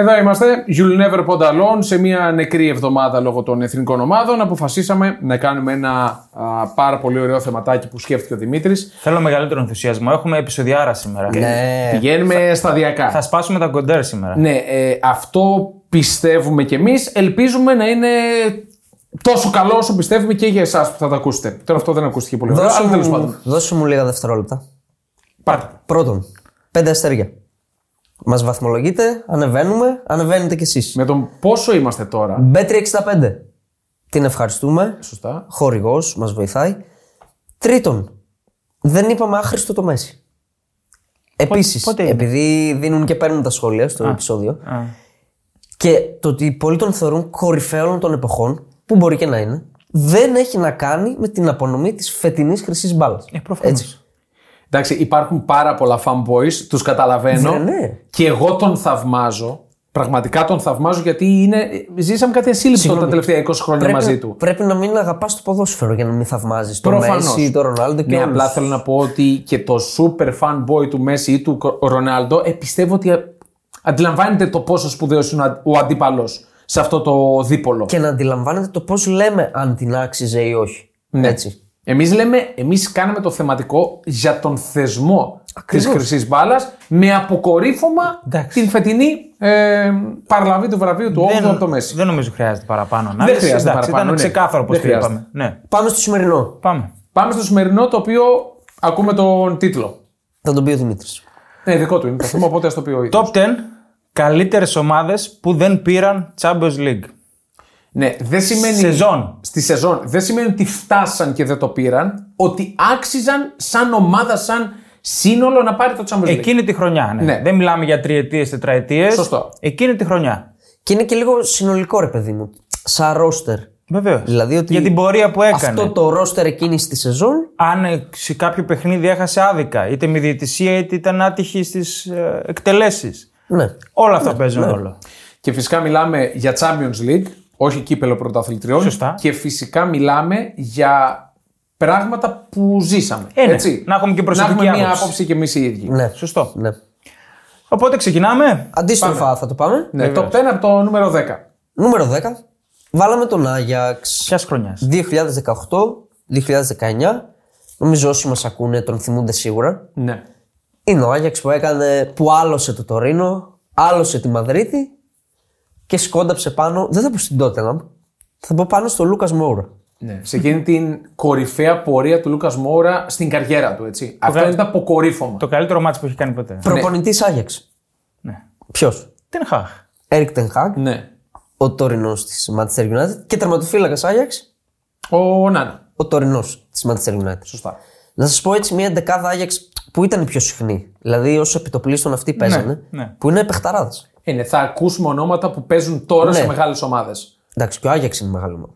Εδώ είμαστε, You'll Never Pond Alone, σε μια νεκρή εβδομάδα λόγω των εθνικών ομάδων. Αποφασίσαμε να κάνουμε ένα α, πάρα πολύ ωραίο θεματάκι που σκέφτηκε ο Δημήτρης. Θέλω μεγαλύτερο ενθουσιασμό. Έχουμε επεισοδιάρα σήμερα. Ναι. Πηγαίνουμε σταδιακά. Θα σπάσουμε τα κοντέρ σήμερα. Ναι, ε, αυτό πιστεύουμε κι εμείς. Ελπίζουμε να είναι τόσο καλό όσο πιστεύουμε και για εσάς που θα τα ακούσετε. Τώρα αυτό δεν ακούστηκε πολύ ωραία, Δώσε αλλά τέλος μου, πάντων. δώσε μου λίγα δευτερόλεπτα. Πάρτε. Πρώτον, πέντε αστέρια. Μας βαθμολογείτε, ανεβαίνουμε, ανεβαίνετε κι εσείς. Με τον πόσο είμαστε τώρα; B365. Την ευχαριστούμε. Σωστά. Χορηγός, μας βοηθάει. Τρίτον, δεν είπαμε άχρηστο το Μέση. Επίσης, πότε είναι; επειδή δίνουν και παίρνουν τα σχόλια στο επεισόδιο Α. και το ότι πολλοί τον θεωρούν κορυφαίο όλων των εποχών, που μπορεί και να είναι, δεν έχει να κάνει με την απονομή της φετινής χρυσής μπάλας. Ε, προφανώς. Εντάξει, υπάρχουν πάρα πολλά fanboys, τους καταλαβαίνω. Ναι, ναι. Και εγώ τον θαυμάζω. Πραγματικά τον θαυμάζω γιατί είναι, ζήσαμε κάτι ασύλληπτο τα τελευταία 20 χρόνια Πρέπει, μαζί του. πρέπει να μην αγαπάς το ποδόσφαιρο για να μην θαυμάζεις τον Προφανώς. Μέση, τον Ρονάλντο και Ναι, όλους. απλά θέλω να πω ότι και το super fanboy του Μέση ή του Ρονάλντο ε, πιστεύω ότι ε, αντιλαμβάνεται το πόσο σπουδαίος είναι ο- ο αντίπαλος σε αυτό το δίπολο. Και να αντιλαμβάνετε το πώς λέμε αν την άξιζε ή όχι. Ναι. Έτσι. Εμείς λέμε, εμείς κάναμε το θεματικό για τον θεσμό της Ακριβώς. χρυσής μπάλας με αποκορύφωμα Εντάξει. την φετινή ε, παραλαβή του βραβείου του 8ου από το Μέση. δεν νομίζω χρειάζεται παραπάνω. ανάλυση. χρειάζεται Εντάξει, παραπάνω, Ήταν ναι. ξεκάθαρο πώ Δεν το χρειάζεται. είπαμε. Ναι. Πάμε στο σημερινό. Πάμε. Πάμε στο σημερινό το οποίο ακούμε τον τίτλο. Θα τον πει ο Δημήτρης. Ναι, δικό του είναι το θέμα, οπότε ας το πει ο ίδιος. Top 10 καλύτερες ομάδες που δεν πήραν Champions League. Ναι, δεν σημαίνει. Σεζόν. Στη σεζόν. Δεν σημαίνει ότι φτάσαν και δεν το πήραν. Ότι άξιζαν σαν ομάδα, σαν σύνολο να πάρει το Champions League. Εκείνη τη χρονιά. Ναι. Ναι. Δεν μιλάμε για τριετίες, τετραετίες. Σωστό. Εκείνη τη χρονιά. Και είναι και λίγο συνολικό ρε παιδί μου. Σαν ρόστερ. Βεβαίως. Δηλαδή ότι Για την πορεία που έκανε. Αυτό το ρόστερ εκείνης της σεζόν. Αν ε, σε κάποιο παιχνίδι έχασε άδικα, είτε με διαιτησία είτε ήταν άτυχη στις ε, εκτελέσεις. Ναι. Όλα αυτά παίζουν ρόλο. Και φυσικά μιλάμε για Champions League, όχι κύπελο πρωταθλητριών. Σωστά. Και φυσικά μιλάμε για πράγματα που ζήσαμε. Ε, ναι. έτσι. Να έχουμε και προσωπική Να έχουμε μία άποψη. άποψη και εμείς οι ίδιοι. ναι. Σωστό. ναι. Οπότε ξεκινάμε. Αντίστροφα θα το πάμε. Ναι, top 10 από το νούμερο 10. Νούμερο 10. Βάλαμε τον Άγιαξ Ποια χρονιάς; 2018-2019. Νομίζω όσοι μας ακούνε τον θυμούνται σίγουρα. Ναι. Είναι ο Άγιαξ που έκανε, που άλωσε το Τωρίνο, άλωσε τη Μαδρίτη και σκόνταψε πάνω, δεν θα πω στην Τότεναμ, θα πω πάνω στο Λούκα Μόουρα. ναι. Σε εκείνη την κορυφαία πορεία του Λούκα Μόουρα στην καριέρα του. Έτσι. Αυτό βγάζει- είναι το αποκορύφωμα. Το καλύτερο μάτσο που έχει κάνει ποτέ. Προπονητής Άγιαξ. Ναι. Ποιος; Ten Hag. Έρικ Τενχάκ, Ναι. ο τωρινός της Manchester United και τερματοφύλακας Άγιαξ, Ο Νάνα. ο τωρινός της Manchester United. Σωστά. Να σας πω έτσι μια δεκάδα Άγιαξ που ήταν η πιο συχνή. Δηλαδή όσο επιτοπλίστων αυτοί παίζανε, ναι. που είναι παιχταράδες. Είναι, θα ακούσουμε ονόματα που παίζουν τώρα Ναι. σε μεγάλες ομάδες. Εντάξει, και ο Άγιαξ είναι μεγάλο ομάδα.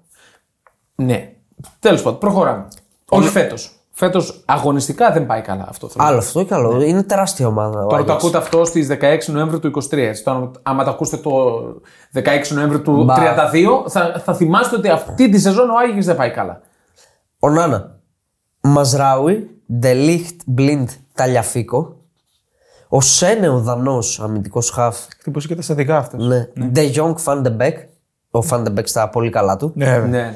Ναι. Τέλος πάντων, προχωράμε. Όχι φέτος. Φέτος αγωνιστικά δεν πάει καλά αυτό. Θέλω. Άλλο αυτό και άλλο. Είναι τεράστια ομάδα. ο Τώρα το Άγιαξ. ακούτε αυτό στις 16 Νοέμβρη του 23. Έτσι. Τώρα, άμα το ακούσετε το 16 Νοέμβρη του Μπα. 32, θα, θα θυμάστε ότι αυτή τη σεζόν ο Άγιος δεν πάει καλά. Ονάνα. Μαζράουι, Ντελίχτ, Μπλιντ, Ταλιαφίκο. Ο Σένε, ο Δανός αμυντικός χαφ. Χτύπωσε και τα στατικά αυτός. Ναι. Ντε Γιόνγκ Φαντεμπέκ. Ο Φαντεμπέκ στα πολύ καλά του. Ναι, βέβαια. Ναι.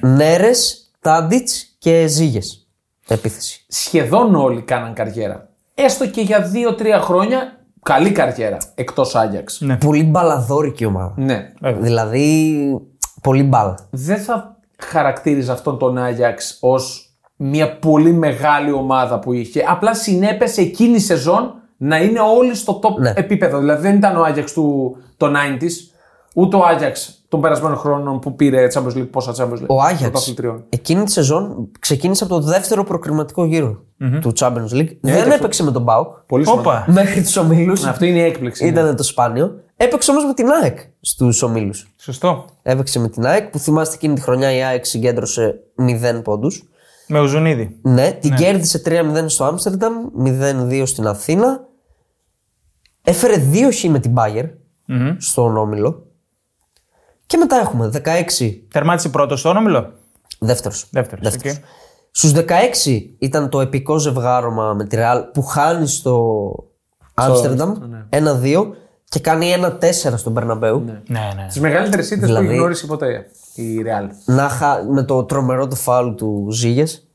Νέρες, Τάντιτς και Ζίγιεχ. Επίθεση. Σχεδόν όλοι κάναν καριέρα. Έστω και για 2-3 χρόνια καλή καριέρα εκτός Άγιαξ. Ναι. Πολύ μπαλαδόρικη ομάδα. Ναι. Δηλαδή, πολύ μπάλα. Δεν θα χαρακτήριζα αυτόν τον Άγιαξ ως μια πολύ μεγάλη ομάδα που είχε. Απλά συνέπεσε εκείνη η σεζόν να είναι όλοι στο top Ναι. επίπεδο. Δηλαδή δεν ήταν ο Άγιαξ του το 90s, ούτε ο Άγιαξ των περασμένων χρόνων που πήρε Champions League, πόσα Champions League. Ο Άγιαξ πρωταθλητριών. εκείνη τη σεζόν ξεκίνησε από το δεύτερο προκριματικό γύρο του Champions League. Δεν έπαιξε με τον Μπάουκ Πολύ σημαντικό. Όπα. μέχρι τους ομίλους. Αυτό είναι η έκπληξη. ναι. Ήταν το σπάνιο. Έπαιξε όμως με την ΑΕΚ στους ομίλους. Σωστό. Έπαιξε με την ΑΕΚ που θυμάστε εκείνη τη χρονιά η ΑΕΚ συγκέντρωσε 0 πόντους. Με Ουζουνίδη. Ναι, την κέρδισε 3-0 στο Άμστερνταμ, 0-2 στην Αθήνα. Έφερε 2 χ με την Bayern στον όμιλο. Και μετά έχουμε 16 Τερμάτισε πρώτος στο όμιλο. δεύτερος. Δεύτερος. Δεύτερος. Στους 16 ήταν το επικό ζευγάρωμα με τη Real που χάνει στο Άμστερνταμ 1-2 και κάνει ένα 4 στον Περναμπέου. Ναι, ναι. Τις μεγαλύτερες ήττες που Δηλαδή- έχει γνωρίσει ποτέ η Real. Να χα... Με το τρομερό το φάουλ του Ζήγες.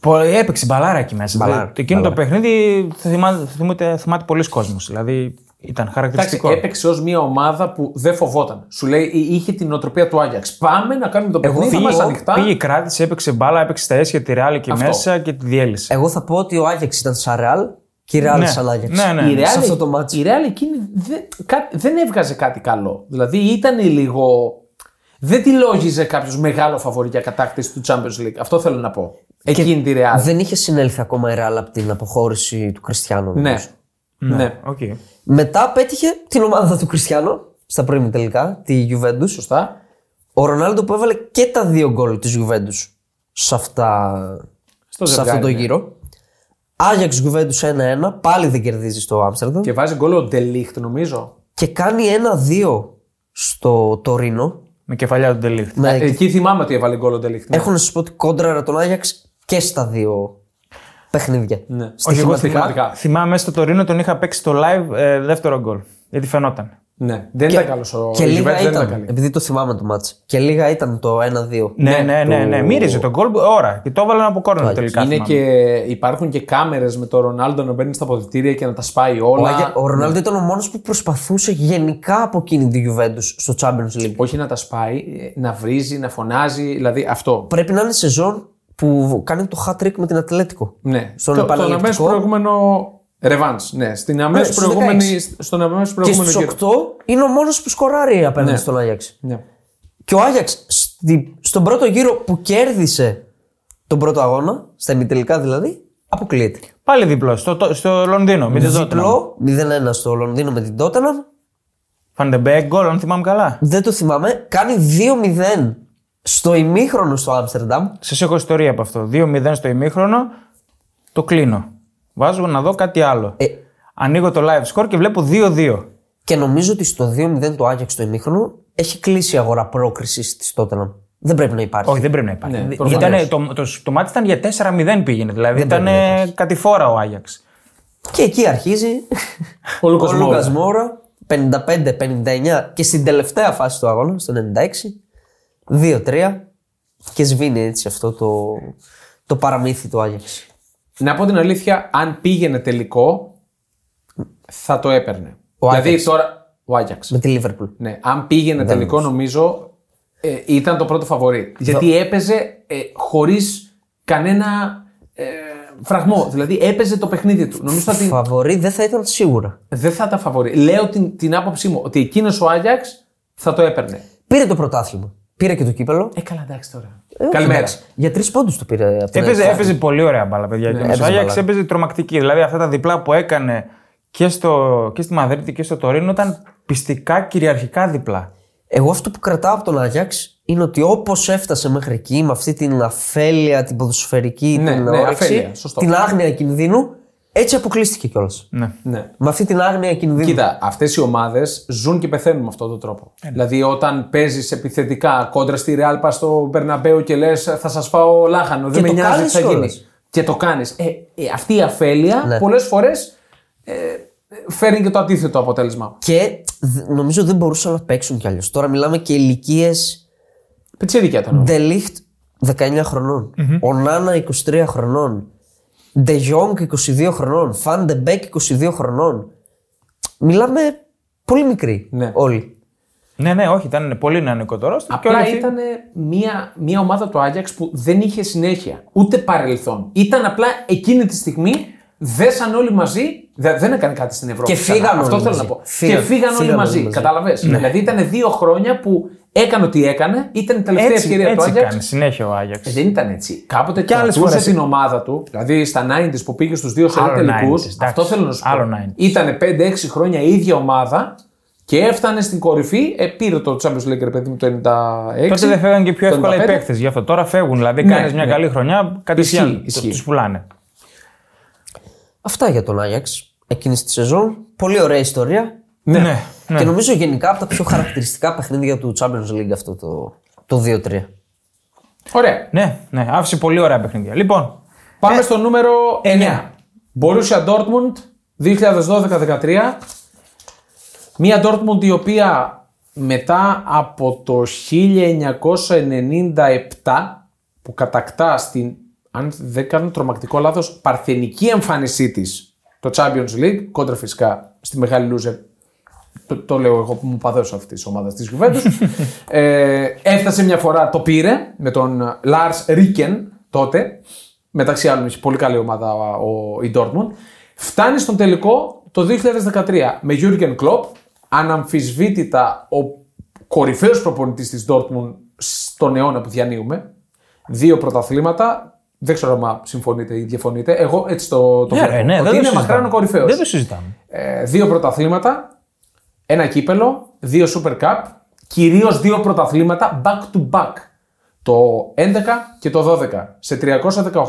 Πο- Έπαιξε μπαλάρα εκεί μέσα. Μπαλάρα, Δηλαδή, εκείνο το παιχνίδι το θυμάται, θυμάται, θυμάται πολλοί κόσμος. Δηλαδή ήταν Εντάξει, χαρακτηριστικό. έπαιξε ως μια ομάδα που δεν φοβόταν. Σου λέει, είχε την οτροπία του Άγιαξ. Πάμε να κάνουμε το παιχνίδι πήγε, μα ανοιχτά. πήγε, κράτησε, έπαιξε μπάλα, έπαιξε στα αίσια τη Ρεάλ εκεί Αυτό. μέσα και τη διέλυσε. Εγώ θα πω ότι ο Άγιαξ ήταν σαν Ρεάλ και η Ρεάλ Ναι. σαν Άγιαξ. Ναι, ναι. Η Real, Σε αυτό το μάτσο. η Real εκείνη δεν, κα- δεν έβγαζε κάτι καλό. Δηλαδή ήταν λίγο. Δεν τη λόγιζε κάποιος μεγάλο φαβορή για κατάκτηση του Champions League. Αυτό θέλω να πω. Εκείνη τη Real. Δεν είχε συνέλθει ακόμα η Ρεάλ από την αποχώρηση του Κριστιάνο. Ναι. νομίζω. ναι. Οκ. Μετά πέτυχε την ομάδα του Κριστιάνο στα προημιτελικά, τη Juventus. Σωστά. Ο Ρονάλντο που έβαλε και τα δύο γκολ της Juventus σε, αυτά, Στο σε ζευγάρι, αυτό το ναι. γύρο. Άγιαξ Juventus 1-1, πάλι δεν κερδίζει στο Άμστερνταμ. Και... Και βάζει γκολ ο Ντελίχτ, νομίζω. κάνει 1-2 στο Τωρίνο. Με κεφαλιά του Ντελίχτ. Με... Εκεί θυμάμαι ότι έβαλε γκολ ο Ντελίχτ. ναι. Έχω να σα πω ότι κόντραρα τον Άγιαξ και στα δύο παιχνίδια. Ναι. Όχι, εγώ Στοιχηματικά. θυμά- θυμάμαι στο Τωρίνο τον είχα παίξει στο live ε, δεύτερο γκολ. Γιατί φαινόταν. Ναι. Δεν ήταν καλός ο Και η Juventus λίγα δεν ήταν ήταν, καλή. επειδή το θυμάμαι το μάτς, και λίγα ήταν το 1-2. Ναι, ναι, ναι, ναι. το- Μύριζε τον γκολ ώρα και το έβαλαν από κόρνο τελικά. Είναι θυμάμαι. και, υπάρχουν και κάμερες με τον Ρονάλντο να μπαίνει στα αποδητήρια και να τα σπάει Ο, όλα. Άγια- ο Ρονάλντο ήταν ο μόνος που προσπαθούσε γενικά από εκείνη τη Juventus στο Champions League. Όχι να τα σπάει, ε, να βρίζει, να φωνάζει. Δηλαδή αυτό. Πρέπει να είναι σεζόν που κάνει το hat trick με την Ατλέτικο. Ναι. Στον το, τον επαναληπτικό. αμέσως προηγούμενο. Ρεβάνς, ναι. Στην αμέσως στους προηγούμενη, 16. στον αμέσως Και προηγούμενο στου γύρο. 8 είναι ο μόνος που σκοράρει απέναντι Ναι. στον Άγιαξ. Ναι. Και ο Άγιαξ στη- στον πρώτο γύρο που κέρδισε τον πρώτο αγώνα, στα ημιτελικά δηλαδή, αποκλείεται. Πάλι διπλό στο, το- στο Λονδίνο. Με τη Τότεναμ. Διπλό 0-1 στο Λονδίνο με την Τότεναμ. Φαν ντε Μπεκ γκολ, αν θυμάμαι καλά. Δεν το θυμάμαι. Κάνει 2-0 στο ημίχρονο στο Άμστερνταμ. Σας έχω ιστορία από αυτό. 2-0 στο ημίχρονο, το κλείνω. Βάζω να δω κάτι άλλο. Ε, Ανοίγω το live score και βλέπω 2-2. και νομίζω ότι στο 2-0 του Άγιαξ στο ημίχρονο έχει κλείσει η αγορά πρόκρισης της Τότεναμ. Δεν πρέπει να υπάρχει. Όχι, δεν πρέπει να υπάρχει. Ναι, Ήτανε- προφανώς. το, το, το, μάτι ήταν για 4-0 πήγαινε. Δηλαδή ήταν πρέπει να υπάρχει. κατηφόρα ο Άγιαξ. Και εκεί αρχίζει Ο Λούκας ο Μόρα. Λούκας Μόρα 55-59 και στην τελευταία φάση του αγώνα, στο 96, 2-3 και σβήνει έτσι αυτό το, το παραμύθι του Άγιαξ. Να πω την αλήθεια, αν πήγαινε τελικό, θα το έπαιρνε. Ο δηλαδή Άγιαξ. τώρα. Ο Άγιαξ. Με τη Λίβερπουλ. Ναι, αν πήγαινε τελικό, νομίζω ε, ήταν το πρώτο φαβορή. Γιατί έπαιζε ε, χωρίς κανένα ε, φραγμό. Δηλαδή έπαιζε το παιχνίδι του. Νομίζω ότι Φαβορή δεν θα ήταν σίγουρα. δεν θα τα φαβορεί. Λέω την, την άποψή μου ότι εκείνος ο Άγιαξ θα το έπαιρνε. Πήρε το πρωτάθλημα. Πήρε και το κύπελο. Ε, καλά, εντάξει τώρα. Ε, όχι, Καλημέρα. εντάξει. Για τρεις πόντους το πήρε από την Έπαιζε, αρχή. έπαιζε πολύ ωραία μπάλα, παιδιά. Ναι, ο έπαιζε Άγιαξ μπάλα. έπαιζε τρομακτική. Δηλαδή αυτά τα διπλά που έκανε και, στο, και στη Μαδρίτη και στο Τωρίνο ήταν πιστικά κυριαρχικά διπλά. Εγώ αυτό που κρατάω από τον Άγιαξ είναι ότι όπως έφτασε μέχρι εκεί με αυτή την αφέλεια, την ποδοσφαιρική, Ναι, την ναι, όρεξη, αφέλεια, σωστό. την άγνοια κινδύνου, έτσι αποκλείστηκε κιόλας. Ναι. Ναι. Με αυτή την άγνοια κινδύνου. Κοίτα, αυτές οι ομάδες ζουν και πεθαίνουν με αυτόν τον τρόπο. Δηλαδή, όταν παίζεις επιθετικά κόντρα στη Real, πα στο Μπερναμπέου και λες, θα σας φάω λάχανο. Δεν Και με το νοιάζει τι κάνεις θα γίνει. κιόλας. Και το κάνεις. Ε, ε, αυτή η αφέλεια Ναι. πολλές φορές ε, φέρνει και το αντίθετο αποτέλεσμα. Και δ- νομίζω δεν μπορούσαν να παίξουν κι αλλιώς. Τώρα μιλάμε και ηλικίες Πιτσίρικα ήταν. Ντελίχτ 19 χρονων Ο Νάνα 23 χρονών. Ντε Jong 22 χρονών. Φαν Μπέκ 22 χρονών. Μιλάμε πολύ μικροί Ναι. όλοι. ναι, ναι, όχι, ήταν πολύ νεανικό τώρα. Και όλοι Απλά αυτοί- ήταν μια, μια ομάδα του Άγιαξ που δεν είχε συνέχεια, ούτε παρελθόν. Ήταν απλά εκείνη τη στιγμή, δέσαν όλοι μαζί, δε- δεν έκανε κάτι στην Ευρώπη. Και ξανά. φύγαν Αυτό όλοι θέλω μαζί. να πω. Φύγαν- και φύγαν, όλοι φύγαν μαζί. όλοι μαζί. Καταλαβες. Δηλαδή ήταν δύο χρόνια που έκανε ό,τι έκανε, ήταν η τελευταία έτσι, ευκαιρία του έτσι Άγιαξ. κάνει συνέχεια ο Άγιαξ. Ε, δεν ήταν έτσι. Κάποτε Και άλλες κρατούσε φορές. την ομάδα του, δηλαδή στα 90s που πήγε στους δύο Άλλο τελικούς. 90s, εντάξει. Αυτό θέλω να σου πω. Άλλο 90s. Ήταν 5-6 χρόνια η ίδια ομάδα και έφτανε στην κορυφή. Ε, πήρε το Champions League, ρε παιδί μου, το 96. Τότε δεν φεύγαν και πιο το εύκολα οι 95. παίκτες γι' αυτό. Τώρα φεύγουν. Δηλαδή Ναι, κάνεις μια ναι. καλή χρονιά, κατευθείαν Ισχύει, ισχύει. τους πουλάνε. Αυτά για τον Άγιαξ εκείνη τη σεζόν. Πολύ ωραία ιστορία. Ναι, ναι. Και νομίζω γενικά από τα πιο χαρακτηριστικά παιχνίδια του Champions League αυτό το, το 2-3. Ωραία. ναι, ναι, άφησε πολύ ωραία παιχνίδια. Λοιπόν, Πάμε στο νούμερο 9. εννιά. Borussia Dortmund 2012-13. Μια Dortmund η οποία μετά από το 1997 που κατακτά στην, αν δεν κάνω τρομακτικό λάθος, παρθενική εμφάνισή της το Champions League, κόντρα φυσικά στη μεγάλη loser το, το λέω εγώ που μου παδέσω αυτής της ομάδας της Juventus. ε, έφτασε μια φορά, το πήρε με τον Lars Ricken τότε. Μεταξύ άλλων, είχε πολύ καλή ομάδα ο, η Dortmund. Φτάνει στον τελικό το 2013 με Jurgen Klopp, αναμφισβήτητα ο κορυφαίος προπονητής της Dortmund στον αιώνα που διανύουμε. Δύο πρωταθλήματα. Δεν ξέρω αν συμφωνείτε ή διαφωνείτε. Εγώ έτσι το, το Ναι, βλέπω. ρε, ναι, Ότι δεν το είναι συζητάμε. μακράν κορυφαίος. Δεν το συζητάμε. Ε, δύο πρωταθλήματα, ένα κύπελο, δύο Super Cup, κυρίως δύο πρωταθλήματα back to back. Το 11 και το 12. Σε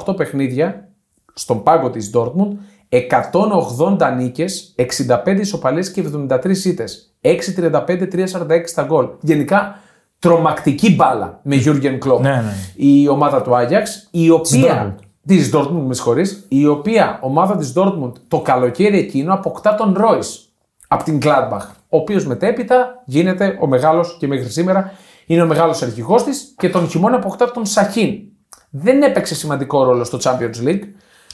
318 παιχνίδια στον πάγκο της Dortmund, 180 νίκες, 65 ισοπαλίες και 73 ήττες. 6-35-3-46 στα γκολ. Γενικά τρομακτική μπάλα με Jurgen Klopp. Ναι, ναι. Η ομάδα του Άγιαξ, η Dortmund. οποία Της Dortmund, με συγχωρείς, η οποία ομάδα της Dortmund το καλοκαίρι εκείνο αποκτά τον Royce από την Gladbach. Ο οποίος μετέπειτα γίνεται ο μεγάλος και μέχρι σήμερα είναι ο μεγάλος αρχηγός της και τον χειμώνα αποκτά τον Σαχίν. Δεν έπαιξε σημαντικό ρόλο στο Champions League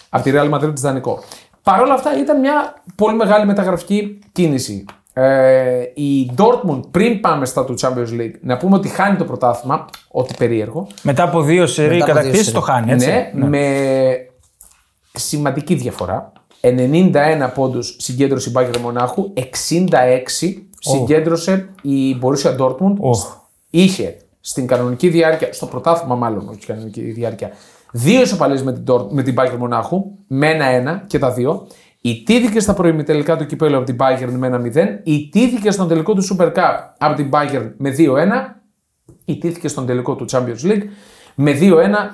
από τη Real Madrid δανεικό. Παρ' όλα αυτά ήταν μια πολύ μεγάλη μεταγραφική κίνηση. Ε, η Dortmund πριν πάμε στα του Champions League να πούμε ότι χάνει το πρωτάθλημα, ό,τι περίεργο. Μετά από δύο σερή Μετά από δύο κατακτήσεις σερί. το χάνει, έτσι. Ναι, με σημαντική διαφορά. 91 πόντους συγκέντρωσε η Bayern Μονάχου, 66 συγκέντρωσε η Borussia Dortmund. Οχ. Είχε στην κανονική διάρκεια, στο πρωτάθλημα μάλλον, όχι κανονική διάρκεια, δύο ισοπαλίες με την, Dort- με την Bayern Μονάχου, με ένα-ένα και τα δύο. Ιτήθηκε στα προημιτελικά του κυπέλου από την Bayern με ένα 0. Ιτήθηκε στον τελικό του Super Cup από την Bayern με 2-1 ιτήθηκε στον τελικό του Champions League με 2-1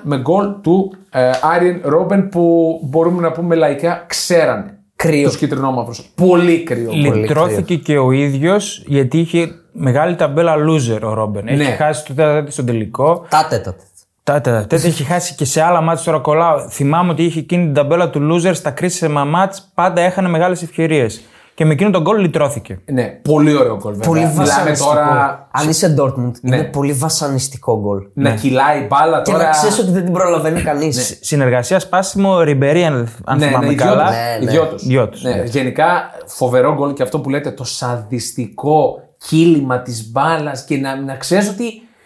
με γκολ του ε, Άριεν Ρόμπεν που μπορούμε να πούμε λαϊκά ξέρανε Κρύο. τους κυτρινόμαυρους. Πολύ κρύο. Πολύ. Λυτρώθηκε και ο ίδιος γιατί είχε μεγάλη ταμπέλα loser ο Ρόμπεν. Έχει Ναι. χάσει το τέταρτο στον τελικό. Τα τέταρτα. Τα τέταρτα έχει χάσει και σε άλλα μάτια τώρα κολλάω. Θυμάμαι ότι είχε εκείνη την ταμπέλα του loser στα κρίσιμα μάτς πάντα έχανε μεγάλες ευκαιρίες. Και με εκείνο τον γκολ λυτρώθηκε. Ναι, πολύ ωραίο γκολ βέβαια. Πολύ Μιλάμε βασανιστικό. τώρα Αν είσαι Dortmund, Ναι. είναι πολύ βασανιστικό γκολ. να κυλάει η μπάλα Και τώρα. να ξέρεις ότι δεν την προλαβαίνει κανείς. Συνεργασία σπάσιμο Ριμπερί, αν, αν ναι, θυμάμαι ναι, καλά. Ναι, οι ναι. δυο τους. Δυο τους, Ναι, ναι. Γενικά φοβερό γκολ και αυτό που λέτε το σαδιστικό κύλημα της μπάλας και να, να ξέρεις ότι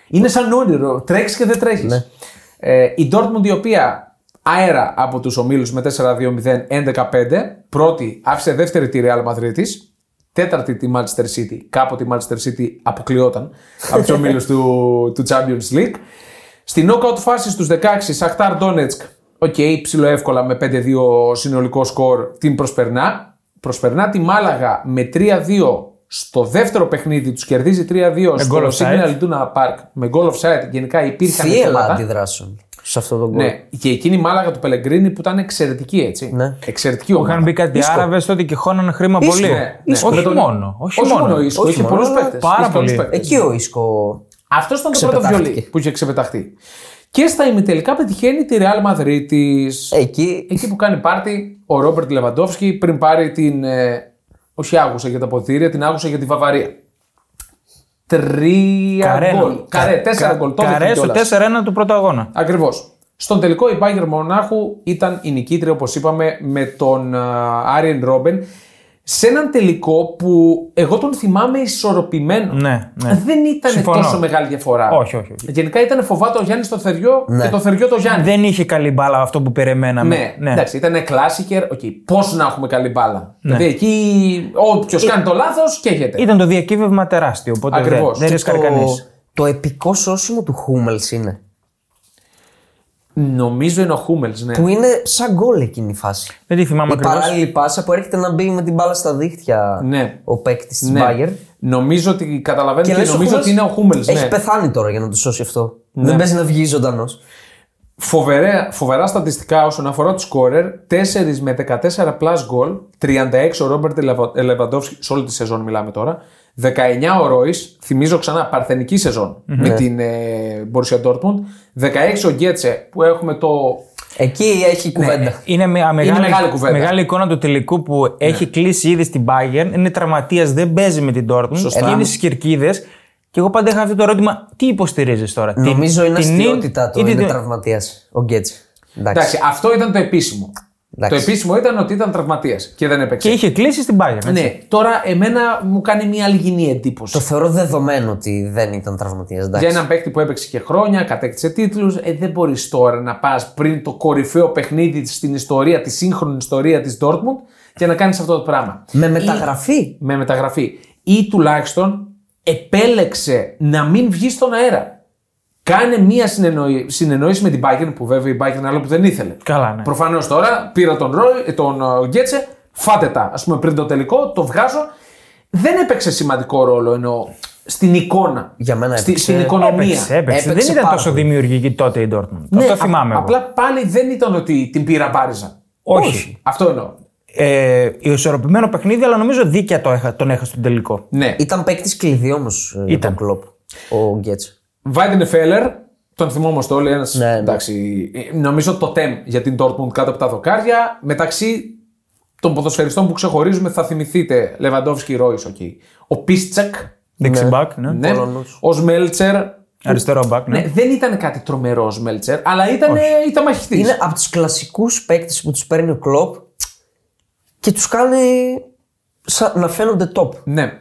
είναι σαν όνειρο. Τρέχεις και δεν τρέχεις. Ναι. Ε, η Dortmund η οποία αέρα από τους ομίλους με 4-2-0 11-5 πρώτη άφησε δεύτερη τη Real Madrid της τέταρτη τη Manchester City κάποτε η Manchester City αποκλειόταν από τους ομίλους του, του Champions League Στη knockout φάση στους 16, Σαχτάρ Ντόνετσκ, οκ, ψηλό εύκολα με 5-2 συνολικό σκορ, την προσπερνά. Προσπερνά τη Μάλαγα με 3-2 στο δεύτερο παιχνίδι, τους κερδίζει 3-2 goal στο offside. Signal Iduna Park με goal offside. Γενικά υπήρχαν Θύελα θέματα. αντιδράσεων σε αυτό το γκολ. Ναι, και εκείνη η Μάλαγα του Πελεγκρίνη που ήταν εξαιρετική έτσι. Ναι. Εξαιρετική Που ομάδα. είχαν μπει κάτι Ίσκο. Άραβες τότε και χώνανε χρήμα Ίσκο, πολύ. ναι, ναι. Όχι Με τον- μόνο. Όχι, Όχι μόνο μόνο. ο Ίσκο, Όχι είχε μόνο, πολλούς αλλά παίκτες. πάρα πολύ. Εκεί ο Ίσκο. Αυτός ήταν το πρώτο Ξεπετάχτηκε. βιολί που είχε ξεπεταχτεί. Και στα ημιτελικά πετυχαίνει τη Real Madrid της... Εκεί. Εκεί που κάνει πάρτι ο Ρόμπερτ Λεβαντόφσκι πριν πάρει την. Ε, όχι άγουσα για τα ποτήρια, την άγουσα για τη Βαβαρία. Τρία Καρέ, γκολ. Καρέ, τέσσερα Κα- γκολ. Το Καρέ στο 4-1 του πρώτου αγώνα. Ακριβώς. Στον τελικό η Bayern Μονάχου ήταν η νικήτρια, όπως είπαμε, με τον Άριεν Ρόμπεν. Σε έναν τελικό που εγώ τον θυμάμαι ισορροπημένο. Ναι, ναι. Δεν ήταν Συμφωνώ. τόσο μεγάλη διαφορά. Όχι, όχι, όχι. Γενικά ήταν φοβάτο ο Γιάννης στο θεριό Ναι. και το θεριό το Γιάννη. Δεν είχε καλή μπάλα αυτό που περιμέναμε. Ναι, εντάξει, ήταν κλάσικερ. Okay. Πώς να έχουμε καλή μπάλα. Ναι. Δηλαδή εκεί όποιος κάνει το λάθος καίγεται. Ήταν το διακύβευμα τεράστιο. Οπότε δεν, Ακριβώς. δεν Και ρίσκαρε το, κανείς. το επικό σώσιμο του Χούμελς είναι. Νομίζω είναι ο Χούμελς, ναι. Που είναι σαν γκολ εκείνη η φάση. Δεν τη θυμάμαι Η ακριβώς. παράλληλη πάσα που έρχεται να μπει με την μπάλα στα δίχτυα Ναι. ο παίκτης της ναι. Bayern. Νομίζω ότι καταλαβαίνετε και, λες, ο νομίζω Hummels ότι είναι ο Χούμελς. Έχει Ναι. πεθάνει τώρα για να το σώσει αυτό. Δεν παίζει να βγει ζωντανός. Φοβερά, φοβερά στατιστικά όσον αφορά του σκόρερ. 4 με 14 plus goal. 36 ο Ρόμπερτ Λεβαντόφσκι, σε όλη τη σεζόν μιλάμε τώρα. 19 ο Ρόις, θυμίζω ξανά παρθενική σεζόν με την ε, Borussia Dortmund. 16 ο Γκέτσε που έχουμε το Εκεί έχει κουβέντα. Ναι, Είναι μια μεγάλη, μεγάλη κουβέντα. μεγάλη εικόνα του τελικού που έχει κλείσει ήδη στην Bayern. Είναι τραυματίας, δεν παίζει με την Dortmund. Σωστά. Είναι στις κερκίδες. Και εγώ πάντα είχα αυτό το ερώτημα, τι υποστηρίζεις τώρα; την- Νομίζω είναι την αστείωτητα το ή την- είναι τραυματίας ο Γκέτσε. Εντάξει. Εντάξει, αυτό ήταν το επίσημο. Εντάξει. Το επίσημο ήταν ότι ήταν τραυματίας και δεν έπαιξε. Και είχε κλείσει στην Bayern. έτσι. Ναι, τώρα εμένα μου κάνει μια αλγινή εντύπωση. Το θεωρώ δεδομένο ότι δεν ήταν τραυματίας. Για έναν παίκτη που έπαιξε και χρόνια, κατέκτησε τίτλους, ε, δεν μπορείς τώρα να πας πριν το κορυφαίο παιχνίδι στην ιστορία, τη σύγχρονη ιστορία της Dortmund και να κάνεις αυτό το πράγμα. Με Ή- μεταγραφή. με μεταγραφή. Ή τουλάχιστον επέλεξε να μην βγει στον αέρα. Κάνε μία συνεννοή- συνεννόηση με την Bayern, που βέβαια η Bayern είναι άλλο που δεν ήθελε. Καλά, ναι. Προφανώς τώρα πήρα τον, Ρόι, ε, τον ε, Γκέτσε, φάτε τα. Α πούμε πριν το τελικό, το βγάζω. Δεν έπαιξε σημαντικό ρόλο εννοώ στην εικόνα. Για μένα στη, έπαιξε. στην οικονομία. Έπαιξε, έπαιξε. Έπαιξε Δεν ήταν πάρα τόσο πολύ. δημιουργική τότε η Dortmund. Ναι, αυτό α- θυμάμαι εγώ. Απλά πάλι δεν ήταν ότι την πήρα μπάριζα. Όχι. Αυτό εννοώ. Ε, ισορροπημένο παιχνίδι, αλλά νομίζω δίκαια το έχα, τον έχασε στον τελικό. Ναι. Ήταν παίκτης κλειδί όμως για Ήταν. τον Κλοπ. Ο Γκέτσε. Βαϊντενφέλερ, τον θυμόμαστε όλοι. Ένας, Ναι, ναι. εντάξει, ε, νομίζω τοτέμ για την Dortmund κάτω από τα δοκάρια. Μεταξύ των ποδοσφαιριστών που ξεχωρίζουμε θα θυμηθείτε Λεβαντόφσκι Ρόι, οκ. Ο Πίστσεκ, Δεξί back, ναι. ναι. Πολωνός. ο Σμέλτσερ. Αριστερό back, ναι. Ναι, δεν ήταν κάτι τρομερό ο Σμέλτσερ, αλλά ήταν, ήταν μαχητής. Είναι από τους κλασικούς παίκτες που τους παίρνει ο κλοπ και τους κάνει σαν να φαίνονται top. Ναι.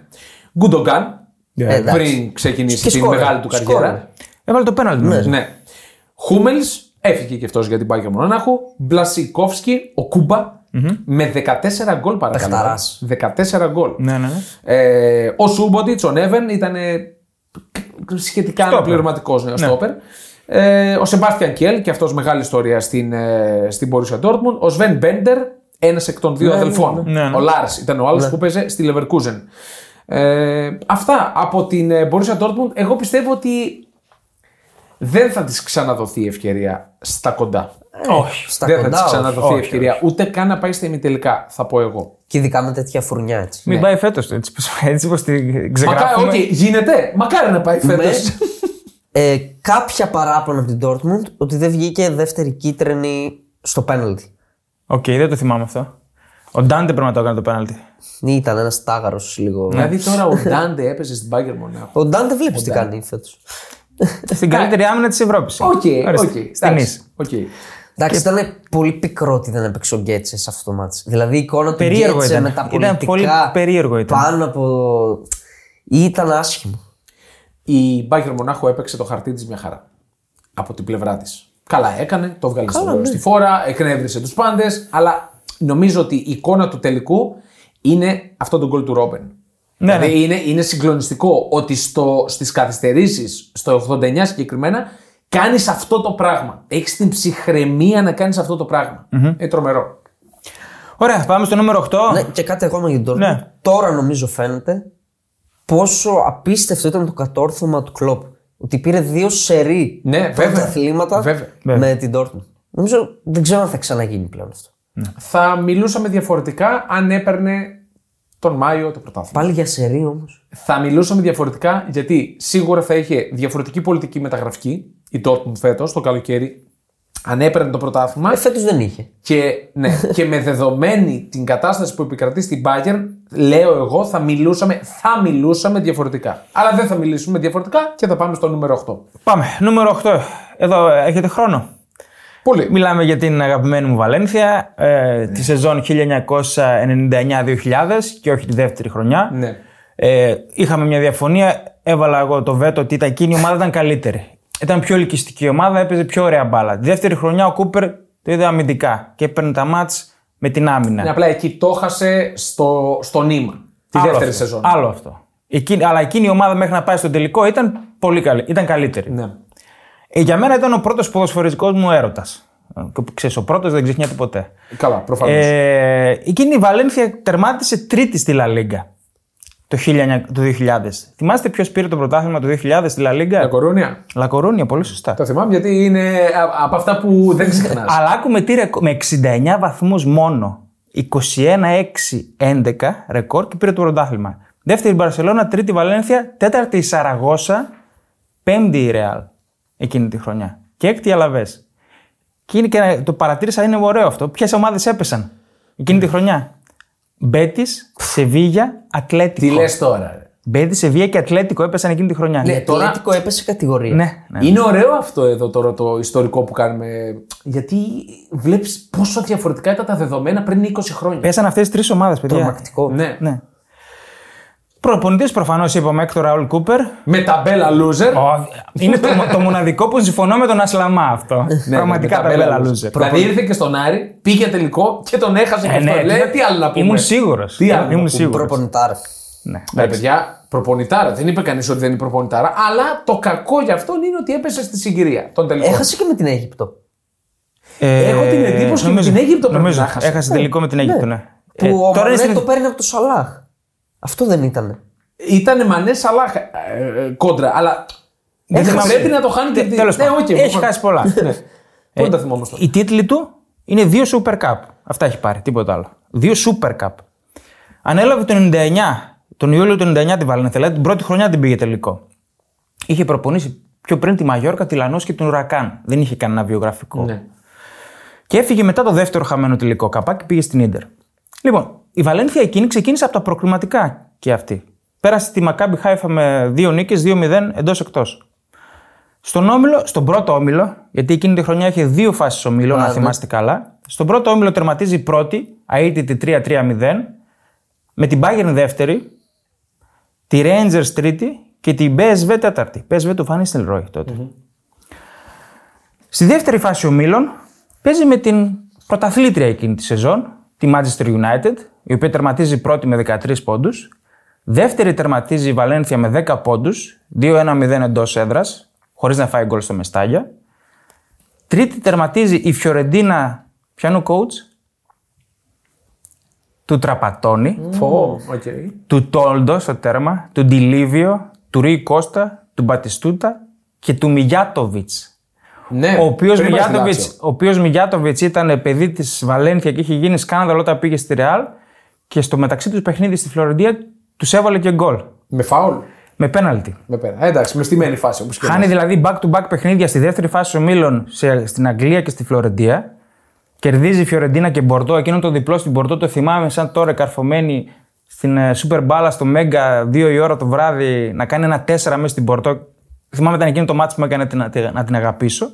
Γκουντογκάν, Ε, εντάξει. πριν ξεκινήσει Και την σκόρερ, μεγάλη του σκόρερ. καριέρα. Έβαλε το πέναλτι. νομίζω. Ναι. Χούμελς, έφυγε και αυτός για την Bayern Μονάχου. Μπλασικόφσκι, ο κουμπα με 14 γκολ παρακαλώ. Παιχταράς. 14 γκολ. Ναι, ναι, ναι. Ε, ο Σούμποντιτ, ο Νέβεν ήταν σχετικά Στόπερ. αναπληρωματικός νέο στόπερ. Ε, ο Σεμπάστιαν Κιέλ, και αυτός μεγάλη ιστορία στην, ε, στην Borussia Dortmund. Ο Σβέν Μπέντερ, ένας εκ των δύο αδελφών. ναι. Ναι, ναι. Ο Λάρς ήταν ο άλλος που παίζε στη Leverkusen. Ε, αυτά από την ε, Borussia Dortmund. Εγώ πιστεύω ότι δεν θα της ξαναδοθεί η ευκαιρία στα κοντά. Όχι. Στα δεν θα κοντά της όχι. ξαναδοθεί η όχι, ευκαιρία. Ούτε καν να πάει στα ημιτελικά, θα πω εγώ. Και ειδικά με τέτοια φουρνιά έτσι. Μην πάει φέτος έτσι, πως- έτσι όπως την Μακάρι, ξεγράφουμε. όχι, γίνεται. Μακάρι να πάει φέτος. Με ε, κάποια παράπονα από την Dortmund ότι δεν βγήκε δεύτερη κίτρινη στο πέναλτι. Οκ, δεν το θυμάμαι αυτό. Ο Ντάντε πρέπει να το έκανε το πέναλτι. Ήταν ένας τάγαρο λίγο. Δηλαδή τώρα ο Ντάντε έπαιζε στην Bayern Μονάχου. Ο Ντάντε βλέπεις τι κάνει φέτος. Στην καλύτερη άμυνα της Ευρώπης. OK, OK. Στην εντάξει, Ίσ. οκ. Εντάξει, ήταν πολύ πικρό ότι δεν έπαιξε ο Γκέτσε σε αυτό το ματς. Δηλαδή η εικόνα του Περίεργο Γκέτσε ήταν. με τα Ήταν πολιτικά πολύ περίεργο ήταν. πάνω από. ήταν άσχημο. Η Bayern Μονάχου έπαιξε το χαρτί της μια χαρά. Από την πλευρά της. Καλά έκανε, το βγάλε στο- ναι. στη φόρα, εκνεύρισε τους πάντες, αλλά νομίζω ότι η εικόνα του τελικού είναι αυτό το γκολ του Ρόμπεν. Ναι, δηλαδή Είναι, είναι συγκλονιστικό ότι στο, στις καθυστερήσεις, στο 89 συγκεκριμένα, κάνεις αυτό το πράγμα. Έχεις την ψυχραιμία να κάνεις αυτό το πραγμα Είναι τρομερό. Ωραία, πάμε στο νούμερο 8. Ναι, και κάτι ακόμα για την Dortmund. Ναι. Τώρα νομίζω φαίνεται πόσο απίστευτο ήταν το κατόρθωμα του Κλοπ. Ότι πήρε δύο σερή Ναι, βέβαια. πρωταθλήματα Βέβαια. με την Dortmund. Νομίζω δεν ξέρω αν θα ξαναγίνει πλέον αυτό. Θα μιλούσαμε διαφορετικά αν έπαιρνε τον Μάιο το πρωτάθλημα. Πάλι για σερή όμως. Θα μιλούσαμε διαφορετικά γιατί σίγουρα θα είχε διαφορετική πολιτική μεταγραφική η Dortmund φέτος το καλοκαίρι. Αν έπαιρνε το πρωτάθλημα Ε, φέτος δεν είχε. και, ναι, και με δεδομένη την κατάσταση που επικρατεί στην Bayern, λέω εγώ θα μιλούσαμε, θα μιλούσαμε διαφορετικά. Αλλά δεν θα μιλήσουμε διαφορετικά και θα πάμε στο νούμερο 8. Πάμε. Νούμερο 8. Εδώ ε, έχετε χρόνο. Πολύ. Μιλάμε για την αγαπημένη μου Βαλένθια, ε, τη σεζόν 1999-2000 και όχι τη δεύτερη χρονιά. Ναι. Ε, είχαμε μια διαφωνία. Έβαλα εγώ το βέτο ότι ήταν εκείνη η ομάδα ήταν καλύτερη. Ήταν πιο ελκυστική ομάδα, έπαιζε πιο ωραία μπάλα. Τη δεύτερη χρονιά ο Κούπερ το είδε αμυντικά και έπαιρνε τα μάτς με την άμυνα. Ναι, απλά εκεί το χάσε στο, στο νήμα. Τη Άλλο δεύτερη αυτό. σεζόν. Άλλο αυτό. Εκείνη, αλλά εκείνη η ομάδα μέχρι να πάει στο τελικό ήταν πολύ καλή. Ήταν καλύτερη. Ναι. Ε, για μένα ήταν ο πρώτος ποδοσφαιρικό μου έρωτας. Και που ξέρεις, ο πρώτος δεν ξεχνιέται ποτέ. Καλά, προφανώς. Ε, εκείνη η Βαλένθια τερμάτισε τρίτη στη Λα Λίγκα το, 1900 το 2000. Θυμάστε ποιος πήρε το πρωτάθλημα το 2000 στη Λα Τα Λίγκα. κορούνια. Λακορούνια, πολύ σωστά. Το θυμάμαι γιατί είναι α- από αυτά που δεν ξεχνάς. Αλλά άκουμε τι ρεκο- με 69 βαθμούς μόνο. 21-6-11 ρεκόρ και πήρε το πρωτάθλημα. Δεύτερη η Μπαρσελόνα, τρίτη η Βαλένθια, τέταρτη η Σαραγώσα, πέμπτη η Ρεάλ εκείνη τη χρονιά. Και έκτη η Αλαβές. Και, είναι και το παρατήρησα, είναι ωραίο αυτό. Ποιες ομάδες έπεσαν εκείνη τη χρονιά; Μπέτης, Σεβίγια, Ατλέτικο. Τι λες τώρα. ρε. Μπέτης, Σεβίγια και Ατλέτικο έπεσαν εκείνη τη χρονιά. Ναι, το τώρα- Ατλέτικο έπεσε κατηγορία. ναι, ναι. Είναι ωραίο αυτό εδώ τώρα το ιστορικό που κάνουμε. Γιατί βλέπεις πόσο διαφορετικά ήταν τα δεδομένα πριν 20 χρόνια. Πέσαν αυτές τις τρεις ομάδες, παιδιά. Τρομακτικό. Ναι. Ναι. Προπονητής προφανώς είπαμε Έκτο Ραούλ Κούπερ. Με ταμπέλα loser. Είναι το, το μοναδικό που συμφωνώ με τον Ασλαμά αυτό. Ναι, Πραγματικά με τα ταμπέλα μπέλα loser. loser. Δηλαδή ήρθε και στον Άρη, πήγε τελικό και τον έχασε και Ε, ναι, αυτό. Λέει, τι- τι άλλο να πούμε. Ήμουν σίγουρος. Τι άλλο να Ήμουν πούμε. σίγουρος. Προπονητάρ. Ναι. Ναι, παιδιά, προπονητάρα. Δεν είπε κανείς ότι δεν είναι προπονητάρα. Αλλά το κακό για αυτόν είναι ότι έπεσε στη συγκυρία των τελικών. Έχασε και με την Αίγυπτο. Ε, Έχω την εντύπωση ότι νομίζω- με την Αίγυπτο πρέπει νομίζω, να χάσει. Έχασε τελικό με την Αίγυπτο, ναι. Που Ε, ο τώρα είναι Μανέ στην- το παίρνει από το Σαλάχ. Αυτό δεν ήταν. Ήταν μανές Σαλάχ ε, ε, κόντρα. Αλλά δεν θυμάμαι. πρέπει να το χάνει και Τε- τέλος Ναι, πάντων. οκ, Έχει μπορούμε. χάσει πολλά. Ναι. Πού δεν τα θυμόμαστε. Οι τίτλοι του είναι δύο Super Cup. Αυτά έχει πάρει, τίποτα άλλο. Δύο Super Cup. Ανέλαβε το 99, τον Ιούλιο του 99 τη Βαλένθια, δηλαδή την πρώτη χρονιά την πήγε τελικό. Είχε προπονήσει πιο πριν τη Μαγιόρκα, τη Λανούς και τον Ουρακάν. Δεν είχε κανένα βιογραφικό. Ναι. Και έφυγε μετά το δεύτερο χαμένο τελικό καπάκι και πήγε στην Ίντερ. Λοιπόν, η Βαλένθια εκείνη ξεκίνησε από τα προκριματικά και αυτή. Πέρασε τη Μακάμπι Χάιφα με δύο νίκες, 2-0 εντός εκτός. Στον όμιλο, στον πρώτο όμιλο, γιατί εκείνη τη χρονιά είχε δύο φάσεις ομίλων, να ναι. θυμάστε καλά. Στον πρώτο όμιλο τερματίζει πρώτη, αίτητη 3-3-0, με την Bayern δεύτερη, τη Rangers τρίτη και την PSV τέταρτη. PSV του Φανίστελ Ρόι τότε. Στη δεύτερη φάση ομίλων παίζει με την πρωταθλήτρια εκείνη τη σεζόν, τη Manchester United, η οποία τερματίζει πρώτη με 13 πόντους. Δεύτερη τερματίζει η Βαλένθια με 10 πόντους, 2-1-0 εντός έδρας, χωρίς να φάει γκολ στο Μεστάγια. Τρίτη τερματίζει η Φιωρεντίνα, πιάνου coach, του Τραπατόνι, Φω, οκ. του Τόλντο στο τέρμα, του Ντιλίβιο, του Ρουί Κώστα, του Μπατιστούτα και του Μιγιάτοβιτς. Ναι, Ο οποίος πριν πάει στη Μιγιάτοβιτ Λάτσιο. ο οποίος Μιγιάτοβιτς ήταν παιδί της Βαλένθια και είχε γίνει σκάνδαλο όταν πήγε στη Ρεάλ και στο μεταξύ τους παιχνίδι στη Φλωρεντία τους έβαλε και γκολ. Με φάουλ. Με πέναλτι. Με πέρα. Ε, Εντάξει, μες στημένη φάση όπως και Χάνει δηλαδή back-to-back παιχνίδια στη δεύτερη φάση ομίλων σε, στην Αγγλία και στη Φλωρεντία. Κερδίζει η Φιωρεντίνα και Μπορντό. Εκείνο το διπλό στην Μπορντό το θυμάμαι σαν τώρα καρφωμένη στην ε, Super Balla στο Μέγκα 2 η ώρα το βράδυ να κάνει ένα 4 μέσα στην Μπορντό. Θυμάμαι ήταν εκείνο το μάτι που με έκανε να, την- να την αγαπήσω.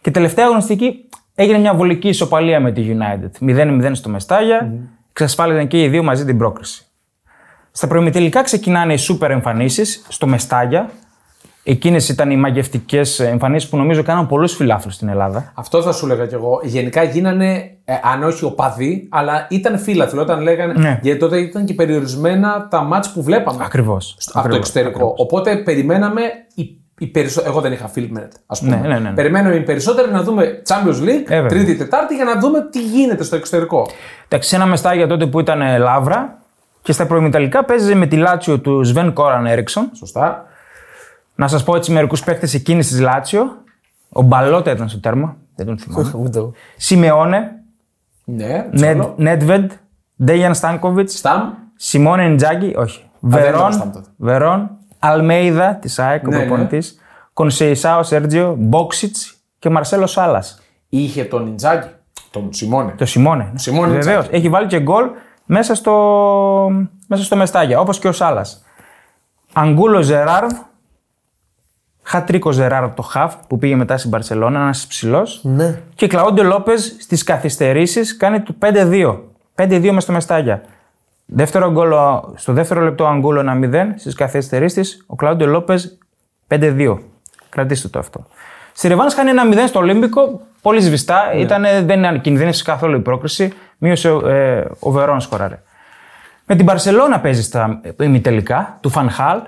Και τελευταία αγωνιστική έγινε μια βολική ισοπαλία με τη United. 0-0 στο μεσταγια Εξασφάλισαν και οι δύο μαζί την πρόκριση. Στα προημιτελικά ξεκινάνε οι σούπερ εμφανίσεις στο Μεστάγια. Εκείνες ήταν οι μαγευτικές εμφανίσεις που νομίζω κάναν πολλούς φιλάθλους στην Ελλάδα. Αυτό θα σου έλεγα κι εγώ. Γενικά γίνανε, ε, αν όχι οπαδοί, αλλά ήταν φίλαθλοι όταν λέγανε. Ναι. Γιατί τότε ήταν και περιορισμένα τα μάτς που βλέπαμε Ακριβώς. από το εξωτερικό. Οπότε περιμέναμε. Οι, οι περισσο... Εγώ δεν είχα Filmnet, ας πούμε. Ναι, ναι, ναι. Περιμέναμε οι περισσότεροι να δούμε Champions League, Ε, βέβαια. Τρίτη, Τετάρτη, για να δούμε τι γίνεται στο εξωτερικό. Εντάξει, σε ένα Μεστάγια τότε που ήταν ε, Λαύρα και στα προημιτελικά παίζε με τη Λάτσιο του Σβέν Κόραν Έριξον. Σωστά. Να σας πω έτσι μερικούς παίκτες εκείνης της Λάτσιο. Ο Μπαλότα ήταν στο τέρμα. Δεν τον θυμάμαι. Ούτε εγώ. Σιμεώνε, Ναι, Νετ- Τσόλο. Νέτβεντ, Ντέιαν Στάνκοβιτ, Σταμ. Σιμώνε Ντζάκη, όχι. δεν ήταν ο Σταμ Βερόν, τότε. Βερόν Αλμέιδα της ΑΕΚ, ο Ναι, ναι. προπονητή. Κονσεϊσάο Σέρτζιο, Μπόξιτς και Μαρσέλο Σάλλα. Είχε τον Ιντζάκη, τον Σιμώνε. Το Σιμώνε. Σιμώνε Βεβαίως. Ιντζάκη. Έχει βάλει και γκολ μέσα στο, μέσα στο Μεστάγια, όπως και ο Σάλλα. Αγκούλο Ζεράρδ. Χατρίκο Ζεράρδ το Χαφ που πήγε μετά στην Παρσελόνα, ένας ψηλός. Ναι. Και Κλαούντιο Λόπες στις καθυστερήσεις κάνει το 5-2. 5-2 μες στο Μεστάγια. Δεύτερο γκολ, ο- στο δεύτερο λεπτό Αγκούλο 1-0. Στις καθυστερήσεις ο Κλαούντιο Λόπες 5-2. Κρατήστε το αυτό. Στη ρεβάνς κάνει ένα 0 στο Ολύμπικο, πολύ σβηστά. Ήτανε, δεν κινδύνευσε καθόλου η πρόκριση. Μείωσε ε, ο Βερόν σκοράρε. Με την Μπαρσελόνα παίζει στα ημιτελικά του Φαν Χάαλ.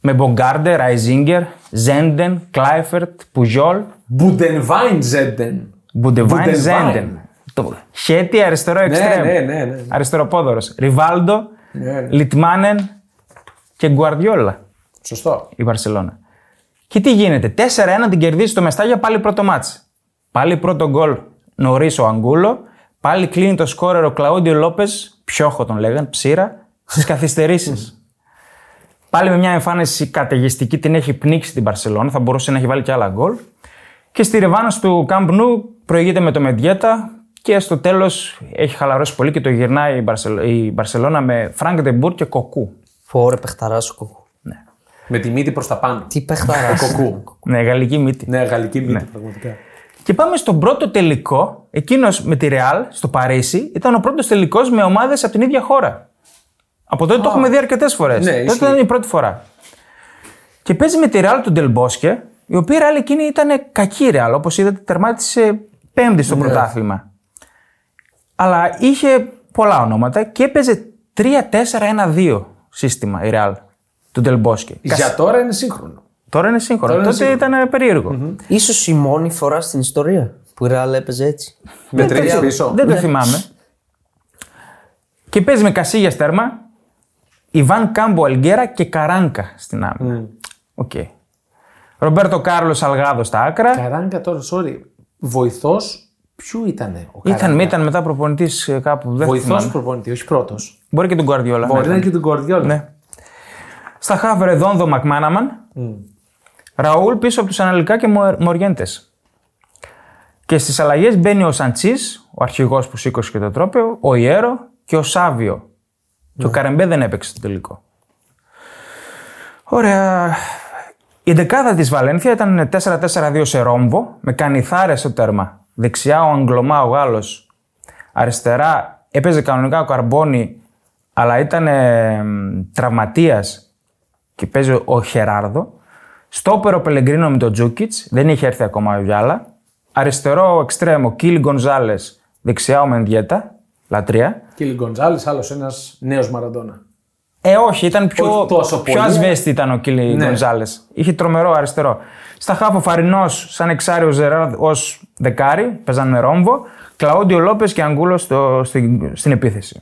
Με Μπογκάρντε, Ράιζιγκερ, Ζέντεν, Κλάιφερτ, Πουγιόλ, Μπουντεβάιν Ζέντεν. Μπουντεβάιν Μπουντεβάιν. Ζέντεν. Το Χέτι αριστερό εξτρέμ. ναι, ναι, ναι. Αριστεροπόδωρος. Ριβάλντο, Ναι, ναι. Λιτμάνεν και Γκουαρδιόλα Σωστό. η Βαρσελόνα. Και τι γίνεται, 4-1 την κερδίζει στο Μεστάγια πάλι πρώτο μάτς. Πάλι πρώτο γκολ νωρίς ο Αγκούλο. Πάλι κλείνει το σκόρερ ο Κλαούντιο Λόπες, πιόχο τον λέγαν, ψήρα, στις καθυστερήσεις. πάλι με μια εμφάνιση καταιγιστική την έχει πνίξει την Παρσελόνα, θα μπορούσε να έχει βάλει και άλλα γκολ. Και στη ρεβάνς του Camp Nou προηγείται με το Μεντιέτα και στο τέλος έχει χαλαρώσει πολύ και το γυρνάει η, Μπαρσελ... η Μπαρσελόνα με Φρανκ Ντε Μπουρ και Κοκού. Φόρε παιχταρά ο Κοκού. Με τη μύτη προς τα πάνω. Τι παιχταρά. Κοκού. Ναι, γαλλική μύτη. ναι, γαλλική μύτη, πραγματικά. Και πάμε στον πρώτο τελικό. Εκείνος με τη Ρεάλ στο Παρίσι ήταν ο πρώτος τελικός με ομάδες από την ίδια χώρα. Από τότε το έχουμε δει αρκετές φορές. Ναι, τότε ισχύει. ήταν η πρώτη φορά. Και παίζει με τη Ρεάλ του Ντελμπόσκε, η οποία Ρεάλ εκείνη ήταν κακή Ρεάλ. Όπως είδατε, τερμάτισε πέμπτη στο πρωτάθλημα. Αλλά είχε πολλά ονόματα και έπαιζε 3-4-1-2 σύστημα η Ρεάλ του Ντελμπόσκε. Για τώρα είναι σύγχρονο. Τώρα είναι σύγχρονο. Τώρα είναι Τότε ήταν περίεργο. Ίσως η μόνη φορά στην ιστορία που η Ρεάλ έπαιζε έτσι. Με τρει πίσω. Δεν το θυμάμαι. Και παίζει με Κασίγια στέρμα, Ιβάν Κάμπο Ελγκέρα και Καράνκα στην άμυνα. Οκ. Ρομπέρτο Κάρλος Σαλγάδο στα άκρα. Καράνκα τώρα, sorry. Βοηθός, ποιου ήταν ο Ήταν, ήταν μετά προπονητής κάπου. Δεν Βοηθό θυμάμαι. προπονητή, όχι πρώτος. Μπορεί και τον Γκουαρδιόλα. Μπορεί ναι. να είναι και τον Γκουαρδιόλα. Ναι. Στα χαφ Ρεδόνδο Μακμάναμαν. Ραούλ πίσω από τους Ανελκά και Μοριέντες. Και στις αλλαγές μπαίνει ο Σαντσίς, ο αρχηγός που σήκωσε και το τρόπαιο, ο Ιέρο και ο Σάβιο. Και ο Καρεμπέ δεν έπαιξε στο τελικό. Ωραία. Η δεκάδα της Βαλένθια ήταν 4-4-2 σε ρόμβο, με κανιθάρες στο τέρμα. Δεξιά ο Αγγλωμά ο Γάλλος. Αριστερά έπαιζε κανονικά ο Καρμπόνι, αλλά ήταν τραυματίας και παίζει ο Χεράρδο. Στόπερ ο Πελεγκρίνο με τον Τζούκιτς, δεν είχε έρθει ακόμα ο Γιάλα. Αριστερό εξτρέμο Κίλ Γκονζάλες, δεξιά ο Μενδιέτα, λατρεία. Κίλι Γκοντζάλη, άλλος ένας νέος Μαραντόνα. Ε, όχι, ήταν πιο, Όχι τόσο πιο πολύ. ασβέστη ήταν ο Κίλι Ναι. Γκονζάλες. Είχε τρομερό αριστερό. Στα χάφο Φαρινός, σαν εξάριο Ζεράρδ ως δεκάρι, παίζαν με ρόμβο. Κλαόντιο Λόπες και Αγγούλος στο, στην, στην επίθεση.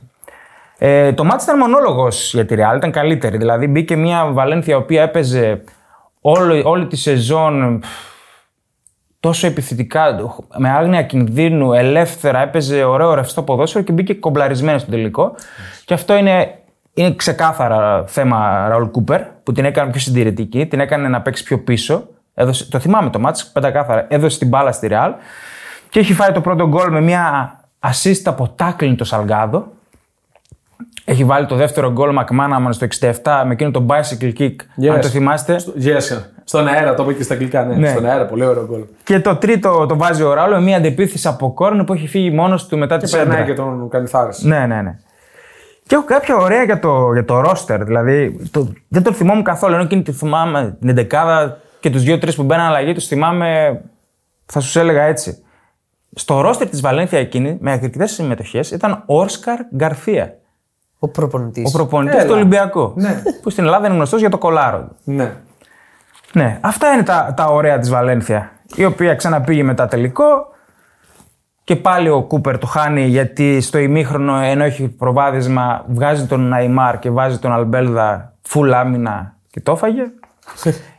Ε, το μάτι ήταν μονόλογος για τη Real, ήταν καλύτερη. Δηλαδή μπήκε μια Βαλένθια η οποία έπαιζε όλη, όλη τη σεζόν πφ, τόσο επιθετικά, με άγνοια κινδύνου, ελεύθερα, έπαιζε ωραίο ρευστό ποδόσφαιρο και μπήκε κομπλαρισμένο στο τελικό. Και αυτό είναι, είναι ξεκάθαρα θέμα Ραουλ Κούπερ, που την έκανε πιο συντηρητική, την έκανε να παίξει πιο πίσω. Έδωσε, το θυμάμαι το μάτς, πεντακάθαρα. Έδωσε την μπάλα στη Real και έχει φάει το πρώτο γκολ με μια assist από τάκλιν το Σαλγκάδο. Έχει βάλει το δεύτερο γκολ Μακμάναμαν στο 67 με εκείνο το bicycle kick, αν το θυμάστε. Yes. Στον αέρα, το είπα και στα αγγλικά. Ναι. Ναι. Στον αέρα, πολύ ωραίο γκολ. Και το τρίτο το βάζει ο Ράουλο με μια αντεπίθεση από κόρνο που έχει φύγει μόνος του μετά τη Περνάει σέντρα. και τον Κανιθάρη. Ναι, ναι, ναι. Και έχω κάποια ωραία για το, για το roster. Δηλαδή, το, δεν τον θυμόμουν καθόλου. Ενώ εκείνη τη θυμάμαι την εντεκάδα και τους δύο-τρεις που μπαίναν αλλαγή, τους θυμάμαι. Θα σου έλεγα έτσι. Στο roster της Βαλένθια εκείνη, με αρκετέ συμμετοχές, ήταν Όρσκαρ Γκαρθία. Ο προπονητής. Ο προπονητής Έλα. του Ολυμπιακού. Ναι. Που στην Ελλάδα είναι γνωστός για το κολάρο. Ναι. Ναι, αυτά είναι τα, τα ωραία της Βαλένθια. Η οποία ξαναπήγε μετά τελικό και πάλι ο Κούπερ το χάνει γιατί στο ημίχρονο ενώ έχει προβάδισμα βγάζει τον Αϊμάρ και βάζει τον Αλμπέλδα φουλ άμυνα και το έφαγε.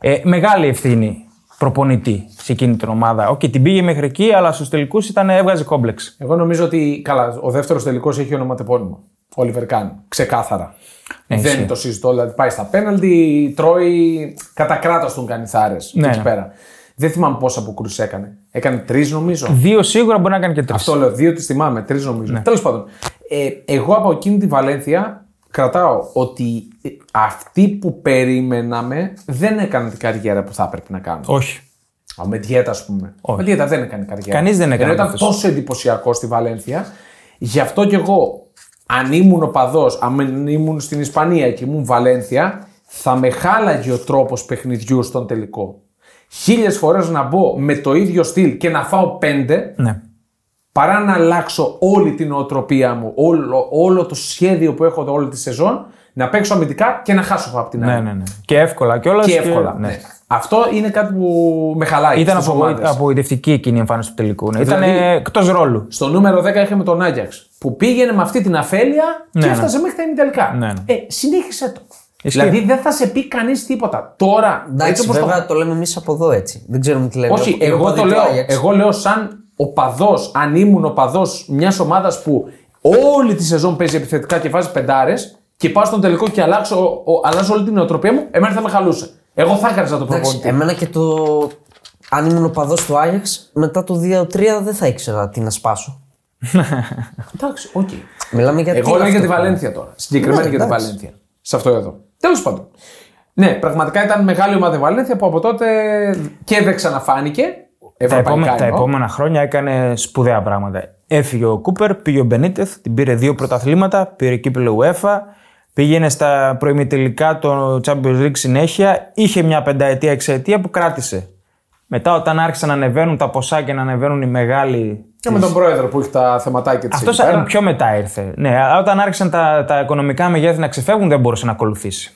Ε, μεγάλη ευθύνη προπονητή σε εκείνη την ομάδα. Οκ, την πήγε μέχρι εκεί, αλλά στους τελικούς ήταν έβγαζε κόμπλεξ. Εγώ νομίζω ότι καλά, ο δεύτερος τελικός έχει ονοματεπώνυμο. Όλιβερ Καν. Ξεκάθαρα. Ναι, Δεν ισχύει. το συζητώ. Δηλαδή πάει στα πέναλτι, τρώει κατά κράτος τον Κανιθάρε Ναι, εκεί ναι. πέρα. Δεν θυμάμαι πόσα αποκρούσει έκανε. Έκανε τρεις νομίζω. Δύο σίγουρα μπορεί να κάνει και τρεις. Αυτό λέω, δύο τις θυμάμαι, τρεις νομίζω. Ναι. Τέλος πάντων, ε, εγώ από εκείνη τη Βαλένθια κρατάω ότι ε, αυτοί που περιμέναμε δεν έκαναν την καριέρα που θα έπρεπε να κάνουν. Όχι. Ο Μεντιέτα, ας πούμε. Ο Μεντιέτα δεν έκανε καριέρα. Κανείς δεν έκανε Ενώ ήταν αυτός. τόσο εντυπωσιακό στη Βαλένθια. Γι' αυτό κι εγώ, αν ήμουν οπαδό, αν ήμουν στην Ισπανία και ήμουν Βαλένθια, θα με χάλαγε ο τρόπος παιχνιδιού στον τελικό. Χίλιες φορές να μπω με το ίδιο στυλ και να φάω πέντε, Ναι. Παρά να αλλάξω όλη την οτροπία μου, όλο, όλο το σχέδιο που έχω όλη τη σεζόν, να παίξω αμυντικά και να χάσω από την άλλη. Ναι, ναι, ναι. Και εύκολα κιόλας. Και εύκολα. ναι. Αυτό είναι κάτι που με χαλάει. Ήταν στις απογο... ομάδες. απογοητευτική εκείνη η εμφάνιση του τελικού. Ναι. Ήταν Δηλαδή- εκτός ρόλου. Στο νούμερο 10 είχαμε τον Άγιαξ που πήγαινε με αυτή την αφέλεια και Ναι, ναι. έφτασε μέχρι τα ημιτελικά. Ναι, ναι. Ε, συνέχισε το. Ισχύει. Δηλαδή δεν θα σε πει κανείς τίποτα. Τώρα. έτσι Εντάξει, όπως το- βέβαια το... λέμε εμείς από εδώ έτσι. Δεν ξέρουμε τι λένε. Όχι, οι εγώ οπαδοί το του λέω. Άγιαξ. Εγώ λέω σαν οπαδό, αν ήμουν οπαδό μιας ομάδας που όλη τη σεζόν παίζει επιθετικά και βάζει πεντάρες και πάω στον τελικό και αλλάξω, ο, αλλάζω όλη την νοοτροπία μου, εμένα θα με χαλούσε. Εγώ θα έκανα το Εντάξει, προπονητή. εμένα και το, αν ήμουν οπαδός του Άγιαξ, μετά το 2-3 δεν θα ήξερα τι να σπάσω. Εντάξει, οκ. Μιλάμε για Εγώ τι λέω για τη αυτό. Βαλένθια τώρα. Συγκεκριμένα Ναι, για τη εντάξει. Βαλένθια. Σε αυτό εδώ. Τέλος πάντων. Ναι, πραγματικά ήταν μεγάλη ομάδα η Βαλένθια που από τότε και δεν ξαναφάνηκε. Τα Ευρωπαϊκά επόμενα, τα εννοώ. επόμενα χρόνια έκανε σπουδαία πράγματα. Έφυγε ο Κούπερ, πήγε ο Μπενίτεθ, την πήρε δύο πρωταθλήματα, πήρε κύπελο UEFA, πήγαινε στα προημιτελικά το Champions League συνέχεια, είχε μια πενταετία, εξαετία που κράτησε. Μετά όταν άρχισαν να ανεβαίνουν τα ποσά και να ανεβαίνουν οι μεγάλοι. Και με τον πρόεδρο που έχει τα θεματάκια της. Αυτός πιο μετά ήρθε. Ναι, αλλά όταν άρχισαν τα, τα οικονομικά μεγέθη να ξεφεύγουν, δεν μπορούσε να ακολουθήσει.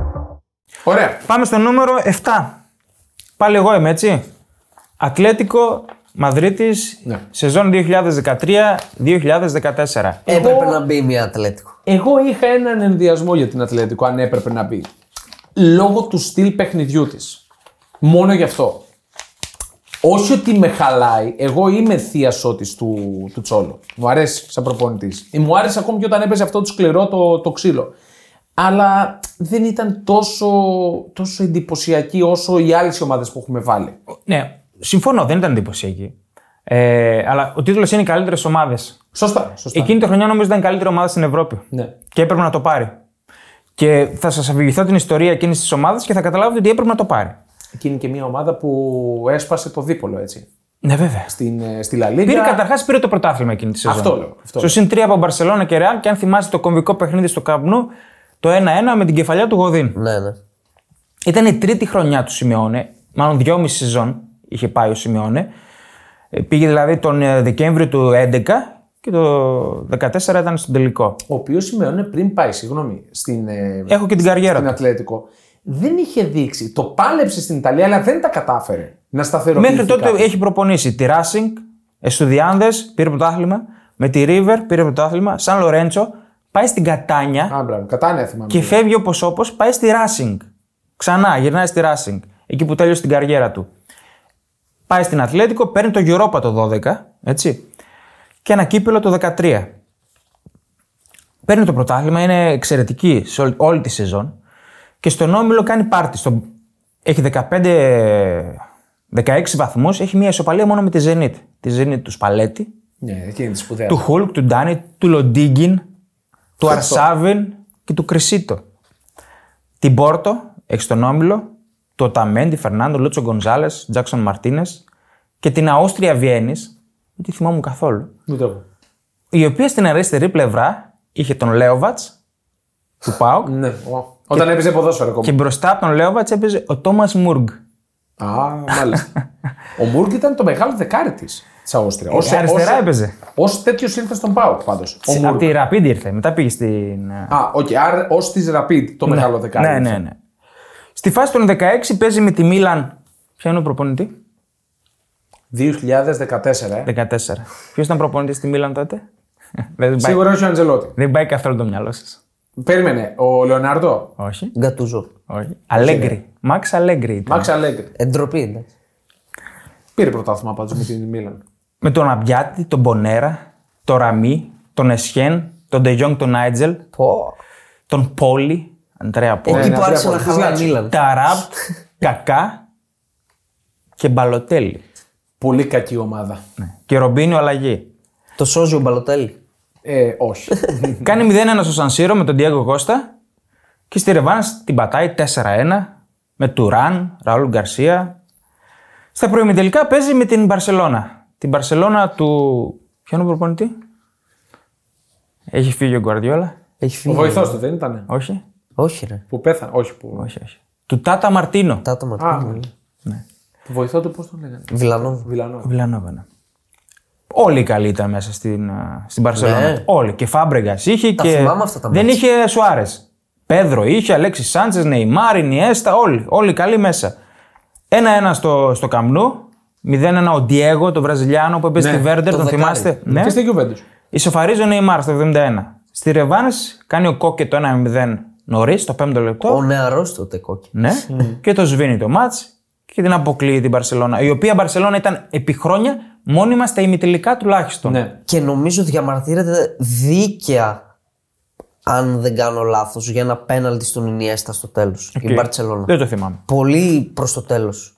Ωραία. Πάμε στο νούμερο 7. Πάλι εγώ είμαι έτσι. Ατλέτικο Μαδρίτης, Ναι. σεζόν 2013-2014. Έπρεπε να μπει μια Ατλέτικο. Εγώ είχα έναν ενδιασμό για την Ατλέτικο, αν έπρεπε να μπει. Λόγω του στυλ παιχνιδιού της. Μόνο γι' αυτό. Όχι ότι με χαλάει, εγώ είμαι θεία σώτη του, του Τσόλο. Μου αρέσει σαν προπονητής. Μου άρεσε ακόμη και όταν έπαιζε αυτό το σκληρό το, το ξύλο. Αλλά δεν ήταν τόσο, τόσο εντυπωσιακή όσο οι άλλες ομάδες που έχουμε βάλει. Ναι, συμφωνώ, δεν ήταν εντυπωσιακή. Ε, αλλά ο τίτλος είναι οι καλύτερες ομάδες. Σωστά. σωστά. Εκείνη τη χρονιά νομίζω ήταν η καλύτερη ομάδα στην Ευρώπη. Ναι. Και έπρεπε να το πάρει. Και θα σας αφηγηθώ την ιστορία εκείνης της ομάδας και θα καταλάβετε ότι έπρεπε να το πάρει. Εκείνη και μια ομάδα που έσπασε το δίπολο έτσι. Ναι, βέβαια. Στην, ε, στη Λα Λίγκα. Πήρε καταρχάς πήρε το πρωτάθλημα εκείνη τη σεζόν. Αυτό λέω, αυτό Στο συν 3 από Μπαρσελόνα και Ρεάλ και αν θυμάστε το κομβικό παιχνίδι στο Καπνού, το 1-1 με την κεφαλιά του Γοδίν. Ναι, ναι. Ήταν η τρίτη χρονιά του Σιμεώνε, μάλλον δυόμιση σεζόν είχε πάει ο Σιμεώνε. Ε, Πήγε δηλαδή τον ε, Δεκέμβριο του 2011 και το 2014 ήταν στον τελικό. Ο οποίος σημαίνει πριν πάει, συγγνώμη, στην, ε, Έχω και την καριέρα στην του. Ατλέτικο. Δεν είχε δείξει. Το πάλεψε στην Ιταλία, αλλά δεν τα κατάφερε να σταθεροποιήσει. Μέχρι τότε κάτι. έχει προπονήσει τη Racing, Εστουδιάνδε, πήρε πρωτάθλημα, με τη River πήρε πρωτάθλημα, Σαν Λορέντσο, πάει στην Κατάνια Α, μπράβο, κατάνοια θυμάμαι. και φεύγει όπω όπω, πάει στη Racing. Ξανά γυρνάει στη Racing, εκεί που τέλειωσε την καριέρα του. Πάει στην Ατλέτικο, παίρνει το Europa το 12, έτσι. Και ένα κύπελο το 13. Παίρνει το πρωτάθλημα, είναι εξαιρετική σε όλη, όλη τη σεζόν. Και στον Όμιλο κάνει πάρτι. Στο, έχει 15, 16 βαθμούς, έχει μια ισοπαλία μόνο με τη Zenit. Τη Zenit του Σπαλέτη, Ναι, εκείνη τη σπουδαία. του Χουλκ, του Ντάνι, του Λοντίγκιν, του Αρσάβιν και του Κρισίτο. Την Πόρτο, έχεις στον Όμιλο, του Οταμέντι, Φερνάντο, Λούτσο Γκονζάλες, Τζάξον Μαρτίνες και την Αόστρια Βιέννης, δεν τη θυμόμουν καθόλου, Ούτε εγώ. η οποία στην αριστερή πλευρά είχε τον Λέοβατς του Πάουκ Ναι, ο- όταν έπαιζε ποδόσφαιρο ακόμα. και μπροστά από τον Λέοβατς έπαιζε ο Τόμας Μουργκ. Α, μάλιστα. ο Μούργκ ήταν το μεγάλο δεκάρι της της Αούστρια. Ως- Ε, αριστερά ως- έπαιζε. Ως τέτοιος ήρθε στον Πάουκ πάντως. Ο Από Μούργκ. τη Rapid ήρθε, μετά πήγε στην. Α, οκ, άρα ως της Rapid το μεγάλο δεκάρι. Ναι, ναι, ναι. Στη φάση των 16 παίζει με τη Μίλαν. Ποια είναι ο προπονητή; 2014, ε. 14. Ποιος ήταν προπονητής στη Μίλαν τότε; δεν, πάει, Σίγουρα όχι ο Αντζελότη. δεν πάει καθόλου το μυαλό σας. Περίμενε, ο Λεωνάρντο; Όχι. Γκατούζο. Όχι. Αλέγκρι. Μαξ Αλέγκρι ήταν. Μαξ Αλέγκρι. Ντροπή, εντάξει. Πήρε πρωτάθλημα πάντως με την Μίλαν. Με τον Αμπιάτη, τον Μπονέρα, τον Ραμί, τον Εσχέν, τον Ντεγιόνγκ, τον Νάιτζελ, Πω. τον Πόλι, Αντρέα Πόλι, Εκεί ναι, που άρχισε να Αντρέα χαλάει η Πόλη. Μίλαν. Ταράμπ, Κακά και Μπαλοτέλη. Πολύ κακή ομάδα. Ναι. Και Ρομπίνιο αλλαγή. Το σώζει ο Μπαλοτέλη. Ε, όχι. Κάνει 0-1 στο Σανσίρο με τον Diego Κώστα και στη Ρεβάνς την πατάει 4-1 με Τουράν, Ραούλ Γκαρσία. Στα προημιτελικά παίζει με την Μπαρσελώνα. Την Μπαρσελώνα του. Ποιο είναι ο προπονητή; Έχει φύγει ο Γκουαρδιόλα. Έχει ο φύγει. βοηθός του δεν ήταν. Όχι. Όχι, ρε. Που πέθανε. Όχι. Που... Όχι, όχι. Του Τάτα Μαρτίνο. Τάτα Α, Μαρτίνο. Ναι. Το βοηθό του πώς τον λέγανε; Βιλανό. Βιλανό. Βιλανόβα. ναι. Όλοι οι καλοί ήταν μέσα στην, α, στην Μπαρσελόνα. Ναι. Όλοι. Και Φάμπρεγκας είχε Τα και. θυμάμαι αυτά τα Δεν μάτς. είχε Σουάρες. Πέδρο είχε, Αλέξης Σάντσες, Νεϊμάρ, Ινιέστα, όλοι. Όλοι καλοί μέσα. 1-1 στο, στο Καμνού. 0-1 ο Ντιέγκο, το Βραζιλιάνο που έπαιζε Ναι, στη Βέρντερ, το τον δεκάρι. θυμάστε; Ναι. Και στη Juventus. Ισοφαρίζει ο Νεϊμάρ στο 71. Στη Ρεβάνες κάνει ο Κόκε το 1-0 νωρίς, το 5ο λεπτό. Ο νεαρός τότε κόκκι. Ναι. Και το σβήνει το μάτς και την αποκλείει την Παρσελώνα. Η οποία Μπαρσελόνα ήταν επί χρόνια μόνιμα στα ημιτελικά τουλάχιστον. Ναι. Και νομίζω διαμαρτύρεται δίκαια, αν δεν κάνω λάθος, για ένα πέναλτι στον Ινιέστα στο τέλος. Η Και Μπαρσελόνα. Δεν το θυμάμαι. Πολύ προς το τέλος.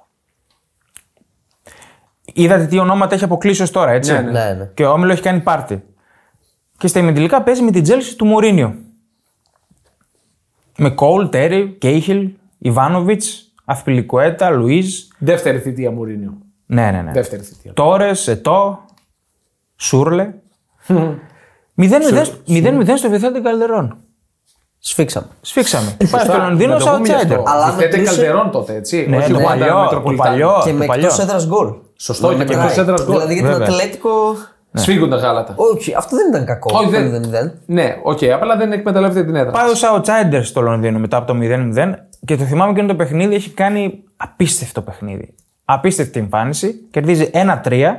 Είδατε τι ονόματα έχει αποκλείσει ως τώρα, έτσι; Ναι, ναι. Ναι, ναι. Και ο Όμιλο έχει κάνει πάρτι. Και στα ημιτελικά παίζει με την Τσέλσι του Μουρίνιο. Με Κόουλ, Τέρι, Κέιχιλ, Ιβάνοβιτς, Αθπιλικουέτα, Λουίζ. Δεύτερη θητεία Μουρίνιο. Ναι, ναι, ναι. Δεύτερη θητεία. Τόρες, Ετό, Σούρλε. 0-0 στο Βιθέντε Καλντερόν. Σφίξαμε. Σφίξαμε. Υπάρχει το Λονδίνο ως outsider. Αλλά Αλλά Βιθέντε μετρούσε- Καλντερόν τότε, έτσι. Ναι, Όχι το Wanda παλιό, το Metropolitano. παλιό. Και με παλιό. εκτός έδρας γκολ. Σωστό, και με μετράει. εκτός έδρας γκολ. Δηλαδή για την Βέβαια. Ατλέτικο. Σφίγγουν τα γάλατα. Όχι, αυτό δεν ήταν κακό. Όχι, το δεν- 0-0. Ναι, οκ, απλά δεν εκμεταλλεύεται την έδρα. Πάει ως outsider στο Λονδίνο μετά από το 0-0 και το θυμάμαι και είναι το παιχνίδι έχει κάνει απίστευτο παιχνίδι. Απίστευτη εμφάνιση. Κερδίζει 1-3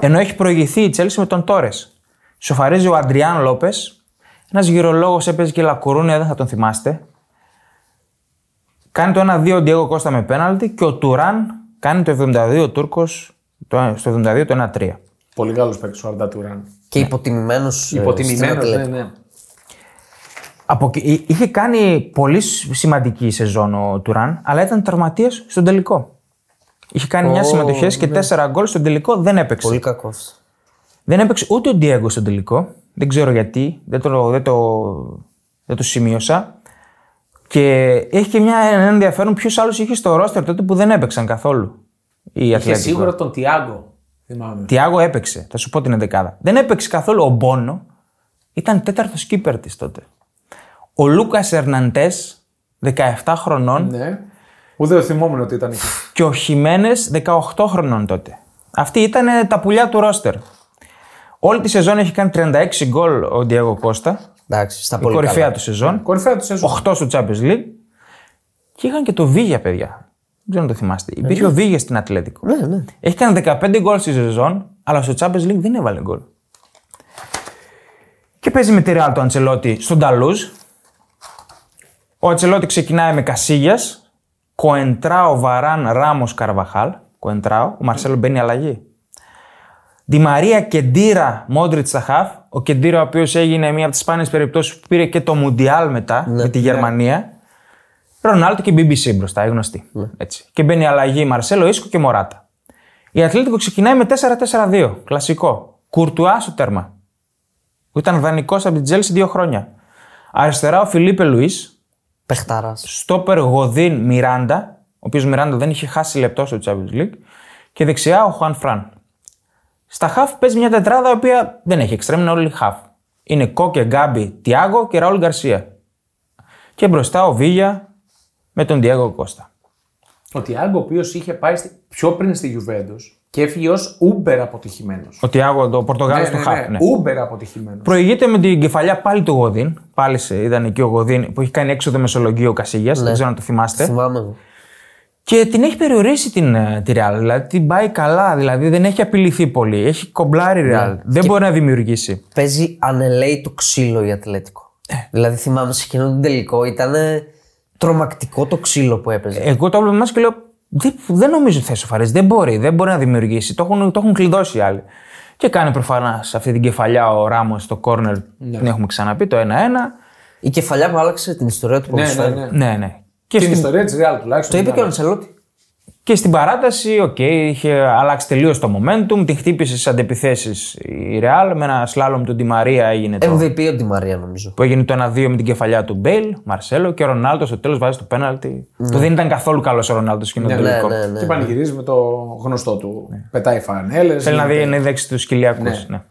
ενώ έχει προηγηθεί η Τσέλσι με τον Τόρες. Ισοφαρίζει ο Αντριάν Λόπες. Ένας γυρολόγος έπαιζε και Λα Κορούνια, δεν θα τον θυμάστε. Κάνει το 1-2 ο Ντιέγκο Κώστα με πέναλτι και ο Τουράν κάνει το 72 ο Τούρκος στο 72 το 1-3. Πολύ καλός παίκτης ο Αρντά Τουράν. Και υποτιμημένος. Υποτιμημένος, ναι, ναι. Από... εκεί- εί- Είχε κάνει πολύ σ- σημαντική σεζόν ο Τουράν, αλλά ήταν τραυματίας στον τελικό. Είχε κάνει 9 Ω, συμμετοχέ και 4 γκολ στον τελικό, δεν έπαιξε. Πολύ κακό. Δεν έπαιξε ούτε ο Ντιέγκο στον τελικό. Δεν ξέρω γιατί. Δεν το, δεν το, δεν το σημείωσα. Και έχει και μια, ένα ενδιαφέρον ποιος άλλος είχε στο ρόστερ τότε που δεν έπαιξαν καθόλου. Η Είχε Ατλέτικο. σίγουρα τον Τιάγκο. Θυμάμαι. Τιάγο έπαιξε, θα σου πω την ενδεκάδα. Δεν έπαιξε καθόλου ο Μπόνο. Ήταν τέταρτος κύπερ της τότε. Ο Λούκας Ερναντές, 17 χρονών, Ναι. Ούτε δεν θυμόμουν ότι ήταν εκεί. και ο Χιμένες, 18 χρονών τότε. Αυτοί ήταν τα πουλιά του ρόστερ. Όλη τη σεζόν έχει κάνει 36 γκολ ο Ντιέγο Κώστα. Εντάξει, στα Η πολύ κορυφαία καλά. του σεζόν. Κορυφαία του σεζόν. 8 στο Champions League. Και είχαν και το Βίγια, παιδιά. Δεν ξέρω αν το θυμάστε. Υπήρχε ο Βίγιας στην Ατλέτικο. Ναι, ναι. Έχει κάνει 15 γκολ στη σεζόν, αλλά στο Champions League δεν έβαλε γκολ. Και παίζει με τη Real του Αντσελότη στον Ταλούζ. Ο Αντσελότη ξεκινάει με Κασίγια, Κοεντράο Βαράν Ράμος Καρβαχάλ. Κοεντράο, ο Μαρσέλο μπαίνει αλλαγή. Ντι Μαρία Κεντίρα Μόντριτς στα χαφ. Ο Κεντίρα, ο οποίος έγινε μία από τις σπάνιες περιπτώσεις που πήρε και το Μουντιάλ μετά με τη Γερμανία. Ρονάλντο και BBC μπροστά, οι γνωστοί. Έτσι. Και μπαίνει αλλαγή Μαρσέλο Ίσκο και Μοράτα. Η Ατλέτικο ξεκινάει με 4-4-2. Κλασικό. Κουρτουά στο τέρμα. Που ήταν δανεικός από την Τσέλσι δύο χρόνια. Αριστερά ο Φιλίπε Λουίς. Πεχτάρα. Στόπερ Γοδίν Μιράντα. Ο οποίος Μιράντα δεν είχε χάσει λεπτό στο Champions League. Και δεξιά ο Χουάν Φραν. Στα χαφ παίζει μια τετράδα η οποία δεν έχει εξτρέμ, είναι όλοι χαφ. Είναι Κόκε, Γκάμπι, Τιάγκο και Ραούλ Γκαρσία. Και μπροστά ο Βίγια με τον Διέγκο Κώστα. Ο Τιάγκο, ο οποίος είχε πάει στη- πιο πριν στη Juventus και έφυγε ως Uber αποτυχημένος. Ο Τιάγκο, το Πορτογάλος του χαφ. ναι. Uber αποτυχημένος. Προηγείται με την κεφαλιά πάλι του Γοδίν. Πάλι σε- ήταν εκεί ο Γοδίν που έχει κάνει έξοδο Μεσολογγίου Κασίγια. Δεν ξέρω αν το θυμάστε. Θυμάμαι εγώ. Και την έχει περιορίσει την, ε, τη Real. Δηλαδή την πάει καλά. Δηλαδή δεν έχει απειληθεί πολύ. Έχει κομπλάρει η Real. Δεν μπορεί να δημιουργήσει. Παίζει ανελέητο ξύλο η Ατλέτικο. Ε. Δηλαδή θυμάμαι σε εκείνον τον τελικό ήταν τρομακτικό το ξύλο που έπαιζε. Εγώ το έβλεπα μέσα και λέω: Δεν, δεν νομίζω ότι θα ισοφαρίσει. Δεν μπορεί. Δεν μπορεί να δημιουργήσει. Το έχουν, το έχουν κλειδώσει οι άλλοι. Και κάνει προφανώς αυτή την κεφαλιά ο Ράμος στο corner. Την έχουμε ξαναπεί το 1-1. Η κεφαλιά που άλλαξε την ιστορία του Ναι, ναι, ποδοσφαίρου. ναι. Ναι, ναι. Και Την στην, ιστορία της Real τουλάχιστον. Το είπε και ο ήταν. Αντσελότη. και στην παράταση, οκ, είχε αλλάξει τελείως το momentum. Την χτύπησε στις αντεπιθέσεις η Real. Με ένα σλάλομ του Ντι Μαρία έγινε το, MVP ο Ντι Μαρία νομίζω. που έγινε το 1-2 με την κεφαλιά του Μπέιλ, Μαρσέλο και ο Ρονάλντο στο τέλος βάζει το πέναλτι. Που δεν ήταν καθόλου καλός ο Ρονάλντο και είναι το Ναι, τελικό. ναι, ναι. Και πανηγυρίζει με το γνωστό του. Πετάει φανέλες. Θέλει να δει να δέξει τους κοιλιακού. Ναι.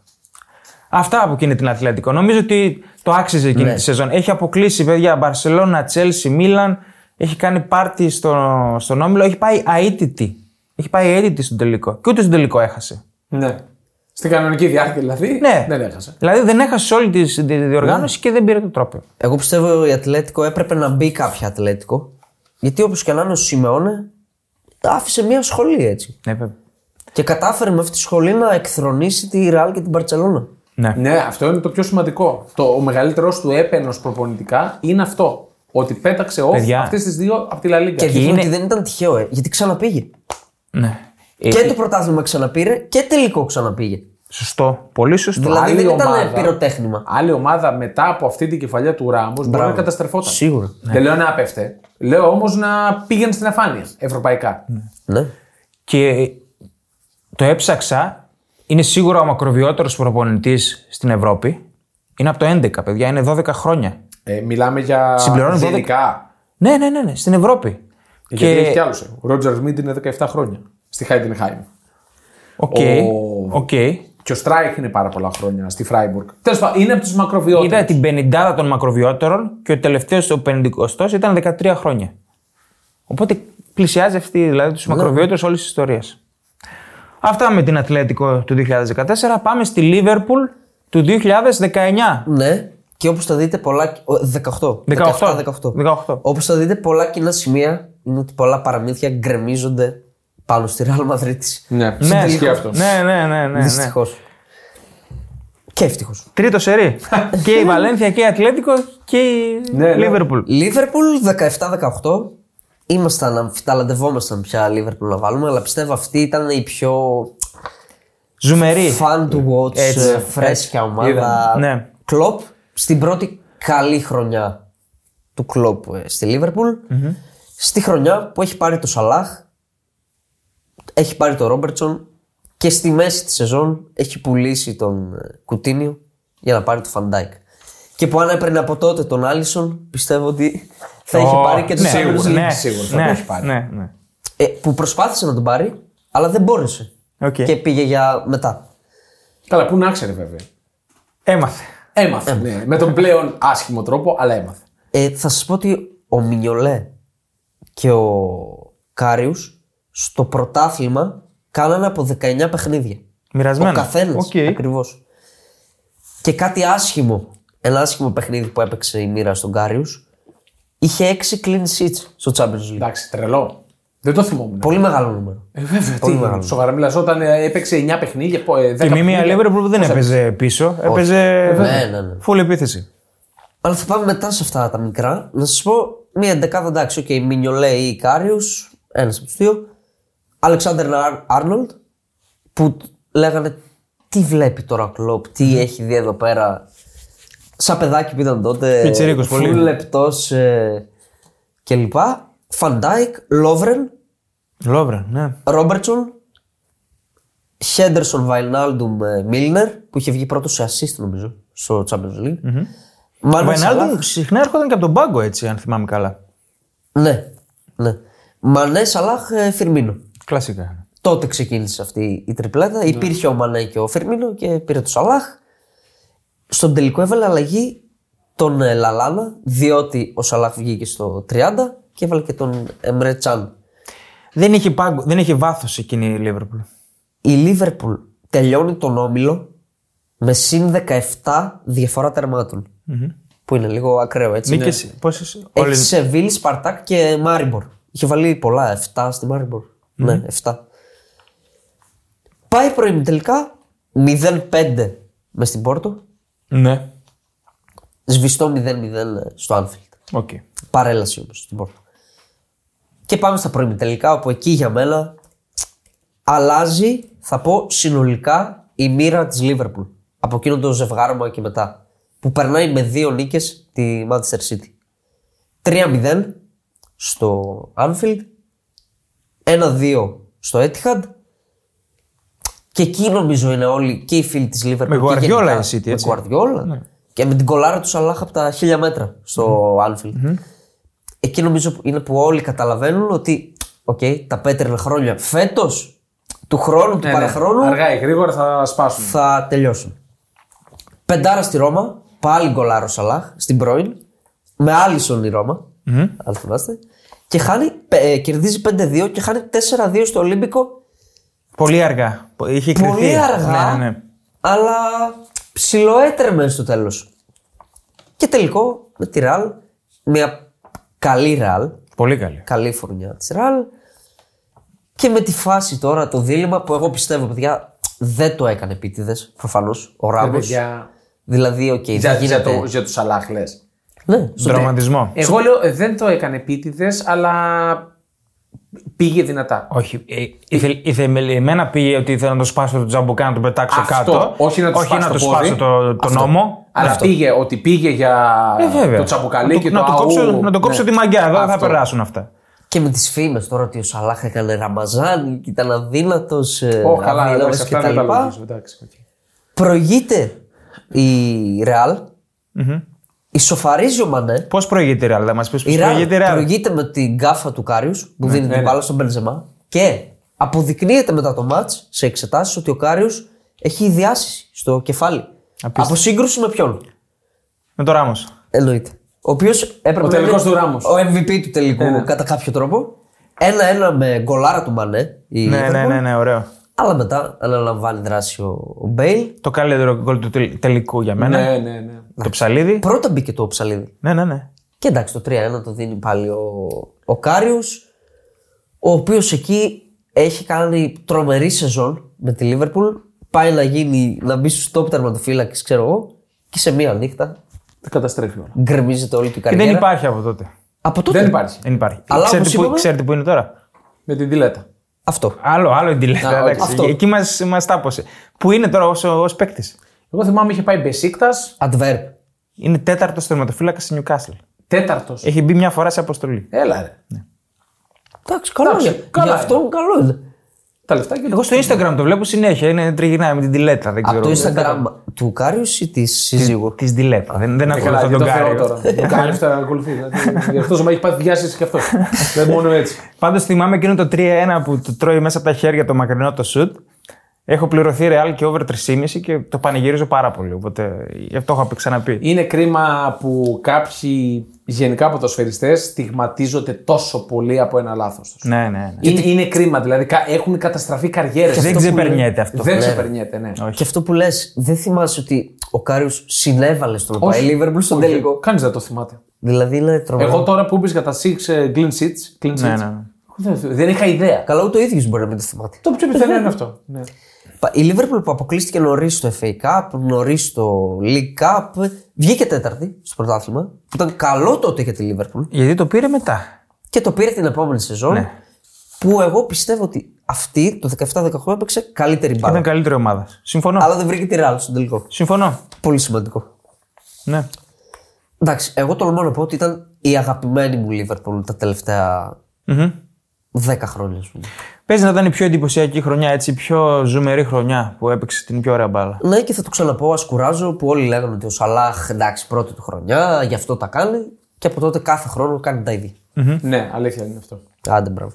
Αυτά από εκείνη την Αθλητικό. Νομίζω ότι το άξιζε εκείνη τη σεζόν. Έχει αποκλείσει παιδιά Μπαρσελόνα, Τσέλσι, Μίλαν. Έχει κάνει πάρτι στο, στον Όμιλο. Έχει πάει αίτητη. Έχει πάει αίτητη στον τελικό. Και ούτε στον τελικό έχασε. Ναι. Στην κανονική διάρκεια δηλαδή Ναι. δεν έχασε. Δηλαδή δεν έχασε όλη τη, τη διοργάνωση και δεν πήρε το τρόπαιο. Εγώ πιστεύω η Ατλέτικο έπρεπε να μπει κάποια Ατλέτικο. Γιατί όπως και να είναι ο Σιμεώνε άφησε μια σχολή έτσι. Ναι, βέβαια. Και κατάφερε με αυτή τη σχολή να εκθρονήσει τη Ρεάλ και την Παρσελόνα. Ναι. Ναι, αυτό είναι το πιο σημαντικό. Το, ο μεγαλύτερο του έπαινος προπονητικά είναι αυτό. Ότι πέταξε off Παιδιά. αυτές τις δύο από τη Λα Λίγκα. Και δείχνει είναι- ότι δεν ήταν τυχαίο, ε, γιατί ξαναπήγε. ναι. Ε, Και το πρωτάθλημα ξαναπήρε και τελικό ξαναπήγε. Σωστό. Πολύ σωστό. Δηλαδή άλλη δεν ήταν ομάδα. πυροτέχνημα. Άλλη ομάδα μετά από αυτή την κεφαλιά του Ράμου μπορεί να καταστρεφόταν. Σίγουρα. Δεν λέω να απέφτε. Λέω όμως να πήγαινε στην αφάνεια ευρωπαϊκά. Ναι. Και το έψαξα. Είναι σίγουρα ο μακροβιότερος προπονητής στην Ευρώπη. Είναι από το 11, παιδιά. Είναι 12 χρόνια. Ε, μιλάμε για Συμπληρώνει 12. γενικά. Ναι, ναι, ναι, ναι στην Ευρώπη. Γιατί έχει κι άλλους. Ο Ρότζερς Σμιτ είναι 17 χρόνια στη Χάιντενχάιμ. Οκ. Ο- Οκ. Και ο Στράιχ είναι πάρα πολλά χρόνια στη Φράιμπουργκ. Τέλος πάντων, είναι από τους μακροβιότερους. Είδα την 50 των μακροβιότερων και ο τελευταίος, ο 50 ήταν 13 χρόνια. Οπότε πλησιάζει αυτή, δηλαδή τους μακροβιότερους όλης της ιστορίας. Αυτά με την Ατλέτικο του 2014. Πάμε στη Λίβερπουλ του 2019. Ναι. Και όπως θα δείτε πολλά. ο, 18. 18. 18. 18. Όπως θα δείτε πολλά κοινά σημεία είναι ότι πολλά παραμύθια γκρεμίζονται πάνω στη Real Madrid. Ναι, Ναι, ισχύει αυτό. ναι, ναι, ναι, ναι, ναι. Δυστυχώς. Και ευτυχώς. Τρίτο σερί. και η Βαλένθια και η Ατλέτικο και η Ναι, ναι. Λίβερπουλ. Λίβερπουλ 17-18. Ήμασταν, αμφιταλαντευόμασταν πια Λίβερπουλ να βάλουμε, αλλά πιστεύω αυτή ήταν η πιο Ζουμερή. fun to watch, Έτσι, ε, φρέσκια ομάδα. Είδαμε. Ναι. Κλοπ στην πρώτη καλή χρονιά του Κλοπ ε, στη λιβερπουλ Στη χρονιά που έχει πάρει το Σαλάχ, έχει πάρει το Ρόμπερτσον και στη μέση της σεζόν έχει πουλήσει τον ε, Κουτίνιο για να πάρει τον Φαν Ντάικ. Και που αν έπαιρνε από τότε τον Άλισον, πιστεύω ότι θα είχε Ω, πάρει και το ναι, Champions League. ναι, σίγουρα θα ναι, το έχει πάρει. Ναι, ναι. Ε, που προσπάθησε να τον πάρει, αλλά δεν μπόρεσε. Οκ. Και πήγε για μετά. Καλά, πού να ξέρει βέβαια. Έμαθε. Έμαθε. ναι. Με τον πλέον άσχημο τρόπο, αλλά έμαθε. Ε, θα σας πω ότι ο Μινιολέ και ο Κάριους στο πρωτάθλημα κάνανε από 19 παιχνίδια. Μοιρασμένα. Ο καθένας, Οκ. ακριβώς. Και κάτι άσχημο, ένα άσχημο παιχνίδι που έπαιξε η μοίρα στον Κάριους, είχε 6 clean sheets στο Champions League. Εντάξει, τρελό. Δεν το θυμόμουν. Πολύ μεγάλο νούμερο. Ε, βέβαια, Πολύ τι. μεγάλο. Σοβαρά μιλάς, όταν ε, έπαιξε 9 παιχνίδια, πω, ε, 10 Και μη μια παιχνίδια. Λίβερπουλ που δεν έπαιζε πίσω. Έπαιζε. Ναι, ναι, ναι. Full επίθεση. Αλλά θα πάμε μετά σε αυτά τα μικρά. Να σας πω μία εντεκάδα εντάξει. Οκ, Μινιολέ ή Κάριου, ένας από τους δύο. Αλεξάντερ Άρνολντ, που λέγανε τι βλέπει τώρα ο Κλοπ, τι έχει δει εδώ πέρα. Σαν παιδάκι που ήταν τότε. Πιτσιρίκος, πολύ. Full λεπτός ε, κλπ. Φαν Ντάικ, Λόβρεν, Λόβρεν, ναι. Ρόμπερτσον, Χέντερσον Βαϊνάλντουμ ε, Μίλνερ, που είχε βγει πρώτος σε assist νομίζω στο Champions League. Ο Μάνε Σαλάχ. Βαϊνάλντουμ συχνά έρχονταν και από τον πάγκο έτσι, αν θυμάμαι καλά. Ναι, ναι. Μανέ, Σαλάχ, ε, Φιρμίνο. Κλασικά. Τότε ξεκίνησε αυτή η τριπλέτα. Υπήρχε ο Μανέ και ο Φιρμίνο και πήρε το Σαλάχ. Στον τελικό έβαλε αλλαγή τον ε, Λαλάνα, διότι ο Σαλάχ βγήκε στο 30 και έβαλε και τον Εμρέ Τσάν. Δεν είχε, πάγκο, δεν είχε βάθος εκείνη η Λίβερπουλ. Η Λίβερπουλ τελειώνει τον όμιλο με συν 17 διαφορά τερμάτων. Που είναι λίγο ακραίο έτσι. Νίκε. Είναι... Πόσε. Έχει Σεβίλ, Σπαρτάκ και Μάριμπορ. Είχε βάλει πολλά, 7 στη Μάριμπορ. Ναι, 7. Πάει προημιτελικά 0-5 μες στην Πόρτο. Ναι. Σβηστό 0-0 στο Άνφιλντ. Οκ. Παρέλαση όμως στην Πόρτο. Και πάμε στα προημιτελικά, όπου εκεί για μένα αλλάζει, θα πω συνολικά, η μοίρα της Λίβερπουλ. Από εκείνο το ζευγάρωμα και μετά. Που περνάει με δύο νίκες τη Manchester City. 3-0 στο Anfield, 1-2 στο Etihad και εκεί νομίζω είναι όλοι και οι φίλοι της Liverpool. Με και Guardiola γενικά, η City, έτσι. Με Guardiola και με την κολάρα του Σαλάχ από τα χίλια μέτρα στο Anfield. Εκεί νομίζω που είναι που όλοι καταλαβαίνουν ότι οκ, τα πέτρινα χρόνια φέτος, του χρόνου, του Ναι, ναι. παραχρόνου Αργά ή γρήγορα θα σπάσουν. θα τελειώσουν. Πεντάρα στη Ρώμα, πάλι γκολάρο Σαλάχ στην πρώην, με Άλισον η Ρώμα, αν θυμάστε. Και χάνει, ε, κερδίζει 5-2 και χάνει 4-2 στο Ολύμπικο. Πολύ αργά. Είχε κρυφτεί. Πολύ αργά, Ναι, ναι, ναι. αλλά ψιλοέτρεμε στο τέλος. Και τελικό με τη Ραλ, μια καλή Ραλ, Πολύ καλή. καλή φουρνιά της Ραλ. Και με τη φάση τώρα, το δίλημα που εγώ πιστεύω, παιδιά, δεν το έκανε επίτηδες προφανώς ο Ρε, Ράμος. παιδιά, Δηλαδή, οκ, Για, δεν για, γίνεται. το, για τους Σαλάχ λες. Ναι, στο Δραματισμό. Εγώ λέω ε, δεν το έκανε επίτηδες, αλλά πήγε δυνατά. Όχι. ε, Ήθε, ήθε, εμένα πήγε ότι ήθελα να το σπάσω το τζαμπουκά να τον πετάξω Αυτό, κάτω. όχι να του όχι σπάσει να το του πόδι. σπάσω το, το Αυτό. νόμο. Αλλά Αυτό. πήγε ότι πήγε για Ε, βέβαια. το τσαμπουκαλί να, και το, το να, το αού. κόψω, να το κόψω Ναι. τη μαγκιά. Εδώ δεν θα Αυτό. περάσουν αυτά. Και με τις φήμες τώρα ότι ο Σαλάχ έκανε ραμαζάνι και ήταν αδύνατος. Ω, καλά, εντάξει, αυτά δεν τα καταλογίζω. εντάξει, οκ. Προηγείται η Ρεάλ. Ισοφαρίζει ο Μανέ. Πώς προηγείται η Ρεάλ, θα μας πεις πώς Η Ρεάλ προηγείται η Ρεάλ. προηγείται με την γκάφα του Κάριους που δίνει ναι, την ναι. μπάλα στον Μπενζεμά. Και αποδεικνύεται μετά το ματς σε εξετάσεις ότι ο Κάριο έχει διάσειση στο κεφάλι. Από σύγκρουση με ποιον; Με το Ράμος. Εννοείται. Ο οποίος έπρεπε Ο να τελικός είναι του Ράμος. Ο MVP του τελικού Ναι, ναι. κατά κάποιο τρόπο. Ένα-ένα με γκολάρα του Μανέ. Η Ναι, ναι, Liverpool. ναι, ναι, ωραίο. Αλλά μετά αναλαμβάνει δράση ο, ο Μπέιλ. Το καλύτερο γκολ του τελ- τελικού για μένα. Ναι, ναι, ναι. Το ψαλίδι. Πρώτα μπήκε το ψαλίδι. Ναι, ναι, ναι. Και εντάξει, το 3-1 το δίνει πάλι ο, ο Κάριο, ο οποίος εκεί έχει κάνει τρομερή σεζόν με τη Λίβερπουλ. Πάει να, γίνει, να μπει στους top τερματοφύλακες, ξέρω εγώ, και σε μία νύχτα Τα καταστρέφει όλα. γκρεμίζεται όλη του η Και καριέρα. δεν υπάρχει από τότε. Από τότε. Δεν υπάρχει. Δεν υπάρχει. Αλλά ξέρετε, όπως που, είπαμε- ξέρετε που είναι τώρα; Με την τιλέτα. Αυτό. Άλλο, άλλο η τηλέφωνο. Α, εντάξει. αυτό. Εκεί μας μας τάπωσε. Που είναι τώρα ως ως παίκτης. Εγώ θυμάμαι είχε πάει Μπεσίκτας, Adverb. Είναι τέταρτος τερματοφύλακα στη Newcastle. τέταρτος. Έχει μπει μια φορά σε αποστολή. Έλα ρε. Εντάξει, καλό Εντάξει, είναι. καλά Γι' αυτό καλό είναι. Τα λεφτά και Εγώ στο Instagram το βλέπω συνέχεια. Είναι τριγυρνάει με την Ντιλέτα. Δεν Από ξέρω. το Instagram του Κάριου ή της σύζυγου. Της Ντιλέτα. Δεν, δεν Ε, καλά, ακολουθώ για τον το Θεό Κάριο. τώρα. Τον Κάριος θα ακολουθεί. Γι' αυτό μα έχει πάθει διάσειση και αυτό. Δεν μόνο έτσι. Πάντως θυμάμαι εκείνο το 3-1 που το τρώει μέσα από τα χέρια το μακρινό το σουτ. Έχω πληρωθεί Ρεάλ και over 3,5 και το πανηγυρίζω πάρα πολύ. Οπότε γι' αυτό έχω ξαναπεί. Είναι κρίμα που κάποιοι γενικά ποδοσφαιριστές στιγματίζονται τόσο πολύ από ένα λάθος τους. Ναι, ναι, ναι. Είναι, είναι κρίμα, δηλαδή κα- έχουν καταστραφεί καριέρες. Δεν ξεπερνιέται αυτό. Δεν Ναι. ξεπερνιέται, ναι. Και αυτό που λες, δεν θυμάσαι ότι ο Κάριο συνέβαλε στο να πάει η Liverpool στον όχι, τελικό; Κανείς δεν το θυμάται. Δηλαδή είναι τρομερό. Εγώ τώρα που είπε για τα 6 ε, clean sheets, clean sheets Ναι, ναι, ναι. δεν, δεν είχα ιδέα. Καλά, ούτε ο ίδιος μπορεί να μην το θυμάται. Το πιο πιθανό είναι αυτό. Ναι. Πα- Η Liverpool που αποκλείστηκε νωρίς στο FA Cup, νωρίς στο League Cup, βγήκε τέταρτη στο πρωτάθλημα, που ήταν καλό τότε για τη Liverpool Γιατί το πήρε μετά. και το πήρε την επόμενη σεζόν. Ναι. Που εγώ πιστεύω ότι αυτή το 17-18 έπαιξε καλύτερη μπάλα. Ήταν καλύτερη ομάδα. Συμφωνώ. Αλλά δεν βρήκε τη Real στον τελικό. Συμφωνώ. Πολύ σημαντικό. Ναι. Εντάξει, εγώ τολμώ να πω ότι ήταν η αγαπημένη μου Liverpool τα τελευταία Μμμ. 10 χρόνια. ας πούμε. Παίζει να ήταν η πιο εντυπωσιακή χρονιά, έτσι, η πιο ζουμερή χρονιά που έπαιξε την πιο ωραία μπάλα. Ναι, και θα το ξαναπώ, ας κουράζω που όλοι λέγανε ότι ο Σαλάχ εντάξει πρώτη του χρονιά, γι' αυτό τα κάνει. Και από τότε κάθε χρόνο κάνει τα ίδια. ναι, αλήθεια είναι αυτό. Άντε, μπράβο.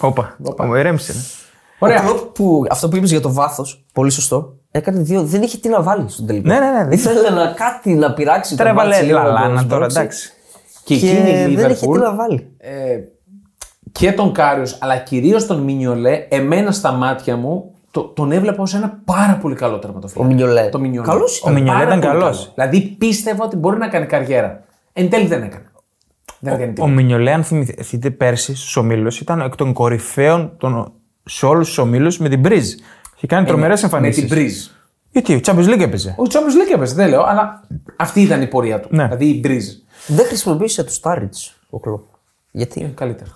Όπα. Όπα. Ηρέμησε. ναι. Ωραία. Ο Κλοπ που, αυτό που είπες για το βάθος, πολύ σωστό, έκανε δύο. Δεν είχε τι να βάλει στον τελικό. Ναι, ναι, ναι, δεν Ήθελε να κάτι να πειράξει Τώρα το μάτσι έβαλε λίγο, να το Λαλάνα τώρα, σπρώξει. εντάξει. Και Και εκείνη η δεν είχε τι να Liverpool βάλει. ε, και τον Κάριος, αλλά κυρίως τον Μινιολέ, εμένα στα μάτια μου το, τον έβλεπα ως ένα πάρα πολύ καλό τερματοφύλακα. Ο Μινιολέ. Το Μινιολέ. Καλός ήταν. Ο Μινιολέ Πάρα ήταν πολύ καλός. καλό. Δηλαδή πίστευα ότι μπορεί να κάνει καριέρα. Εν τέλει δεν έκανε. Δεν έκανε Ο τίποτα. Μινιολέ, αν θυμηθείτε πέρσι στους ομίλους, ήταν εκ των κορυφαίων των, σε όλους τους ομίλους με την Μπριζ. Είχε κάνει τρομερές Με εμφανίσεις. την Μπριζ. Γιατί ο Champions League έπαιζε. Ο Champions League έπαιζε, δεν λέω, αλλά αυτή ήταν η πορεία του. Ναι. Δηλαδή η Μπριζ. Δεν χρησιμοποίησε το Στάριτζ ο Κλοπ. Γιατί; Καλύτερα.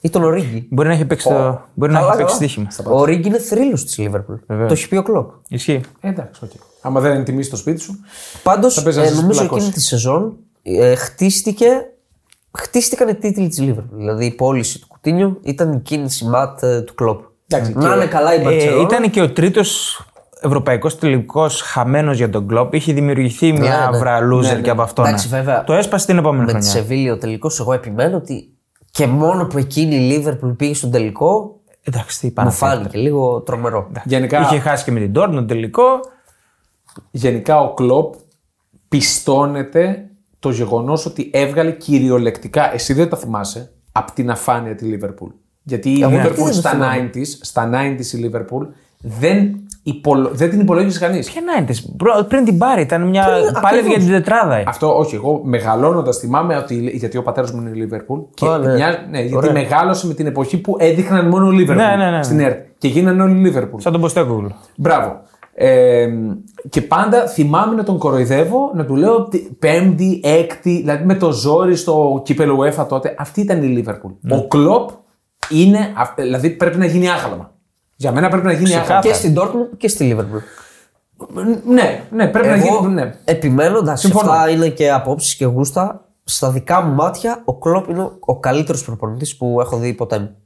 Ή τον Ορίγκη. Μπορεί να έχει παίξει, το... Μπορεί να Καλά, έχει παίξει καλά. στοίχημα. Ο Ορίγκη είναι θρύλος της Λίβερπουλ. Το έχει πει ο Κλοπ. Ισχύει. Ε, εντάξει, οκ. Άμα δεν είναι τιμή στο σπίτι σου. Πάντως, παίζει να ε, ζήσεις νομίζω πλακώσει. εκείνη τη σεζόν ε, χτίστηκε, χτίστηκαν οι τίτλοι της Λίβερπουλ. Δηλαδή η πώληση του Κουτίνιου ήταν η κίνηση ματ ε, του Κλοπ. Εντάξει, Να και- είναι καλά η Ε, Μπαρσελόνα. ήταν και ο τρίτος ευρωπαϊκός τελικός χαμένος για τον κλοπ. Είχε δημιουργηθεί μια ναι. βραλούζερ Ναι, ναι. και από αυτό. Εντάξει, ναι. βέβαια, Το έσπασε την επόμενη με τη χρονιά. Σεβίλη ο τελικός, εγώ επιμένω ότι και μόνο που εκείνη η Λίβερπουλ πήγε στον τελικό, Εντάξει, τι μου πάνω. φάνηκε λίγο τρομερό. Γενικά, Είχε χάσει και με την Dortmund τελικό. γενικά ο Κλοπ πιστώνεται το γεγονός ότι έβγαλε κυριολεκτικά, εσύ δεν τα θυμάσαι, από την αφάνεια τη Λίβερπουλ. Γιατί η Εγώ Liverpool γιατί δεν το στα θυμάμαι. 90s, στα 90s η Liverpool δεν, υπολο... δεν την υπολόγισε κανείς. Ποια να είναι. της. Προ- Πριν την πάρει, ήταν μια. Πριν, Πάλι ακριβώς. για την τετράδα. ε. Αυτό όχι. Εγώ μεγαλώνοντας θυμάμαι ότι. Γιατί ο πατέρας μου είναι Λίβερπουλ. Και Α, ναι. μια- ναι, γιατί Ωραία. μεγάλωσε με την εποχή που έδειχναν μόνο Λίβερπουλ Ναι, ναι, ναι. στην ΕΡΤ. Και γίνανε όλοι Λίβερπουλ. Σαν τον Ποστέκογλου. Μπράβο. Ε, και πάντα θυμάμαι να τον κοροϊδεύω, να του λέω ότι πέμπτη, έκτη, δηλαδή με το ζόρι στο κύπελο UEFA τότε. Αυτή ήταν η Λίβερπουλ. Ναι. Ο Κλοπ είναι. αυ- Δηλαδή πρέπει να γίνει άγαλμα. Για μένα πρέπει να γίνει άγαλμα. Και στην Dortmund και στη Liverpool. Ναι, ναι, πρέπει να Εγώ γίνει. Ναι. επιμένω, εντάξει, Συμφωνώ. αυτά είναι και απόψεις και γούστα. Στα δικά μου μάτια, ο Κλόπ είναι ο καλύτερος προπονητής που έχω δει ποτέ μου.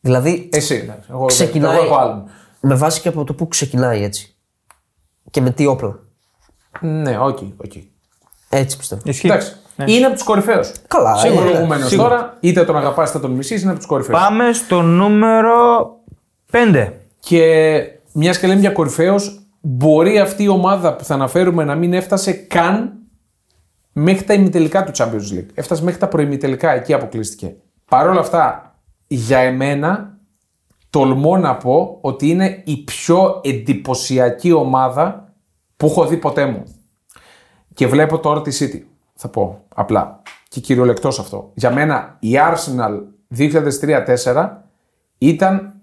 Δηλαδή, Εσύ, εντάξει, εγώ, ξεκινάει εγώ έχω άλλο. με βάση και από το που ξεκινάει έτσι. Και με τι όπλα. Ναι, ok, ok. Έτσι πιστεύω. Ισχύει. Εντάξει. Ναι. Είναι από τους κορυφαίους. Καλά, Σίγουρα ε, προηγούμενο σίγουρα. τώρα, είτε τον αγαπάς είτε τον μισείς, είναι από τους κορυφαίους. Πάμε στο νούμερο 5. Και μιας και λέμε για κορυφαίος, μπορεί αυτή η ομάδα που θα αναφέρουμε να μην έφτασε καν μέχρι τα ημιτελικά του Champions League. Έφτασε μέχρι τα προημιτελικά, εκεί αποκλείστηκε. Παρ' όλα αυτά, για εμένα, τολμώ να πω ότι είναι η πιο εντυπωσιακή ομάδα που έχω δει ποτέ μου. Και βλέπω τώρα τη City, θα πω απλά. Και κυριολεκτός αυτό. Για μένα η Arsenal 2003-2004 ήταν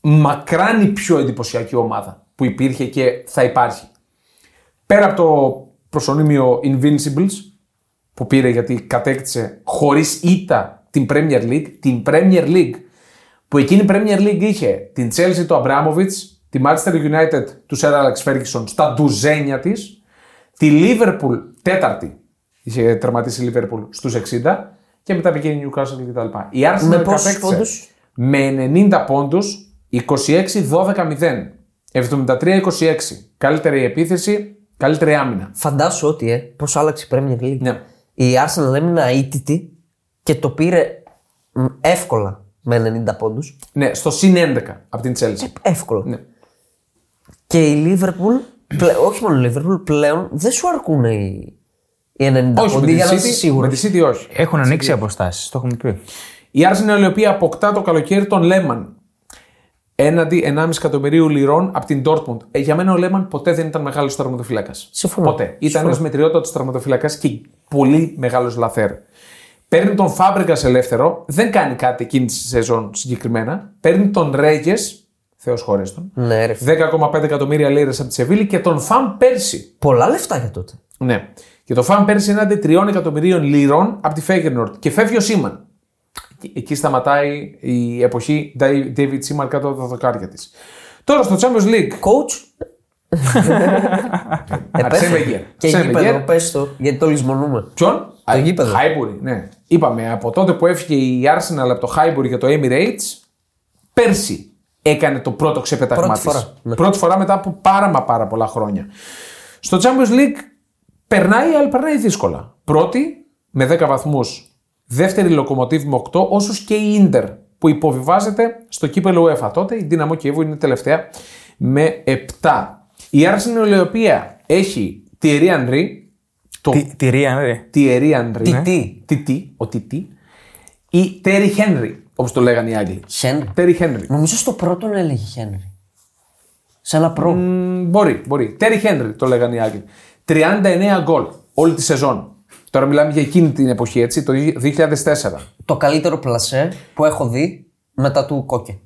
μακράν η πιο εντυπωσιακή ομάδα που υπήρχε και θα υπάρχει. Πέρα από το προσωνύμιο Invincibles που πήρε γιατί κατέκτησε χωρίς ήττα την Premier League, την Premier League που εκείνη η Premier League είχε την Chelsea του Abramovich, τη Manchester United του Sir Alex Ferguson στα ντουζένια της, τη Liverpool τέταρτη, είχε τερματίσει η Liverpool στους 60 και μετά πήγε η Newcastle κτλ. Η Arsenal Με πόσους κατέκτησε πόντους; με 90 πόντους 26-12-0. 73-26. Καλύτερη επίθεση, καλύτερη άμυνα. Φαντάσου ότι, ε, πώ άλλαξε η Premier League. Ναι. Η Arsenal έμεινε αίτητη και το πήρε μ, εύκολα με 90 πόντους. Ναι, στο συν 11 από την Chelsea. Εύκολα. Ναι. Και η Liverpool, πλε- όχι μόνο η Liverpool, πλέον δεν σου αρκούν οι, οι 90 Όχι, με πόντοι τη για να City, είσαι σίγουρος. με τη City όχι. Έχουν ανοίξει αποστάσεις, το έχουμε πει. Η Arsenal η οποία αποκτά το καλοκαίρι τον Λέμαν έναντι 1,5 εκατομμυρίου λιρών από την Dortmund. Ε, για μένα ο Λέμαν ποτέ δεν ήταν μεγάλος τραυματοφύλακα. Συμφωνώ. Ποτέ. Ήταν ένας μετριότατος τραυματοφύλακα και πολύ μεγάλος λαθέρ. Παίρνει τον Φάμπρεγκα ελεύθερο, δεν κάνει κάτι εκείνη τη σεζόν συγκεκριμένα. Παίρνει τον Ρέγε, Θεός χωρέστον, Ναι, ρε. φίλε. 10,5 εκατομμύρια λίρες από τη Σεβίλη και τον Φαμ πέρσι. Πολλά λεφτά για τότε. Ναι. Και το Φαμ πέρσι έναντι 3 εκατομμυρίων λίρων από τη Φέγενορτ. Και φεύγει ο Σίμαν. Εκεί- Εκεί σταματάει η εποχή David Σίμαν κάτω από τα δοκάρια της. Τώρα στο Champions League. Coach. Αρσέν Wenger. Και Αρσέν γήπεδο, Wenger. πες το, γιατί το λησμονούμε. Ποιον; Το γήπεδο. Χάιμπουρι, ναι. Είπαμε από τότε που έφυγε η Arsenal από το Χάιμπουρι για το Emirates, πέρσι έκανε το πρώτο ξεπεταγμά Πρώτη της. φορά, ναι. Πρώτη φορά μετά από πάρα μα πάρα πολλά χρόνια. Στο Champions League περνάει, αλλά περνάει δύσκολα. Πρώτη με 10 βαθμούς, δεύτερη λοκομοτίβ με 8, όσους και η Ίντερ που υποβιβάζεται στο κύπελο UEFA. Τότε η Δύναμο Κιέβου είναι τελευταία με 7. Η Arsenal η οποία έχει Thierry Henry, το Τι, τη Ρίαν, ρε. Thierry Henry. Τι, τι; Τι, τι, ο τι, τι; Ή Terry Henry, όπως το λέγανε οι Άγγλοι. Χένρι. Terry Henry. Νομίζω στο πρώτο έλεγε Χένρι. Σε ένα προ. Μ, μπορεί, μπορεί. Terry Henry το λέγανε οι Άγγλοι. 39 γκολ όλη τη σεζόν. Τώρα μιλάμε για εκείνη την εποχή, έτσι, το 2004. Το καλύτερο πλασέ που έχω δει μετά του Κόκε.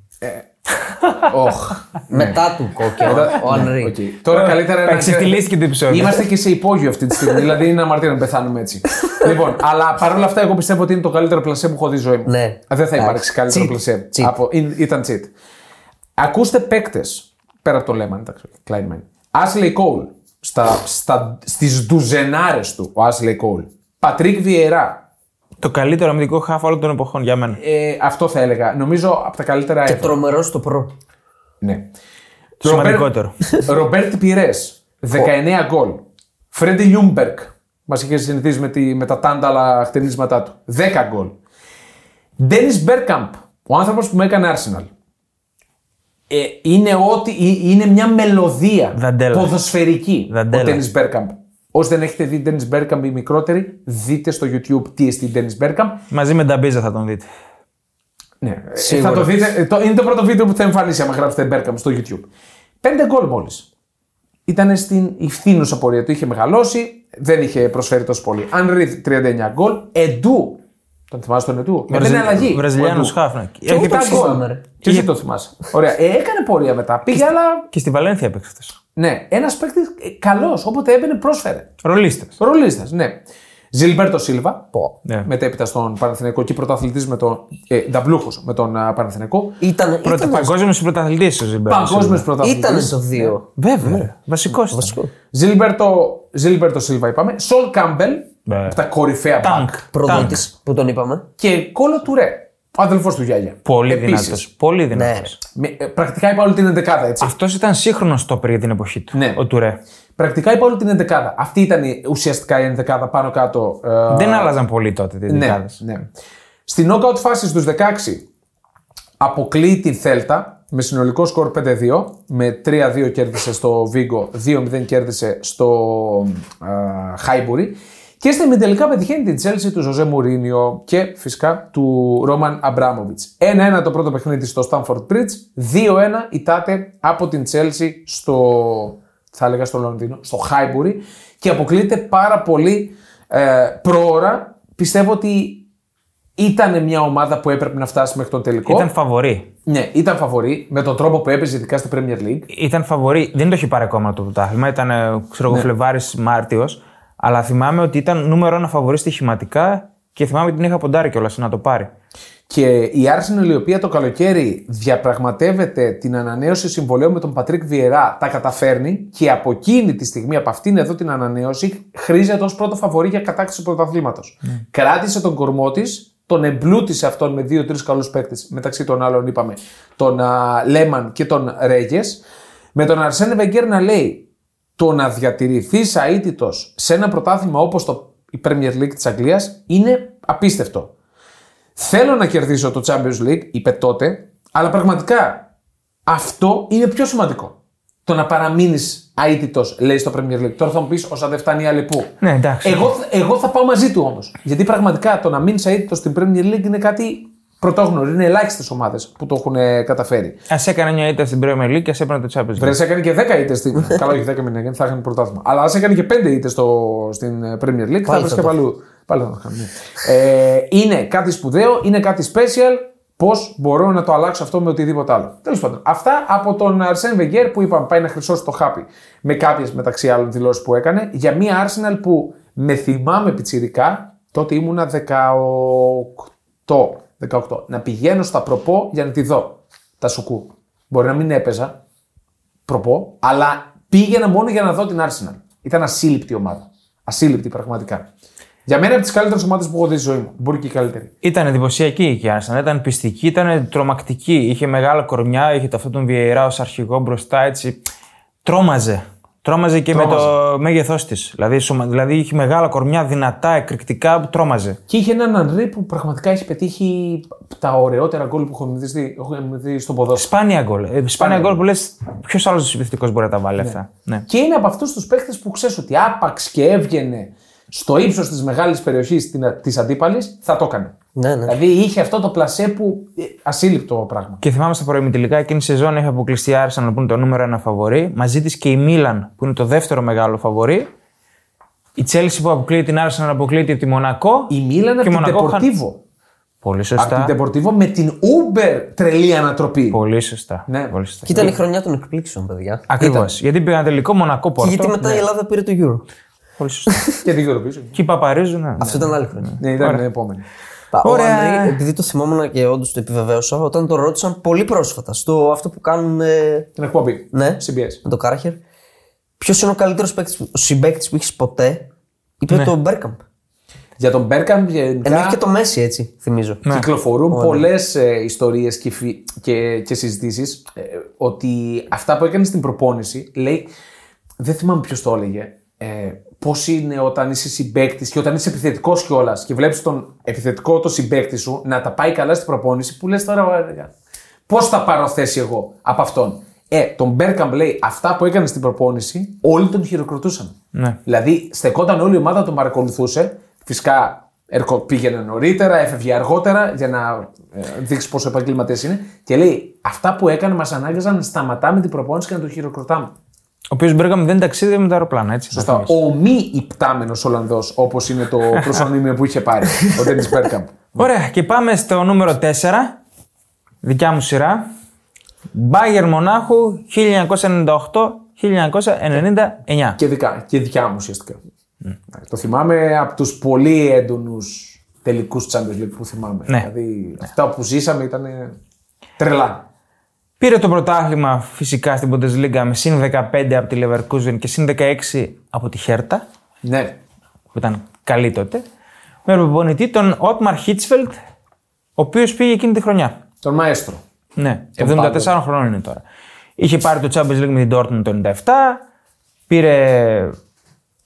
Οχ. Μετά του Κόκε, ο- ο Ανρί. Οκ. Τώρα καλύτερα να. Εξευτελίστηκε το επεισόδιο. Είμαστε και σε υπόγειο αυτή τη στιγμή. δηλαδή είναι αμαρτία να πεθάνουμε έτσι. λοιπόν, αλλά παρόλα αυτά, εγώ πιστεύω ότι είναι το καλύτερο πλασέ που έχω δει στη ζωή μου. Ναι. Δεν θα Εντάξει. υπάρξει καλύτερο Cheat. πλασέ. Cheat. Από, είναι- ήταν cheat. Ακούστε παίκτες πέρα από το Λέμαν, εντάξει, Kleinman. Ashley Cole, στα, στα, στις ντουζενάρες του, ο Ashley Cole. Πατρίκ Βιερά, Το καλύτερο αμυντικό χάφ όλων των εποχών για μένα. ε, αυτό θα έλεγα. Νομίζω από τα καλύτερα Και ever. τρομερός στο Pro. Ναι. Σημαντικότερο. Ρομπέρτ Πιρές, 19 γκολ. Φρέντι Λιούνγκμπεργκ, μας είχε συνηθίσει με, τη, με τα τάνταλα χτενίσματά του. 10 γκολ. Ντένις Μπέρκαμπ, ο άνθρωπος που με έκανε Arsenal. Ε, είναι, ότι, ε, είναι μια μελωδία Δαντέλα. ποδοσφαιρική Δαντέλα. ο Ντένι Μπέρκαμπ. Όσοι δεν έχετε δει Ντένι Μπέρκαμπ οι μικρότεροι, δείτε στο YouTube τι εστί Ντένι Μπέρκαμπ. Μαζί με Νταμπίζα θα τον δείτε. Ναι, ε, Σίγουρα. θα το δείτε. ε, το- είναι το πρώτο βίντεο που θα εμφανίσει άμα γράψετε Μπέρκαμπ στο YouTube. Πέντε γκολ μόλις. Ήταν στην φθίνουσα πορεία του, είχε μεγαλώσει, δεν είχε προσφέρει τόσο πολύ. Ανρί 39 γκολ, Εντού. Τον θυμάσαι τον Εντού. Έκανε αλλαγή. Βραζιλιάνος Ο Εντού. χάφ. ναι. Και Έχει 7 παίξει- γκολ. Και εσύ το θυμάσαι; Ωραία. Ε, έκανε πορεία μετά. Πήγε, αλλά Και στη Βαλένθια έπαιξε αυτό. ναι, ένας παίκτης καλός. Όποτε έμπαινε, πρόσφερε. Ρολίστας. Ρολίστας, ναι. Ζιλμπέρτο Σίλβα. Πω. Ναι. Μετέπειτα στον Παναθηναϊκό και πρωταθλητής με τον. Ε, Νταμπλούχος με τον α, Παναθηναϊκό. Ήταν, Πρώτα ήταν, παγκόσμιος πρωταθλητής ο Ζιμπέρ. Παγκόσμιος πρωταθλητής. ήταν το δύο. Βέβαια. Βασικό. Βασικό. Ζιλμπέρτο, Ζιλμπέρτο Σίλβα είπαμε. Σολ Κάμπελ. Ναι. Από τα κορυφαία Τάγκ. μπακ. Προδότη που τον είπαμε. Και Κόλο Τουρέ. Ο αδελφός του Γιάλια. Πολύ Επίσης. δυνατός. Πολύ δυνατός. Ναι. Με- ε, πρακτικά είπα όλη την εντεκάδα, έτσι. Αυτός ήταν σύγχρονος στόπερ για την εποχή του. Ναι. Ο Τουρέ. Πρακτικά είπα όλη την εντεκάδα. Αυτή ήταν η- ουσιαστικά η εντεκάδα πάνω κάτω. ε, Δεν άλλαζαν πολύ τότε τις ναι, δεκάδες. ναι. Στην knockout φάση στους 16 αποκλείει την Θέλτα με συνολικό σκορ 5-2. Με 3-2 κέρδισε στο Βίγκο, 2-0 κέρδισε στο ε, Χάιμπουρι. Και στην ημιτελικά πετυχαίνει την Chelsea του Ζωζέ Μουρίνιο και φυσικά του Ρόμαν Αμπράμοβιτ. 1-1 το πρώτο παιχνίδι στο Stamford Bridge, 2-1 ητάται από την Chelsea στο, θα έλεγα στο Λονδίνο, στο Χάιμπουρι και αποκλείεται πάρα πολύ ε, πρόωρα. Πιστεύω ότι ήταν μια ομάδα που έπρεπε να φτάσει μέχρι τον τελικό. Ήταν φαβορή. Ναι, ήταν φαβορή με τον τρόπο που έπαιζε, ειδικά στη Premier League. Ήταν φαβορή. Δεν το έχει πάρει ακόμα το πρωτάθλημα. Ήταν, ε, ξέρω Ναι. εγώ, Φλεβάρης Μάρτιος. Αλλά θυμάμαι ότι ήταν νούμερο ένα φαβορή στοιχηματικά και θυμάμαι ότι την είχα ποντάρει κιόλας να το πάρει. Και η Arsenal η οποία το καλοκαίρι διαπραγματεύεται την ανανέωση συμβολέου με τον Πατρίκ Βιερά τα καταφέρνει και από εκείνη τη στιγμή, από αυτήν εδώ την ανανέωση, χρήζεται ως πρώτο φαβορή για κατάκτηση του πρωταθλήματος. Κράτησε τον κορμό της, τον εμπλούτησε αυτόν με δύο-τρει καλούς παίκτες, μεταξύ των άλλων είπαμε τον α, Λέμαν και τον Ρέγες. Με τον Αρσένε Βεγκέρ να λέει το να διατηρηθείς αίτητος σε ένα πρωτάθλημα όπως το η Premier League της Αγγλίας είναι απίστευτο. Θέλω να κερδίσω το Champions League, είπε τότε, αλλά πραγματικά αυτό είναι πιο σημαντικό. Το να παραμείνεις αίτητος, λέει στο Premier League. Τώρα θα μου πεις, όσα δεν φτάνει η άλλη που. Ναι, εντάξει. Εγώ, εγώ θα πάω μαζί του όμως. Γιατί πραγματικά το να μείνεις αίτητος στην Premier League είναι κάτι πρωτόγνωρο. Είναι ελάχιστες ομάδες που το έχουν ε, καταφέρει. Α έκανε μια ήττα στην Premier League και ας έπαιρνε το Champions League. Βρε, έκανε και 10 ήττες στην. Καλά, όχι 10 μην έκανε, θα είχαν πρωτάθλημα. Αλλά ας έκανε και 5 ήττες στην ε, Premier League, θα Πάλι βρει θα και το παλού. Πάλι θα το είχαν. ναι. ε, είναι κάτι σπουδαίο, είναι κάτι special. Πώς μπορώ να το αλλάξω αυτό με οτιδήποτε άλλο. Τέλος πάντων, αυτά από τον Αρσέν Βεγγέρ που είπαμε πάει να χρυσώσει το χάπι με κάποιες μεταξύ άλλων δηλώσεις που έκανε για μια Arsenal που με θυμάμαι πιτσιρικά τότε ήμουνα 18. 18. Να πηγαίνω στα προπό για να τη δω. Τα σουκού. Μπορεί να μην έπαιζα προπό, αλλά πήγαινα μόνο για να δω την Arsenal. Ήταν ασύλληπτη ομάδα. Ασύλληπτη πραγματικά. Για μένα από τις καλύτερες ομάδες που έχω δει στη ζωή μου. Μπορεί και η καλύτερη. Ήταν εντυπωσιακή η Arsenal, ήταν πιστική, ήταν τρομακτική. Είχε μεγάλα κορμιά, είχε το αυτό τον Βιεϊρά ως αρχηγό μπροστά έτσι. Τρόμαζε. Τρόμαζε και με το μέγεθός της. Δηλαδή, σωμα- δηλαδή είχε μεγάλα κορμιά, δυνατά, εκρηκτικά, τρόμαζε. Και είχε έναν Ανρί που πραγματικά έχει πετύχει τα ωραιότερα γκολ που έχουμε δει, στη- έχουμε δει στο ποδόσφαιρο. Σπάνια γκολ. Ε, Σπάνια γκολ που λες, ποιος άλλος επιθετικό μπορεί να τα βάλει αυτά; Ναι. Και είναι από αυτούς τους παίχτε που ξέρεις ότι άπαξ και έβγαινε στο ύψος της μεγάλης περιοχής της αντίπαλης, θα το έκανε. Ναι, ναι. Δηλαδή είχε αυτό το πλασέ που. ε, ασύλληπτο πράγμα. Και θυμάμαι στα προημιτελικά εκείνη τη σεζόν είχε αποκλειστεί η Arsenal που είναι το νούμερο ένα φαβορή. Μαζί της και η Μίλαν που είναι το δεύτερο μεγάλο φαβορή. Η Chelsea που αποκλείει την Arsenal αποκλείει τη Μονακό. Η Μίλαν και από την Μονακό χαν- Deportivo. Πολύ Από σωστά. την Deportivo με την Uber τρελή ανατροπή. Πολύ σωστά. Ναι. Πολύ σωστά. Και ήταν η χρονιά των εκπλήξεων, παιδιά. Ακριβώς. Γιατί πήγαν τελικό Μονακό Και Πόρτο. γιατί μετά η Ελλάδα πήρε το Euro. Πολύ σωστά. και την Eurovision. και οι Παπαρίζου, ναι. Αυτό ήταν άλλη χρονιά. Ναι, ήταν η επόμενη. Ο Ωραία. Ανρί, επειδή το θυμόμουν και όντως το επιβεβαίωσα, όταν το ρώτησαν πολύ πρόσφατα στο αυτό που κάνουν ε, Την εκπομπή. ναι, CBS. με το Κάρχερ, ποιος είναι ο καλύτερος συμπαίκτης που έχεις ποτέ, είπε το Μπέρκαμπ. Για τον Μπέρκαμ γενικά Ενώ έχει και το Μέση έτσι, θυμίζω. κυκλοφορούν πολλές ε, ιστορίες και, φι- και, και συζητήσεις ότι αυτά που έκανες στην προπόνηση λέει. Δεν θυμάμαι ποιος το έλεγε. Ε, Πώς είναι όταν είσαι συμπέκτη και όταν είσαι επιθετικός κιόλας και βλέπεις τον επιθετικό το συμπέκτη σου να τα πάει καλά στην προπόνηση που λες τώρα. Πώς θα πάρω θέση εγώ από αυτόν. Ε, τον Μπέρκαμπ λέει αυτά που έκανες στην προπόνηση, όλοι τον χειροκροτούσαν. Ναι. Δηλαδή, στεκόταν όλη η ομάδα, τον παρακολουθούσε. Φυσικά Ερχο, πήγαινε νωρίτερα, έφευγε αργότερα για να ε, δείξει πόσο επαγγελματίε είναι. Και λέει: Αυτά που έκανε μας ανάγκαζαν να σταματάμε την προπόνηση και να το χειροκροτάμε. Ο οποίος Μπέργαμ δεν ταξίδευε με τα αεροπλάνα, έτσι. Σωστά. Ο μη υπτάμενος Ολλανδός, όπως είναι το προσωνύμιο που είχε πάρει ο Ντένις Μπέρκαμπ. Ωραία, και πάμε στο νούμερο 4. Δικιά μου σειρά. Μπάγερ Μονάχου 1998-1999. Και, δικά, και δικιά μου ουσιαστικά. Το θυμάμαι από τους πολύ έντονους τελικούς Champions League που θυμάμαι. Ναι. Δηλαδή αυτά που ζήσαμε ήταν τρελά. Πήρε το πρωτάθλημα φυσικά στην Bundesliga με συν 15 από τη Leverkusen και συν 16 από τη Χέρτα, Ναι. που ήταν καλή τότε. Με προπονητή τον Ότμαρ Χίτσφελτ, ο οποίος πήγε εκείνη τη χρονιά. Τον Μαέστρο. Ναι, 74 χρονών είναι τώρα. Είχε πάρει το Champions League με την Dortmund το 97, πήρε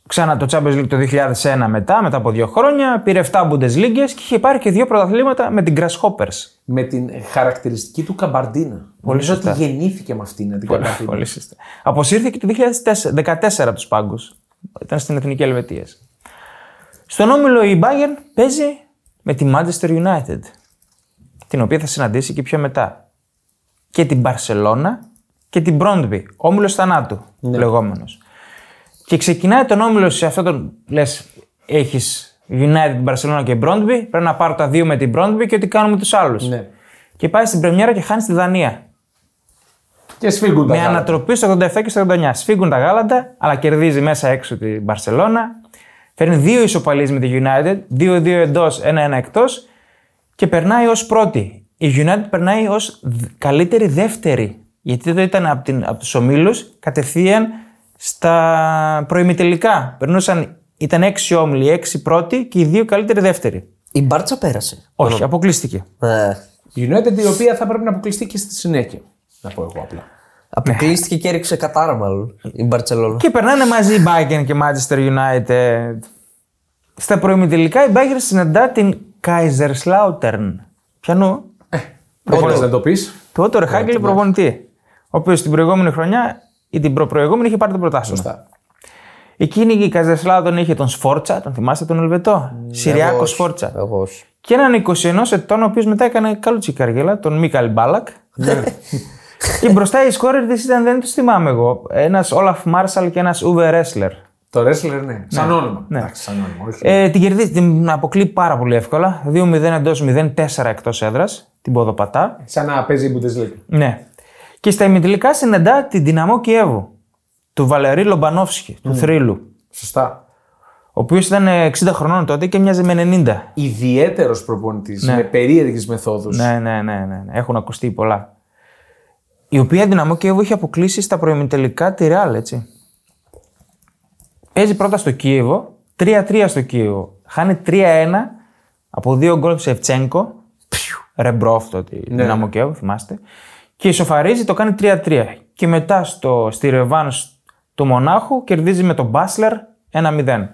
ξανά το Champions League το 2001 μετά, μετά από δύο χρόνια, πήρε 7 Bundesliga και είχε πάρει και δύο πρωταθλήματα με την Grasshoppers. Με την χαρακτηριστική του καμπαρντίνα. Νομίζω ότι σωστά. γεννήθηκε με αυτήν την καμπαρντίνα. Πολύ σωστά. Αποσύρθηκε το 2014 από τους πάγκους. Ήταν στην Εθνική Ελβετίας. Στον όμιλο η Bayern παίζει με τη Manchester United, την οποία θα συναντήσει και πιο μετά. Και την Barcelona και την Brondby, όμιλος θανάτου Ναι. λεγόμενος. Και ξεκινάει τον όμιλο σε αυτό τον. Λες, έχεις United, Barcelona και Brondby, πρέπει να πάρω τα δύο με την Brondby και τι κάνουμε τους άλλους. Ναι. Και πάει στην Πρεμιέρα και χάνει στη Δανία. Και σφίγγουν τα Με γάλα. ανατροπή στο 87 και στο 89. Σφίγγουν τα γάλαντα, αλλά κερδίζει μέσα έξω την Μπαρσελόνα. Φέρνει δύο ισοπαλίες με τη United, 2-2 εντός, 1-1 εκτός και περνάει ως πρώτη. Η United περνάει ως καλύτερη δεύτερη. Γιατί εδώ ήταν από, την, από τους ομίλους κατευθείαν στα προημιτελικά. Περνούσαν, ήταν έξι όμιλοι, έξι πρώτοι και οι δύο καλύτεροι δεύτεροι. Η Μπάρτσα πέρασε. Όχι, αποκλείστηκε. Ε, Η United η οποία θα πρέπει να αποκλειστεί και στη συνέχεια. Να πω εγώ απλά. αποκλείστηκε και έριξε κατάρα μάλλον η Μπαρσελόνα. Και περνάνε μαζί η Bayern και Manchester United. Στα προημιτελικά η Bayern συναντά την Kaiserslautern. Πιανού; Δεν μπορεί να το πεις. Του Ότο Ρεχάγκελ προπονητή. Ο οποίος την προηγούμενη χρονιά ή την προπροηγούμενη είχε πάρει το πρωτάθλημα. Σωστά. Εκείνη η Kaiserslautern είχε τον Σφόρτσα, τον θυμάστε τον Ελβετό; Συριάκος Σφόρτσα. Εγώ όχι. Και έναν 21 ετών, ο οποίος μετά έκανε καλούτσι καριέλα, τον Μίκαλ Μπάλακ. και μπροστά οι σκόρερ της ήταν, δεν τους θυμάμαι εγώ. Ένας Όλαφ Μάρσαλ και ένας Ούβε Ρέσλερ. Το wrestler ναι. Σαν όνομα. Εντάξει, σαν όνομα. Όχι. Ε, την κερδίζει, την αποκλεί πάρα πολύ εύκολα. 2-0 εντός 0-4 εκτός έδρας. Την ποδοπατά. Σαν να παίζει η Bundesliga. Ναι. Και στα ημιτελικά συναντά την Δυναμό Κιέβου. Του Βαλερή Λομπανόφσκι, του Θρύλου. Σωστά. Ο οποίος ήταν ε, 60 χρονών τότε και μοιάζε με 90. Ιδιαίτερος προπονητής με περίεργες μεθόδους. Ναι, ναι, ναι, ναι, ναι. Έχουν ακουστεί πολλά. Η οποία Δυναμό Κιέβου έχει αποκλείσει στα προημιτελικά τη Ρεάλ, έτσι. Παίζει πρώτα στο Κίεβο, 3-3 στο Κίεβο. Χάνει 3-1 από δύο γκολ του Σεφτσέγκο. Ρεμπρόφ τότε, η Δυναμό Κιέβου, θυμάστε. Και ισοφαρίζει, το κάνει 3-3. Και μετά στο, στη Ρεβάνς του Μονάχου κερδίζει με τον Μπάσλερ 1-0.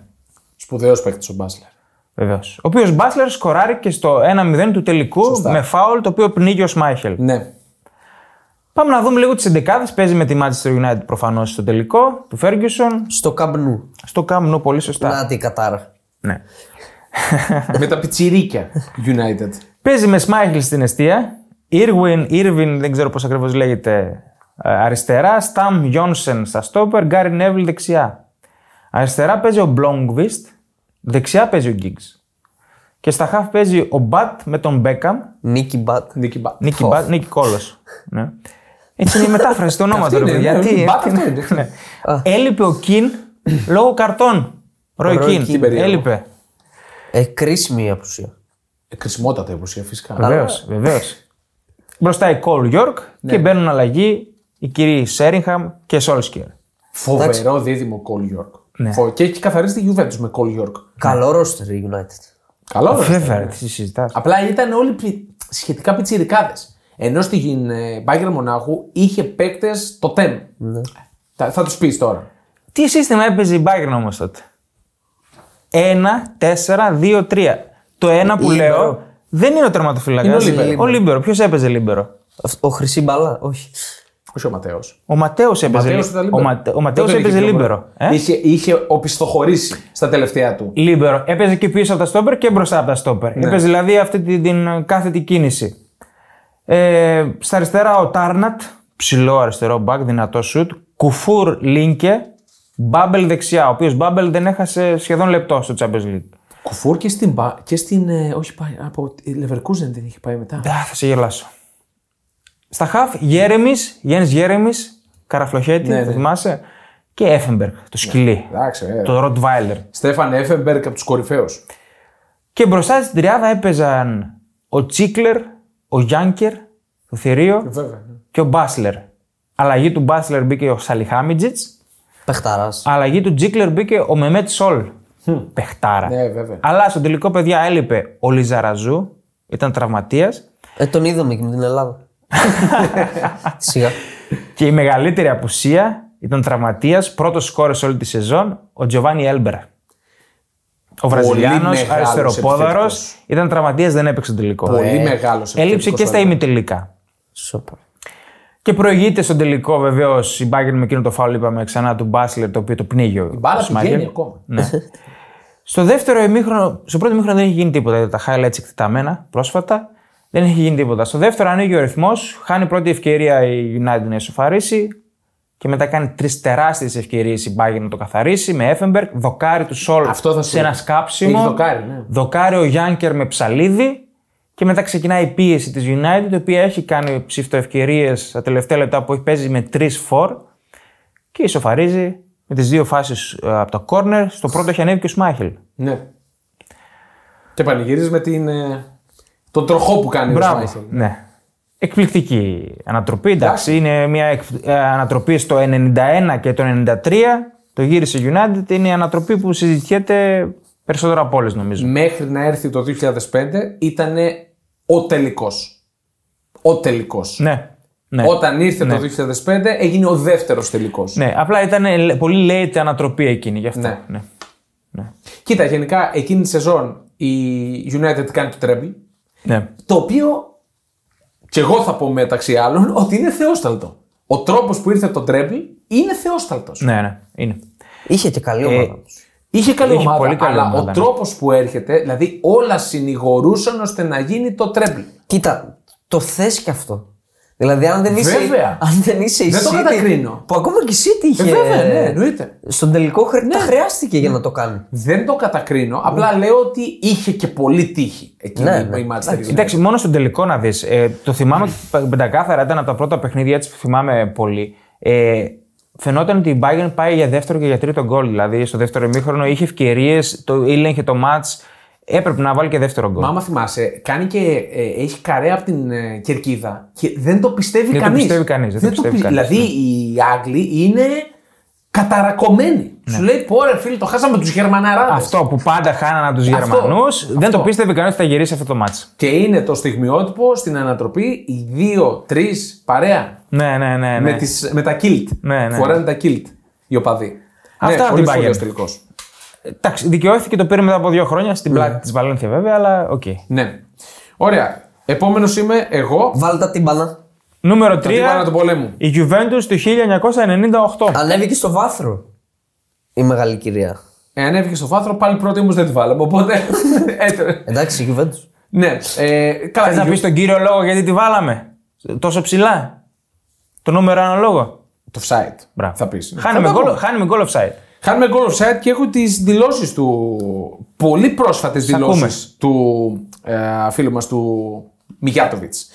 Σπουδαίος παίκτης ο Μπάσλερ. Βεβαίως. Ο οποίος Μπάσλερ σκοράρει και στο 1-0 του τελικού Σωστά. με φάουλ το οποίο πνίγει ο Σμάιχελ. Ναι. Πάμε να δούμε λίγο τις 11 Παίζει με τη Manchester United προφανώς στο τελικό του Ferguson. Στο Καμπνού. Στο Camp Nou, πολύ σωστά. Να τη κατάρα. Ναι. με τα πιτσιρίκια United. Παίζει με Σμάιχελ στην αιστεία. Irwin, Irvin, δεν ξέρω πώς ακριβώς λέγεται ε, αριστερά. Σταμ Γιόνσεν στα στόπερ. Γκάρι Νέβιλ δεξιά. Αριστερά παίζει ο Blomqvist. Δεξιά παίζει ο Giggs. Και στα χαφ παίζει ο Μπατ με τον Μπέκαμ. Νίκη Μπατ. Νίκη Μπα. Νίκη, Μπα, Νίκη Κόλος. ναι. Έτσι είναι η μετάφραση του ονόματο. Αυτή ρε είναι, παιδιά. ναι, Τι- Μπατ τι- αυτό είναι. ναι. Έλειπε ο Κιν λόγω καρτών. Ροϊ Roy Κιν. Keane, περίεργο. Έλειπε. Ε, κρίσιμη η απουσία. Ε, Κρισιμότατα η ουσία φυσικά. Βεβαίως. Βεβαίως. Μπροστά οι Κολ Γιόρκ Ναι. και μπαίνουν αλλαγή οι κύριοι Σέριγχαμ και Σόλσκιερ. Φοβερό δίδυμο Κολ Γιόρκ. Ναι. Και έχει καθαρίσει τη Juventus με Κολ Γιόρκ. Καλό ρόστερ η United. Καλό ρε. Βέβαια, ρε, τι συζητάς. Απλά ήταν όλοι πι- σχετικά πιτσιρικάδες. Ενώ στην ε, Bayern Μονάχου είχε παίκτες το τέμ. Θα, θα τους πεις τώρα. Τι σύστημα έπαιζε η Bayern όμως τότε; 1, 4, 2, 3. Το ένα που Λίμπερο. λέω δεν είναι ο τερματοφύλακας. Είναι ο λίμπερο. Ο Λίμπερο. Ποιος έπαιζε Λίμπερο; Αυτ- Ο Χρυσή Μπαλά, όχι. Όχι ο Ματέος. Ο Ματέος έπαιζε, Ματέος ήταν ο λίμπερο. Ματε... ο Δεν Ματέος τον είχε έπαιζε πιο λίμπερο. πολύ. Ε; Είχε, είχε οπισθοχωρήσει στα τελευταία του. Λίμπερο. Έπαιζε και πίσω από τα στόπερ και μπροστά από τα στόπερ. Ναι. Έπαιζε δηλαδή αυτή την, την κάθετη κίνηση. Ε, στα αριστερά ο Τάρνατ, ψηλό αριστερό μπακ, δυνατό σουτ. Κουφούρ Λίνκε, Μπάμπελ δεξιά, ο οποίος Μπάμπελ δεν έχασε σχεδόν λεπτό στο Champions League. Κουφούρ και στην. Μπα- Και στην ε, όχι πάει. Από τη Leverkusen δεν είχε πάει μετά. Α, θα σε γελάσω. Στα χαφ, Γέρεμις, Γιάννης Γέρεμις, Καραφλοχέτη, Ναι, το ναι. θυμάσαι. Και Έφεμπεργκ, το σκυλί. Εντάξει, ε. Το Ροτβάιλερ. Στέφαν Έφεμπερκ από τους κορυφαίους. Και μπροστά στην τριάδα έπαιζαν ο Τσίκλερ, ο Γιάνκερ, το Θηρίο Βέβαια. και ο Μπάσλερ. Αλλαγή του Μπάσλερ μπήκε ο Σαλιχάμιτζιτς. Πεχταράς. Αλλαγή του Τζίκλερ μπήκε ο Μεμέτ Σολ. Παιχτάρα. Ναι, βέβαια. Αλλά στο τελικό, παιδιά, έλειπε ο Λιζαραζού, ήταν τραυματίας. Ε, τον είδαμε και με την Ελλάδα. Σιγά. Και η μεγαλύτερη απουσία ήταν τραυματίας, πρώτος σκόρες όλη τη σεζόν, ο Τζοβάνι Έλμπερ. Ο Βραζιλιάνος, μεγάλος αριστεροπόδαρος, επιθετικός. ήταν τραυματίας, δεν έπαιξε το τελικό. Πολύ μεγάλος Έλειψε επιθετικός και στα ο ημιτελικά. Σούπερ. Και προηγείται στον τελικό βεβαίως η Bayern με εκείνο το φάουλ, είπαμε ξανά του Μπάσλερ, το οποίο το πνίγει ο Η μπάλα ο Σμάγερ. πηγαίνει ακόμα. Ναι. στο δεύτερο ημίχρονο, στο πρώτο ημίχρονο δεν έχει γίνει τίποτα. είδα Τα highlights εκτεταμένα πρόσφατα. Δεν έχει γίνει τίποτα. Στο δεύτερο ανοίγει ο ρυθμός, χάνει πρώτη ευκαιρία η United να ισοφαρίσει και μετά κάνει τρεις τεράστιες ευκαιρίες η Bayern να το καθαρίσει με Έφεμπεργκ, δοκάρι τους Σόλ Αυτό θα σου σε ένα πω. σκάψιμο. Έχει δοκάρι, ναι. Δοκάρει ο Γιάνκερ με ψαλίδι και μετά ξεκινάει η πίεση της United, η οποία έχει κάνει ψηφτοευκαιρίε τα τελευταία λεπτά που έχει παίζει με 3 φορ και ισοφαρίζει με τις δύο φάσεις από το corner. Στο πρώτο έχει ανέβει και ο Σμάχελ. Ναι. Και πανηγυρίζεις με την, ε, τον τροχό που κάνει ο Μπράβο. Σμάιχελ. Ναι. Εκπληκτική ανατροπή. Εντάξει, είναι μια εκ- ε, ανατροπή στο 91 και το 93. Το γύρισε η United. Είναι η ανατροπή που συζητιέται περισσότερο από όλες, νομίζω. Μέχρι να έρθει το 2005 ήταν ο τελικός. Ο τελικός. Ναι. Ναι. Όταν ήρθε το 2005 έγινε ο δεύτερος τελικός. Ναι, απλά ήταν ε, πολύ late ανατροπή εκείνη γι' αυτό. Ναι. Ναι. Ναι. Κοίτα, γενικά εκείνη τη σεζόν η United κάνει το treble. ναι. Το οποίο και εγώ θα πω μεταξύ άλλων ότι είναι θεόσταλτο. Ο τρόπος που ήρθε το treble είναι θεόσταλτος. ναι, ναι, είναι. Είχε και καλή ομάδα. τους. Είχε καλή Είχε ομάδα, πολύ καλή αλλά ομάδα, ο ναι. τρόπος που έρχεται, δηλαδή όλα συνηγορούσαν ώστε να γίνει το treble. Κοίτα, το θες κι αυτό. Δηλαδή, αν δεν είσαι, Βέβαια. αν δεν είσαι η Δεν το City, κατακρίνω. Που ακόμα και η City είχε. Ε, βέβαια, ναι, εννοείται. Στον τελικό χρ... τα χρειάστηκε για να το κάνει. Δεν το κατακρίνω, απλά λέω ότι είχε και πολύ τύχη εκείνη Ναι, ναι. η Manchester United. Εντάξει, μόνο στον τελικό να δεις. Ε, το θυμάμαι ότι πεντακάθαρα ήταν από τα πρώτα παιχνίδια έτσι που θυμάμαι πολύ. Ε, φαινόταν ότι η Bayern πάει για δεύτερο και για τρίτο γκολ. Δηλαδή στο δεύτερο ημίχρονο είχε ευκαιρίες, το ήλεγχε το match. Έπρεπε να βάλει και δεύτερο γκολ. Μα άμα θυμάσαι, κάνει και ε, έχει καρέ από την ε, κερκίδα και δεν το πιστεύει Δεν το κανείς. πιστεύει κανείς, δεν το πιστεύει κανείς, Δηλαδή οι Άγγλοι είναι καταρακωμένοι. Σου λέει πόρε φίλοι, το χάσαμε τους Γερμαναράδες. Ναι. Αυτό που πάντα χάνανε από τους Αυτό. Γερμανούς, δεν Αυτό. το πίστευε κανείς ότι θα γυρίσει αυτό το match. Και είναι το στιγμιότυπο στην ανατροπή οι δύο-τρει παρέα Ναι, ναι, ναι. ναι. με, τις, με τα κιλτ. Ναι, ναι. Φοράνε τα κιλτ οι οπαδοί. Αυτά ναι, από πολύ την Bayern. Σπουδαίος τελικός. Εντάξει, δικαιώθηκε το πήρε μετά από δύο χρόνια στην πλάτη της Βαλένθια βέβαια, αλλά οκ. Ναι. Ωραία. Επόμενος είμαι εγώ. Βάλτε τα τύμπανα. Νούμερο 3. Τα τύμπανα του πολέμου. Η Juventus του 1998. Ανέβηκε στο βάθρο η μεγάλη κυρία. Ε, ανέβηκε στο βάθρο, πάλι πρώτη όμως δεν τη βάλαμε. Οπότε. έτρε. Εντάξει, η Juventus. ναι. Ε, καλά, Θες να η πεις τον κύριο λόγο γιατί τη βάλαμε; Τόσο ψηλά. Το νούμερο ένα λόγο. Το offside. Μπράβο. Θα πεις. Χάνουμε γκολ, χάνουμε goal offside. Χάνουμε goal offside και έχω τις δηλώσεις του. Πολύ πρόσφατες ακούμε. δηλώσεις του ε, φίλου μας του Μιγιάτοβιτς.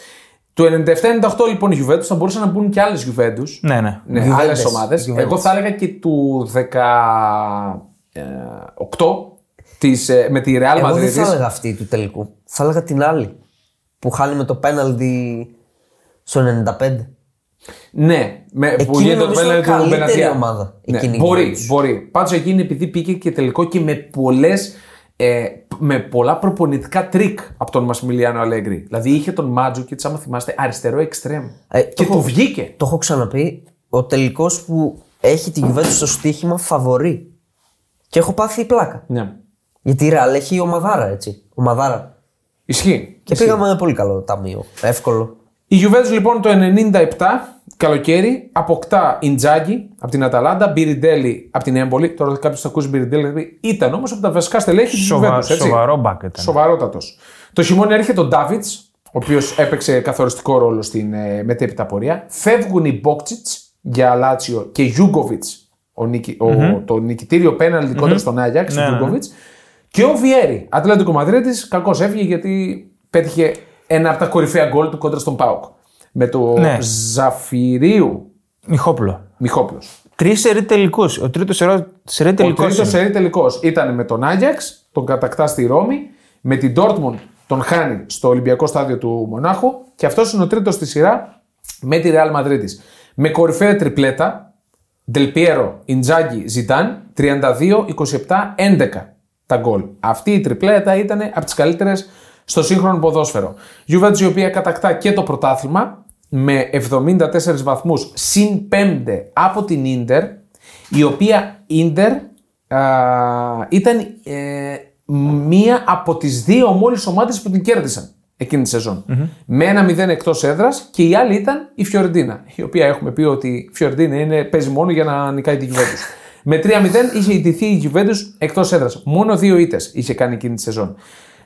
Του 97-98 λοιπόν η Juventus θα μπορούσαν να μπουν και άλλες Juventus. Ναι, ναι. Ναι, Juventus. άλλε ομάδες. Juventus. Εγώ θα έλεγα και του 18 της, ε, με τη Real Εγώ δεν Madrid. θα έλεγα αυτή του τελικού. Θα έλεγα την άλλη. Που χάνει με το πέναλτι στο 95. Ναι, με, που Εκείνη γίνεται το νομίζω πέναλτι του καλύτερη Μπενατία. ομάδα. Ναι, Εκείνη η μπορεί, Juventus. μπορεί. Πάντως εκείνη επειδή πήγε και τελικό και με πολλές. Ε, με πολλά προπονητικά τρικ από τον Μασιμιλιάνο Αλέγκρι. Δηλαδή είχε τον Μάντζο και άμα θυμάστε αριστερό εξτρέμ. Ε, και το του έχω- βγήκε. Το έχω ξαναπεί. Ο τελικός που έχει τη Juventus στο στοίχημα φαβορεί. Και έχω πάθει πλάκα. Ναι. Γιατί η Real έχει ομαδάρα έτσι. Ομαδάρα. Ισχύει. Και Ισχύει. πήγαμε με πολύ καλό ταμείο. Εύκολο. Η Juventus λοιπόν το 97 καλοκαίρι αποκτά Ιντζάγκη από την Αταλάντα, Μπιριντέλη από την Έμπολη. Τώρα κάποιος θα ακούσει Μπιριντέλη, δηλαδή ήταν όμως από τα βασικά στελέχη της Σοβα... Juventus. έτσι. Σοβαρό μπακ ήταν. Σοβαρότατος. Το χειμώνα έρχεται ο Ντάβιτς, ο οποίος έπαιξε καθοριστικό ρόλο στην ε, μετέπειτα πορεία. Φεύγουν οι Μπόκτσιτς για Λάτσιο και Γιούγκοβιτς, ο, νικη, ο, το νικητήριο πέναλτι κόντρα στον Άγιαξ, Ναι, ο ναι. Γιούγκοβιτς. Και ο Βιέρη, Ατλαντικό Μαδρίτης, κακώ έφυγε γιατί πέτυχε ένα από τα κορυφαία γκολ του κόντρα στον Πάουκ. Με το Ναι. Ζαφυρίου Μιχόπουλο. Μιχόπουλος. Τρεις σερή τελικούς. Ο τρίτος σερή Ο τελικός. τρίτος σερή τελικός ήταν με τον Άγιαξ, τον κατακτά στη Ρώμη, με την Dortmund τον χάνει στο Ολυμπιακό στάδιο του Μονάχου και αυτός είναι ο τρίτος στη σειρά με τη Real Madrid. Με κορυφαία τριπλέτα, Del Piero, Inzaghi, Zidane, 32, 27, 11 τα γκολ. Αυτή η τριπλέτα ήταν από τις καλύτερες στο σύγχρονο ποδόσφαιρο. Juventus η οποία κατακτά και το πρωτάθλημα με 74 βαθμούς συν 5 από την Ίντερ η οποία Ίντερ α, ήταν ε, μία από τις δύο μόλις ομάδες που την κέρδισαν εκείνη τη σεζον Με ένα 0 εκτός έδρας και η άλλη ήταν η Φιωρεντίνα η οποία έχουμε πει ότι η Φιωρεντίνα είναι, παίζει μόνο για να νικάει τη Juventus. Με 3-0 είχε ιτηθεί η Juventus εκτός έδρας. Μόνο δύο ήττες είχε κάνει εκείνη τη σεζόν.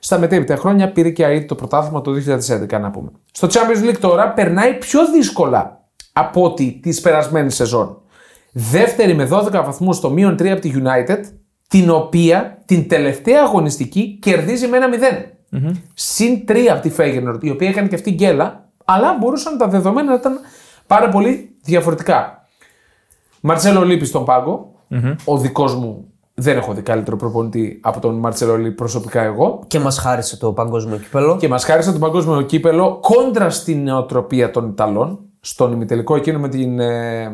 Στα μετέπειτα χρόνια πήρε και ΑΕΤ το πρωτάθλημα το 2011 να πούμε. Στο Champions League τώρα περνάει πιο δύσκολα από ότι τη περασμένη σεζόν. Δεύτερη με 12 βαθμούς στο μείον 3 από τη United, την οποία την τελευταία αγωνιστική κερδίζει με ένα 0. Συν 3 από τη Feyenoord, η οποία έκανε και αυτή γκέλα, αλλά μπορούσαν τα δεδομένα να ήταν πάρα πολύ διαφορετικά. Μαρτσέλο Λίπη στον παγκο Ο δικός μου δεν έχω δει καλύτερο προπονητή από τον Μαρτσέλο Λίπη προσωπικά εγώ. Και μας χάρισε το παγκόσμιο κύπελο. Και μας χάρισε το παγκόσμιο κύπελο κόντρα στην νοοτροπία των Ιταλών. Στον ημιτελικό εκείνο με την, ε,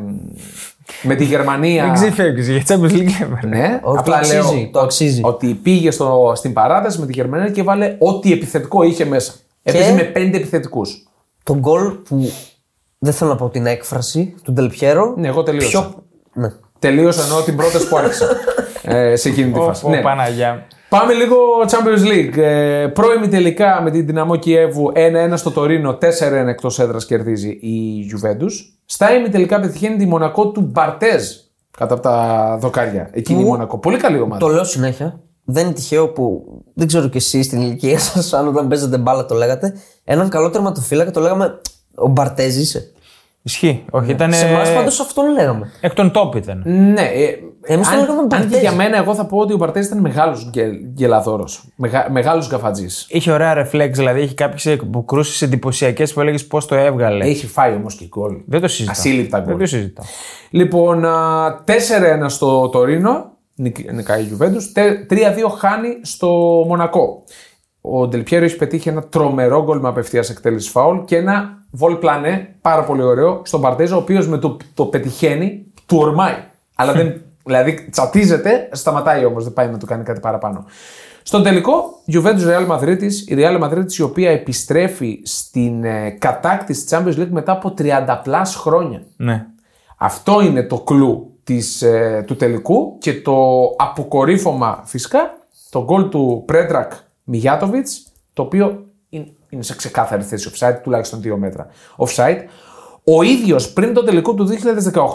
με τη Γερμανία. Δεν ξεφεύγει για Champions League έπαιρνε. Ναι, Όχι, το αξίζει, το αξίζει. Ότι πήγε στο, στην παράταση με τη Γερμανία και βάλε ό,τι επιθετικό είχε μέσα. Έπαιζε με πέντε επιθετικούς. Το γκολ που δεν θέλω να πω την έκφραση του Ντελπιέρο. Ναι, εγώ τελείωσα. Πιο... Ναι. Τελείωσα ενώ την πρόταση που άρχισα ε, σε εκείνη τη φάση. Ω, Ναι. Παναγιά. Πάμε λίγο Champions League. Ε, πρώιμη τελικά με την Δυναμό Κιέβου 1-1 στο Τωρίνο, 4-1 εκτός έδρας κερδίζει η Juventus. Στα ημιτελικά πετυχαίνει τη Μονακό του Μπαρτέζ κατά από τα δοκάρια. Εκείνη η Που- Μονακό. Πολύ καλή ομάδα. Το λέω συνέχεια. Δεν είναι τυχαίο που δεν ξέρω κι εσείς στην ηλικία σας, αν όταν παίζετε μπάλα το λέγατε. Έναν καλό τερματοφύλακα το λέγαμε Ο Μπαρτέζ είσαι. Ισχύει. Όχι, ήταν. Σε εμάς πάντως αυτόν λέγαμε. Εκ των top ήταν. Ναι, ε, Εμείς το αν, λέγαμε αν και Μπαρτέζ. για μένα, εγώ θα πω ότι ο Μπαρτέζ ήταν μεγάλος γελαδόρος. Μεγα, μεγάλος γκαφατζής. Είχε ωραία ρεφλέξ, δηλαδή είχε κάποιες αποκρούσει εντυπωσιακές που έλεγες πώς το έβγαλε. Έχει φάει όμως και γκολ. Δεν το συζητάω. Ασύλληπτα Δεν γκολ. το συζητάω. Λοιπόν, α, 4-1 στο Τωρίνο, νικ- νικάει η Juventus, τε- 3-2 χάνει στο Μονακό. Ο Ντελπιέρο έχει πετύχει ένα τρομερό γκολ με απευθείας εκτέλεση φάουλ και ένα βολ πλανέ πάρα πολύ ωραίο στον Μπαρτέζ, ο οποίος με το, το πετυχαίνει, του ορμάει. Αλλά δεν, δηλαδή τσατίζεται, σταματάει όμως, δεν πάει να του κάνει κάτι παραπάνω. Στον τελικό, Juventus Real Madrid, η Real Madrid η οποία επιστρέφει στην ε, κατάκτηση της Champions League μετά από 30 plus χρόνια. Ναι. Αυτό είναι το κλου της, ε, του τελικού και το αποκορύφωμα φυσικά το γκολ του Πρέντρακ Μιγιάτοβιτς το οποίο είναι, είναι σε ξεκάθαρη θέση offside τουλάχιστον δύο μέτρα offside. Ο ίδιος πριν το τελικό του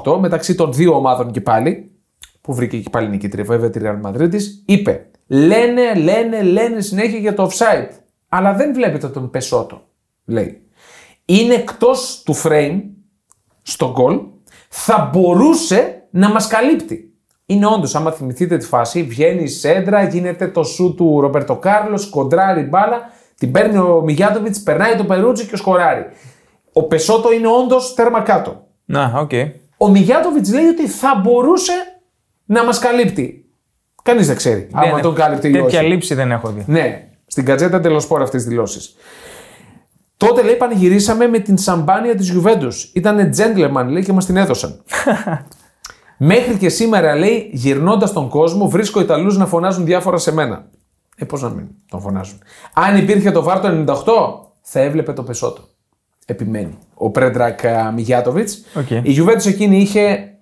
2018 μεταξύ των δύο ομάδων και πάλι που βρήκε και πάλι νικήτρια βέβαια τη Real Madrid είπε λένε, λένε, λένε συνέχεια για το offside αλλά δεν βλέπετε τον Πεσότο λέει. Είναι εκτός του frame στο γκολ θα μπορούσε να μας καλύπτει. Είναι όντως, άμα θυμηθείτε τη φάση, βγαίνει η σέντρα, γίνεται το σουτ του Ρομπέρτο Κάρλος, κοντράρει μπάλα, την παίρνει ο Μιγιάτοβιτς, περνάει το Περούτζι και σκοράρει. Ο Πεσότο είναι όντως τέρμα κάτω. Να, οκ. Ο Μιγιάτοβιτς λέει ότι θα μπορούσε να μας καλύπτει. Κανείς δεν ξέρει άμα Δεν- τον κάλυπτε ή Τέτοια όχι. λήψη δεν έχω δει. Ναι, στην Gazzetta dello Sport αυτές τις δηλώσεις. Τότε λέει πανηγυρίσαμε με την σαμπάνια της Juventus. Ήταν gentleman λέει και μας την έδωσαν. Μέχρι και σήμερα λέει γυρνώντας τον κόσμο βρίσκω Ιταλούς να φωνάζουν διάφορα σε μένα. Ε, πώς να μην τον φωνάζουν. Αν υπήρχε το VAR το 98, θα έβλεπε το Πεσότο. Επιμένει. Ο Πρέντραγκ Μιγιάτοβιτς. Οκ. Η Juventus εκείνη είχε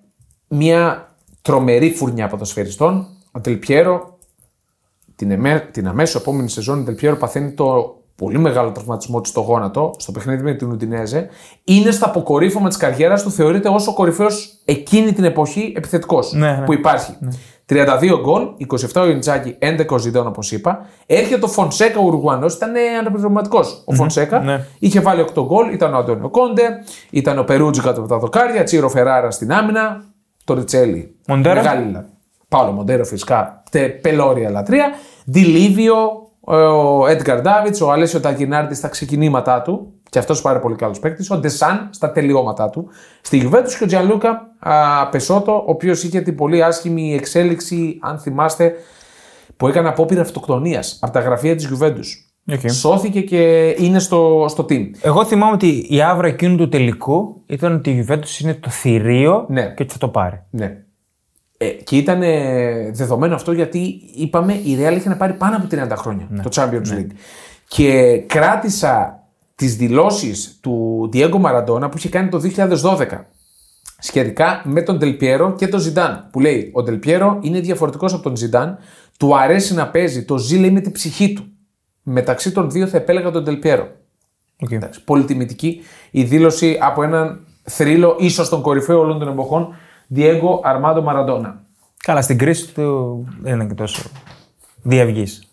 μια τρομερή φουρνιά ποδοσφαιριστών. Ο Ντελ Πιέρο την, εμέ, την αμέσως επόμενη σεζόν η Ντελ Πιέρο παθαίνει το πολύ μεγάλο τραυματισμό του στο γόνατο, στο παιχνίδι με την Ουντινέζε, είναι στα αποκορύφωμα της καριέρας του, θεωρείται ως ο κορυφαίος εκείνη την εποχή επιθετικός Ναι, ναι. που υπάρχει. 32 γκολ, 27 ο Ιντζάκη, 11 ο Ζιντών όπως είπα. Έρχεται ο Φονσέκα, ο Ουρουγουανός, ήταν αναπληρωματικός. Ο Φονσέκα ναι. είχε βάλει 8 γκολ, ήταν ο Αντώνιο Κόντε, ήταν ο Περούτζι κάτω από τα δοκάρια, Τσίρο Φεράρα στην άμυνα, το Ριτσέλι. Μοντέρο. Μεγάλη λα- Πάολο Μοντέρο φυσικά, τε, πελώρια λατρεία. Ντιλίβιο, ο Έντγκαρ Ντάβιτ, ο Αλέσιο Ταγκινάρτη στα ξεκινήματά του. Και αυτός πάρα πολύ καλό παίκτη. Ο Ντεσάν στα τελειώματά του. Στη Γιουβέντους και ο Τζιανλούκα α, Πεσότο, ο οποίος είχε την πολύ άσχημη εξέλιξη, αν θυμάστε, που έκανε απόπειρα αυτοκτονίας από τα γραφεία της Γιουβέντους. Οκ. Σώθηκε και είναι στο, στο team. Εγώ θυμάμαι ότι η αύρα εκείνου του τελικού ήταν ότι η Juventus είναι το θηρίο Ναι. και ότι θα το πάρει. Ναι. Ε, και ήταν ε, δεδομένο αυτό γιατί είπαμε η Real είχε να πάρει πάνω από 30 χρόνια το Champions League. Και κράτησα τις δηλώσεις του Diego Maradona που είχε κάνει το 2012 σχετικά με τον Ντελ Πιέρο και τον Ζιντάν. Που λέει: Ο Ντελ Πιέρο είναι διαφορετικός από τον Ζιντάν, του αρέσει να παίζει, το ζει λέει με την ψυχή του. Μεταξύ των δύο θα επέλεγα τον Ντελ Πιέρο. Οκ. Εντάξει, πολύ τιμητική η δήλωση από έναν θρύλο, ίσως τον κορυφαίο όλων των εποχών, Diego Armando Maradona. Καλά, στην κρίση του δεν ήταν και τόσο διαυγής.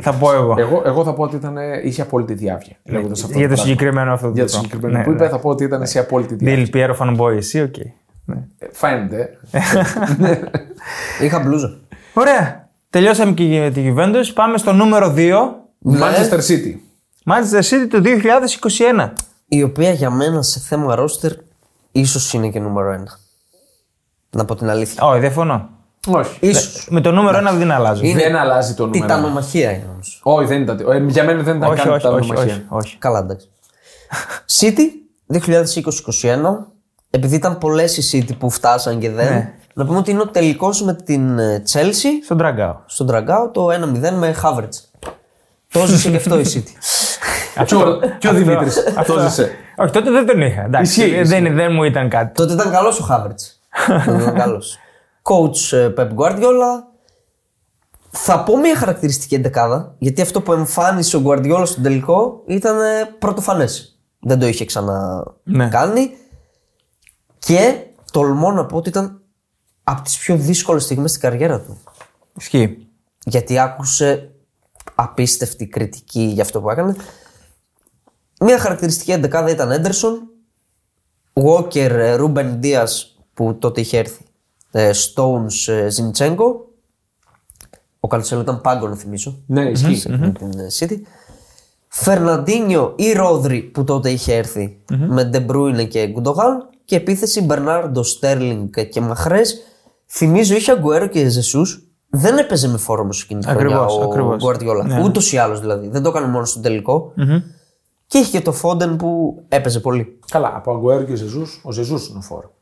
Θα πω εγώ. Εγώ, εγώ θα πω ότι ήταν, είχε απόλυτη διαύγεια. λέγοντας αυτό Ναι, Για το πράγμα. συγκεκριμένο αυτό Για το πράγμα. συγκεκριμένο Ναι, που είπε, ναι. θα πω ότι ήταν σε απόλυτη διαύγεια. Ντελ Πιέρο fanboy, εσύ, οκ. Ναι. Ε, Φαίνεται. Είχα μπλούζα. Ωραία. Τελειώσαμε και με τη Juventus. Πάμε στο νούμερο 2. Ναι. Manchester City. Manchester City του 2021. Η οποία για μένα σε θέμα ρόστερ ίσως είναι και νούμερο ένα. Να πω την αλήθεια. Όχι, διαφωνώ. Όχι. Ίσως. Με το νούμερο 1 δεν αλλάζω. Είναι Δεν αλλάζει το νούμερο. Τιτανομαχία είναι όμως. Όχι, δεν ήταν. ε, Για μένα δεν ήταν Όχι, καν όχι, όχι, τιτανομαχία. όχι, όχι. Καλά, εντάξει. City 2020-2021. Επειδή ήταν πολλές οι City που φτάσαν και δεν. Ναι. Να πούμε ότι είναι ο τελικός με την ε, Chelsea Στον Τραγκάο. στον Τραγκάο το 1-0 με Havertz. Το ζήσε και αυτό η City. Και ο- Και ο Δημήτρης. Αυτό ζήσε; Όχι, τότε δεν τον είχα. Εντάξει, Ισχύει, δεν, δεν μου ήταν κάτι. Τότε ήταν καλός ο Havertz. Τότε ήταν καλό. Coach ε, Pep Guardiola. Θα πω μια χαρακτηριστική εντεκάδα, γιατί αυτό που εμφάνισε ο Guardiola στον τελικό ήταν πρωτοφανές. Δεν το είχε Ναι. ξανακάνει. Και τολμώ να πω ότι ήταν από τις πιο δύσκολες στιγμές στην καριέρα του. Ισχύει. Γιατί άκουσε απίστευτη κριτική για αυτό που έκανε. Μια χαρακτηριστική εντεκάδα ήταν Έντερσον, Walker, ε, Ρούμπεν Ντίας που τότε είχε έρθει, ε, Stones, ε, Ζιντσένκο. Ο Κανσέλο ήταν πάγκο, να θυμίσω. Ναι, ισχύει. με την ε, City. Φερναντίνιο ή Ρόδρι που τότε είχε έρθει με Ντε Μπρούινε και Γκουντογκάν. Και επίθεση Μπερνάρντο, Στέρλινγκ και Μαχρές. Θυμίζω είχε Αγκουέρο και Ζεσούς. Δεν έπαιζε με φορ όμως εκείνη τη χρονιά Ακριβώς, ο ακριβώς. Γκουαρδιόλα. Ναι. Ούτως ή άλλως δηλαδή. Δεν το έκανε μόνο στον τελικό Και είχε και το Φόντεν που έπαιζε πολύ. Καλά, από Αγκουέρο και Ζεσούς, ο Ζεσούς είναι ο φορ.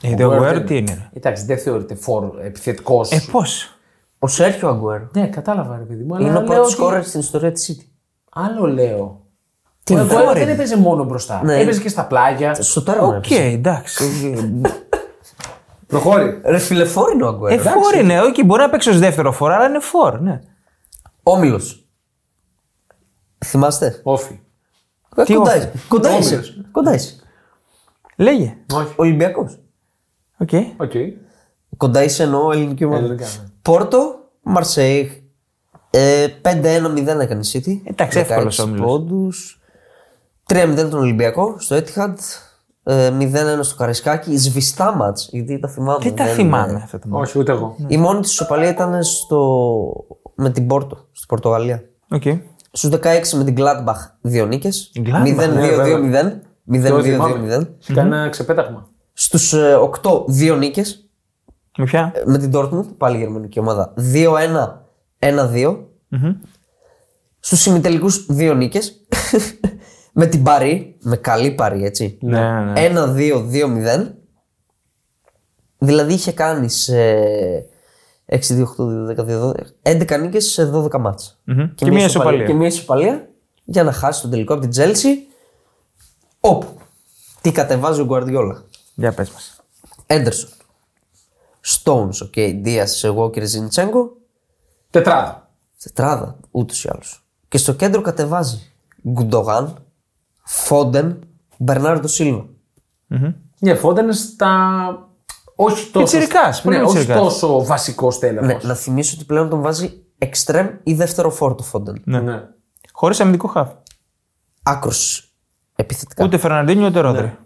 Γιατί ο Αγκουέρο τι είναι. ρε; Εντάξει, δεν θεωρείται φορ επιθετικός. Ε, πώς; Ο Σέρχιο Αγκουέρο. Ναι, κατάλαβα, ρε παιδί μου. Αλλά Είναι ο λέω πρώτος ότι- σκόρερ στην ιστορία της City. Άλλο λέω. Τι ο Αγκουέρο φορ δεν είναι. έπαιζε μόνο μπροστά. Ναι. Έπαιζε και στα πλάγια. Στο τέρμα Οκ, έπαιζε. εντάξει. Προχώρη. Ρε φίλε, φορ είναι ο Ε, Αγκουέρο. φορ είναι, όχι, μπορεί να παίξει ως δεύτερο φορ, αλλά είναι φορ, ναι. Όμιλος. Θυμάστε; ΟΦΗ. Ε, Τι κοντά ΟΦΗ; είσαι. Κοντά είσαι. Όμιλος. Κοντά είσαι. Λέγε. Όχι. Ολυμπιακός. OK. OK. Κοντά είσαι εννοώ ελληνική ομάδα. Ελληνικά, ναι. Πόρτο, Μαρσέιγ. Ε, 5-1-0 έκανε η City. Εντάξει, εύκολος 16 όμιλος. πόντους. 3-0 τον Ολυμπιακό στο Etihad. Ε, 0-1 στο Καραϊσκάκη. Σβηστά ματς, γιατί τα θυμάμαι. Δεν τα δεν- θυμάμαι αυτά τα ματς. Όχι, ούτε εγώ. Η μόνη της ισοπαλία ήταν στο... με την Πόρτο, στην Πορτογαλία. Οκ. Στους 16 με την Gladbach δύο νίκες. Η Gladbach, 0-2-2-0. ναι, Το 0-2-2-0. θυμάμαι. Είχε κάνει ένα ξεπέταγμα. Στους ε, 8 δύο νίκες. Με ποια; με την Dortmund, πάλι γερμανική ομάδα. 2-1, 1-2. Στους ημιτελικούς δύο νίκες. με την Παρί, με καλή Παρί, έτσι. Ναι, ναι. 1-2-2-0. Δηλαδή είχε κάνει σε 6, 2, 8, 2, 10, 2, 12, 11 νίκες σε 12 ματς. Και μία ισοπαλία. Και μία ισοπαλία για να χάσει τον τελικό από την Chelsea. Όπου. Τι κατεβάζει ο Guardiola. Για πες μας. Έντερσον. Stones, οκ. Okay. Ντίας, Walker, Zinchenko. Τετράδα. Τετράδα, ούτως ή άλλως. Και στο κέντρο κατεβάζει Γκουντογάν, Φόντεν, Μπερνάρντο Σίλβα. Ναι, Φόντεν στα. Όχι τόσο. Πιτσιρικάς, πολύ ναι, όχι πιτσιρικάς. τόσο βασικό τέλεχο. Ναι, να θυμίσω ότι πλέον τον βάζει εξτρέμ ή δεύτερο φόρτο Φόντεν. ναι. ναι. Χωρίς αμυντικό χάφ. Άκρος επιθετικά. Ούτε Φερναντίνιο ούτε Ρόδρυ.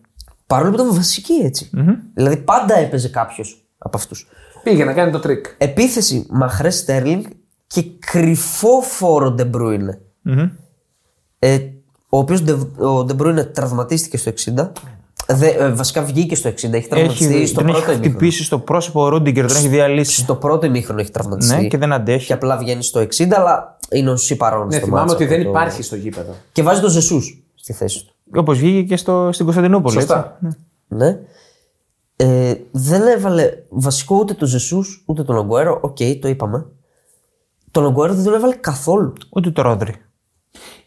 Παρόλο που ήταν βασική έτσι. Δηλαδή πάντα έπαιζε κάποιος από αυτούς. Πήγε να κάνει το τρικ. Επίθεση Μαχρέζ Στέρλινγκ και κρυφό φορ ο Ντεμπρούινε. Ε, ο οποίος ο Ντεμπρούινε τραυματίστηκε στο 60. Δε, ε, βασικά βγήκε στο 60, έχει τραυματιστεί Έχει, στο τον πρώτο έχει ημίχρονο. χτυπήσει στο πρόσωπο ο Ρούντιγκερ, τον έχει διαλύσει. Στο πρώτο ημίχρονο έχει τραυματιστεί. Ναι, και δεν αντέχει. Και απλά βγαίνει στο 60, αλλά είναι ωσεί παρών Ναι, στο θυμάμαι ματς ότι αυτό δεν το- υπάρχει στο γήπεδο. Και βάζει τον Ζεσούς στη θέση του. Όπως βγήκε και στο, στην Κωνσταντινούπολη. Σωστά. έτσι. Ναι. Ε, δεν έβαλε βασικό ούτε τον Ζεσούς ούτε τον Αγκουέρο. ΟΚ, το είπαμε. Τον Αγκουέρο δεν τον έβαλε καθόλου. Ούτε το Ρόδρι.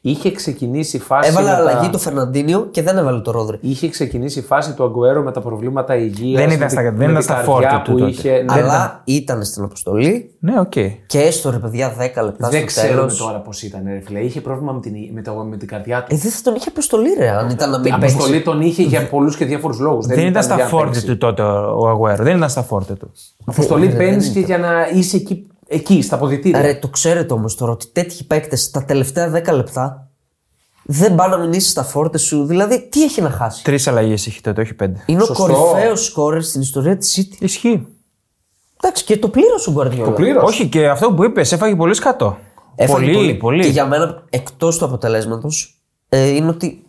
Είχε ξεκινήσει η φάση. Έβαλε με τα- αλλαγή το Φερναντίνιο και δεν έβαλε το Ρόδρι. Είχε ξεκινήσει η φάση του Αγκουέρο με τα προβλήματα υγείας. Δεν ήταν στα- δεν ήταν στα φόρτε του που τότε. είχε. Ναι, Αλλά ήταν στην αποστολή Ναι, ΟΚ. και έστω ρε παιδιά 10 λεπτά δεν στο ξέρουμε τέλος. τώρα πώς ήταν. Ρε, φίλε. Είχε πρόβλημα με την, με, το, με την καρδιά του. Ε, δεν θα τον είχε αποστολή, ρε, αν ήταν να Η μην αποστολή παίξει. τον είχε για πολλούς και διάφορους λόγους. Δεν ήταν στα για να φόρτε παίξει. του τότε ο ο Αγουέρο. Δεν ήταν στα φόρτε του. Αποστολή Δεν- παίρνεις δεν και για να είσαι εκεί, εκεί στα αποδητήρια. Ρε, το ξέρετε όμως τώρα ότι τέτοιοι παίκτες τα τελευταία 10 λεπτά δεν πάνε να μην είσαι στα φόρτε σου. Δηλαδή, τι έχει να χάσει; Τρεις αλλαγές έχει τότε, όχι πέντε. Είναι Σωστό. ο κορυφαίος σκόρερ στην ιστορία της City. Ισχύει. Εντάξει, και το πλήρωσε ο Γκουαρδιόλα. Το πλήρω. Όχι, και αυτό που είπες, έφαγε πολύ σκατό. Έφαγε πολύ, πολύ. Και για μένα, εκτός του αποτελέσματος, ε, είναι ότι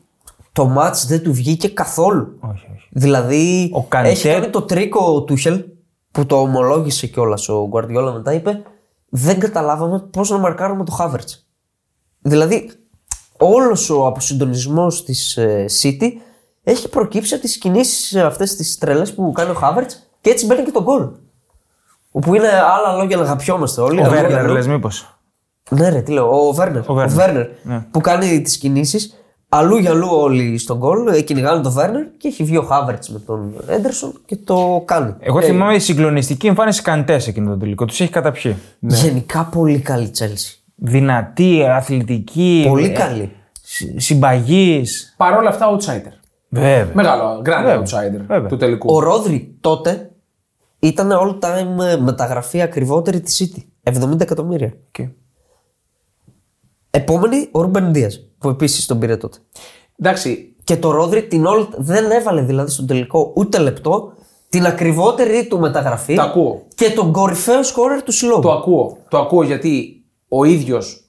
το μάτ δεν του βγήκε καθόλου. Όχι, όχι. Δηλαδή, Ο Καντέ- έχει κάνει το τρίκο ο Τούχελ που το ομολόγησε κιόλας ο Γκουαρδιόλα μετά. Είπε: Δεν καταλάβαμε πώς να μαρκάρουμε το Χάβερτ. Δηλαδή, όλος ο αποσυντονισμός της ε, City έχει προκύψει από τις κινήσεις αυτές τις τρελές που κάνει ο Χάβερτ και έτσι μπαίνει και τον γκολ. Όπου είναι άλλα λόγια να αγαπιόμαστε όλοι. Ο αλλού για Βέρνερ, αλλού. λες, μήπως; Ναι, ρε, τι λέω. Ο Βέρνερ. Ο Ο Βέρνερ. Βέρνερ, Ναι. που κάνει τις κινήσεις. Αλλού για αλλού όλοι στον γκολ. ε, Κυνηγάνε τον Βέρνερ και έχει βγει ο Χάβερτ με τον Έντερσον και το κάνει. Εγώ θυμάμαι η συγκλονιστική εμφάνιση καντές σε εκείνο το τελικό. Του έχει καταπιεί. Γενικά πολύ καλή Τσέλση. Δυνατή, αθλητική. Πολύ ε, καλή. Συμπαγής. Παρ' όλα αυτά, outsider. Βέβαια. Μεγάλο, grand Βέβαια. outsider Βέβαια. του τελικού. Ο Ρόδρυ τότε ήταν all time ε, μεταγραφή ακριβότερη της City. 70 εκατομμύρια. Οκ. Επόμενη, ο Ρούμπεν Δίας, που επίσης τον πήρε τότε. Εντάξει, Και το Ρόδρι την όλη, δεν έβαλε δηλαδή στον τελικό ούτε λεπτό την ακριβότερη του μεταγραφή Το ακούω. και τον κορυφαίο σκόρερ του συλλόγου. το ακούω. Το ακούω γιατί ο ίδιος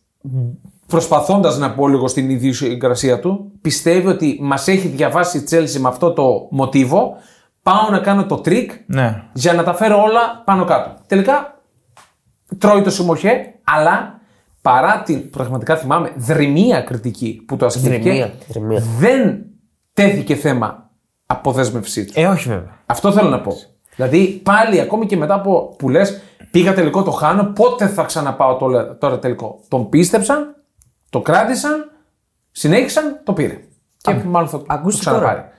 προσπαθώντας να πω λίγο στην ιδιοσυγκρασία του, πιστεύει ότι μας έχει διαβάσει η Τσέλση με αυτό το μοτίβο. Πάω να κάνω το τρικ Ναι. για να τα φέρω όλα πάνω κάτω. Τελικά τρώει το σουτ μωρέ, αλλά παρά την πραγματικά θυμάμαι δριμεία κριτική που το ασκήθηκε, Δριμεία, δριμεία. δεν τέθηκε θέμα αποδέσμευσής του. Ε, όχι βέβαια. Αυτό θέλω να πω. Δηλαδή πάλι ακόμη και μετά από που λες, πήγα τελικό το χάνω, πότε θα ξαναπάω το- τώρα τελικό. Τον πίστεψαν, το κράτησαν, συνέχισαν, το πήρε. Και μάλλον θα το Ακούστε ξαναπάρει. τώρα.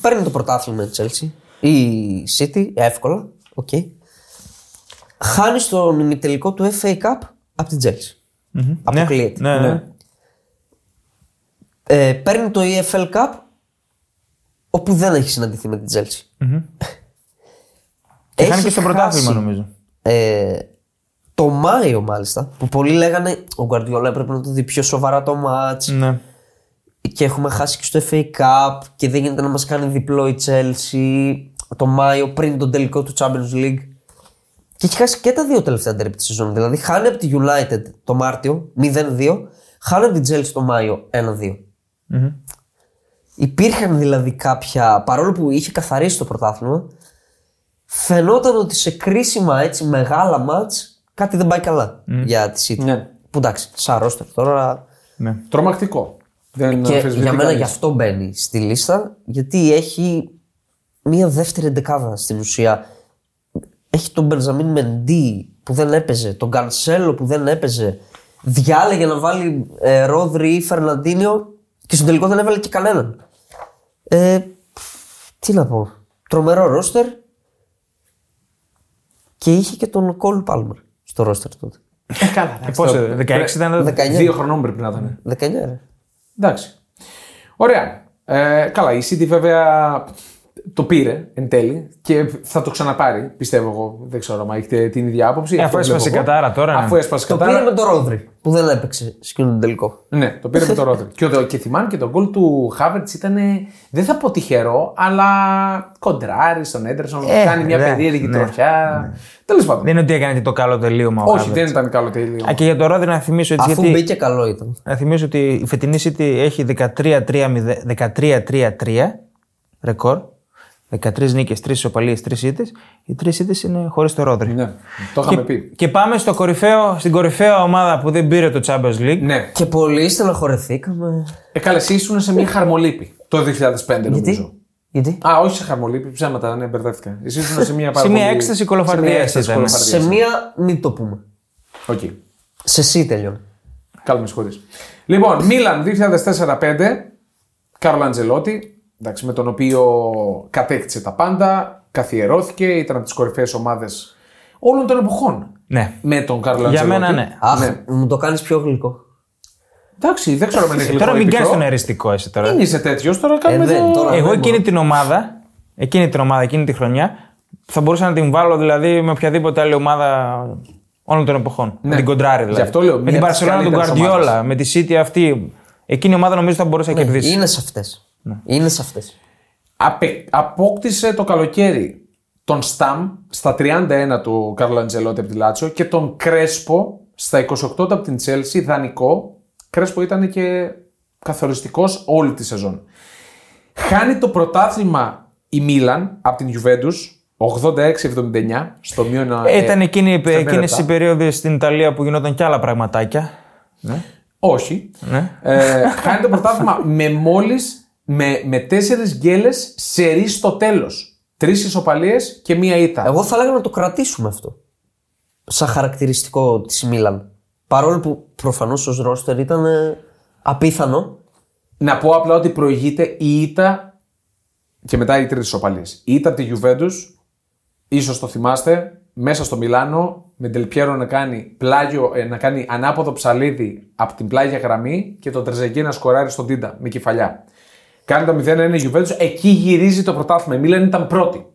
Παίρνει το πρωτάθλημα η Chelsea. Η City, εύκολα. Οκ. Χάνεις στον ημιτελικό του FA Cup από την Chelsea. Αποκλείεται. Ναι, ναι. ναι. Ε, παίρνει το EFL Cup όπου δεν έχει συναντηθεί με την Chelsea. Και χάνει και Έχει στο πρωτάθλημα χάσει, νομίζω. Ε, το Μάιο μάλιστα, που πολλοί λέγανε ο Guardiola έπρεπε να το δει πιο σοβαρά το ματς Ναι. και έχουμε χάσει και στο FA Cup και δεν γίνεται να μας κάνει διπλό η Chelsea το Μάιο πριν τον τελικό του Champions League. Και έχει χάσει και τα δύο τελευταία ντέρμπι της σεζόν. Δηλαδή χάνει από τη United το Μάρτιο 0-2, χάνει από την Chelsea το Μάιο 1-2. Υπήρχαν δηλαδή κάποια, παρόλο που είχε καθαρίσει το πρωτάθλημα, φαινόταν ότι σε κρίσιμα έτσι μεγάλα μάτς κάτι δεν πάει καλά για τη City. Ναι. Που εντάξει, σαν ρόστερ τώρα ναι. Τρομακτικό. Δεν και αμφισβητεί για μένα κανείς. γι' αυτό μπαίνει στη λίστα, γιατί έχει μία δεύτερη εντεκάδα στην ουσία. Έχει τον Μπενζαμίν Μεντί που δεν έπαιζε, τον Κανσέλο που δεν έπαιζε. Διάλεγε να βάλει ε, Ρόδρυ ή Φερναντίνιο και στο τελικό δεν έβαλε και κανέναν. Ε, τι να πω. Τρομερό ρόστερ και είχε και τον Κόλ Πάλμερ στο ρόστερ τότε. Ε, καλά, εντάξει, Πόσο, το- 16 ήταν τότε. 19. Δύο χρονών πρέπει να ήταν. 19, ρε. Εντάξει. Ωραία. Ε, καλά, η City βέβαια το πήρε εν τέλει και θα το ξαναπάρει, πιστεύω εγώ. Δεν ξέρω αν έχετε την ίδια άποψη. Ε, Αυτό αφού έσπασε βλέπω η εγώ. κατάρα τώρα, ναι. Αφού έσπασε Το κατάρα. πήρε με το Ρόδρυ που δεν έπαιξε σε εκείνο τον τελικό. Ναι, το πήρε με το Ρόδρυ. και, το, και θυμάμαι και το γκολ του Χάβερτ ήταν, δεν θα πω τυχερό, αλλά κοντράρι στον Έντερσον. Ε, κάνει μια ναι, περίεργη ναι, τροφιά. Τέλος πάντων. Δεν είναι ότι έκανε και το καλό τελείωμα ο Όχι, Havertz. δεν ήταν καλό τέλειο. Α, και για το Ρόδρυ να θυμίσω έτσι. Αφού γιατί... μπήκε καλό ήταν. Να θυμίσω ότι η φετινή City έχει 13-3-3 ρεκόρ. 13 νίκες, 3 ισοπαλίες, 3 ήττες. Οι 3 ήττες είναι χωρίς το Ρόδρυ. Ναι, το είχαμε Και, πει. και πάμε στο κορυφαίο, στην κορυφαία ομάδα που δεν πήρε το Champions League. Ναι. Και πολύ στεναχωρεθήκαμε. Ε, καλά, εσύ ήσουν σε μια χαρμολύπη το 2005 νομίζω. Γιατί; Γιατί; Α, όχι σε χαρμολύπη, ψέματα, ναι, μπερδεύτηκα. Εσύ ήσουν σε μια πάρα Σε μια πολύ- έκσταση σε κωλοφαρδίας μια έκσταση ήταν. κωλοφαρδίας. Σε μία, μην το πούμε. Οκ. Σε εσύ τελειώνει. Καλά, με συγχωρείς. Λοιπόν, Μίλαν 2004-5, Κάρλο Αντσελότι, εντάξει, με τον οποίο κατέκτησε τα πάντα, καθιερώθηκε, ήταν από τις κορυφαίες ομάδες όλων των εποχών. Ναι. Με τον Κάρλο Για Αντσελότι. μένα ναι. Αχ, Ναι. μου το κάνεις πιο γλυκό. Εντάξει, δεν ξέρω αν είναι γλυκό Τώρα ή μην πικρό. κάνεις τον αριστικό εσύ τώρα. Δεν είσαι τέτοιος, τώρα κάνουμε Ε, δεν, εδώ- τώρα- Εγώ δεν εκείνη μπορώ. την ομάδα, εκείνη την ομάδα, εκείνη τη χρονιά, θα μπορούσα να την βάλω δηλαδή με οποιαδήποτε άλλη ομάδα όλων των εποχών. Με την Κοντράρη δηλαδή. Γι' αυτό λέω, με μία την από τις Barcelona του καλύτερες Guardiola, ομάδες. με τη City αυτή. Εκείνη η ομάδα νομίζω θα μπορούσε να κερδίσει. Είναι σε αυτές. Είναι σε αυτές. Απε- απόκτησε το καλοκαίρι τον Σταμ στα 31 του Κάρλο Αντζελότη από τη Λάτσο και τον Κρέσπο στα 28 από την Τσέλσι, δανεικό. Κρέσπο ήταν και καθοριστικός όλη τη σεζόν. Χάνει το πρωτάθλημα η Μίλαν από την Juventus 86-79 στο μείον Ε, Ήταν εκείνη, στα εκείνες πέντε οι περίοδοι στην Ιταλία που γινόταν και άλλα πραγματάκια. Ναι. Όχι. Ναι. Ε, χάνει το πρωτάθλημα με μόλις με, με τέσσερις γκέλες σε στο τέλος. Τρεις ισοπαλίες και μία ήττα. Εγώ θα έλεγα να το κρατήσουμε αυτό. Σαν χαρακτηριστικό της Μίλαν. Παρόλο που προφανώς ως ρόστερ ήταν ε, απίθανο. Να πω απλά ότι προηγείται η ήττα και μετά οι τρεις ισοπαλίες. Η ήττα από τη Juventus, ίσως το θυμάστε, μέσα στο Μιλάνο, με Ντελπιέρο να κάνει, πλάγιο, ε, να κάνει ανάποδο ψαλίδι από την πλάγια γραμμή και τον Τρεζεγκί να σκοράρει στον Τίντα με κεφαλιά. Κάνει το 0-1 η Juventus, εκεί γυρίζει το πρωτάθλημα. Η Μίλαν ήταν πρώτη.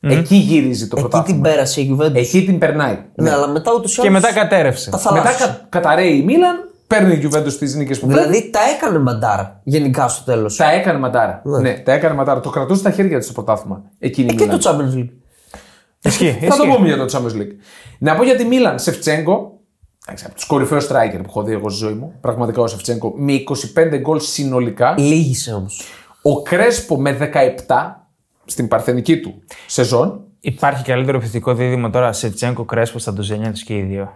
Εκεί γυρίζει το Εκεί πρωτάθλημα. την πέρασε η Juventus. Εκεί την περνάει. Ναι, αλλά μετά ούτως ή Και άλλως μετά κατέρευσε. Τα Μετά θαλάσσια. κα, καταραίει η Μίλαν, παίρνει η Juventus τι νίκες που παίρνει. Δηλαδή τα έκανε μαντάρα γενικά στο τέλος. Τα έκανε ματάρα. Ναι. τα έκανε ματάρα. Το κρατούσε στα χέρια της το πρωτάθλημα. Εκείνη η Και Μίλαν. το Champions League. Ισχύει. Θα το ισχύει. πούμε για το Champions League. Να πω για τη Μίλαν, Σεφτσέγκο. Εντάξει, Από τους κορυφαίους striker που έχω δει εγώ στη ζωή μου. Πραγματικά ο Σεφτσέγκο με 25 γκολ συνολικά. Λύγησε όμως. Ο Κρέσπο με 17 στην παρθενική του σεζόν. Υπάρχει καλύτερο επιθετικό δίδυμο τώρα σε Τσέγκο Κρέσπο στα ντουζένια τους και οι δύο.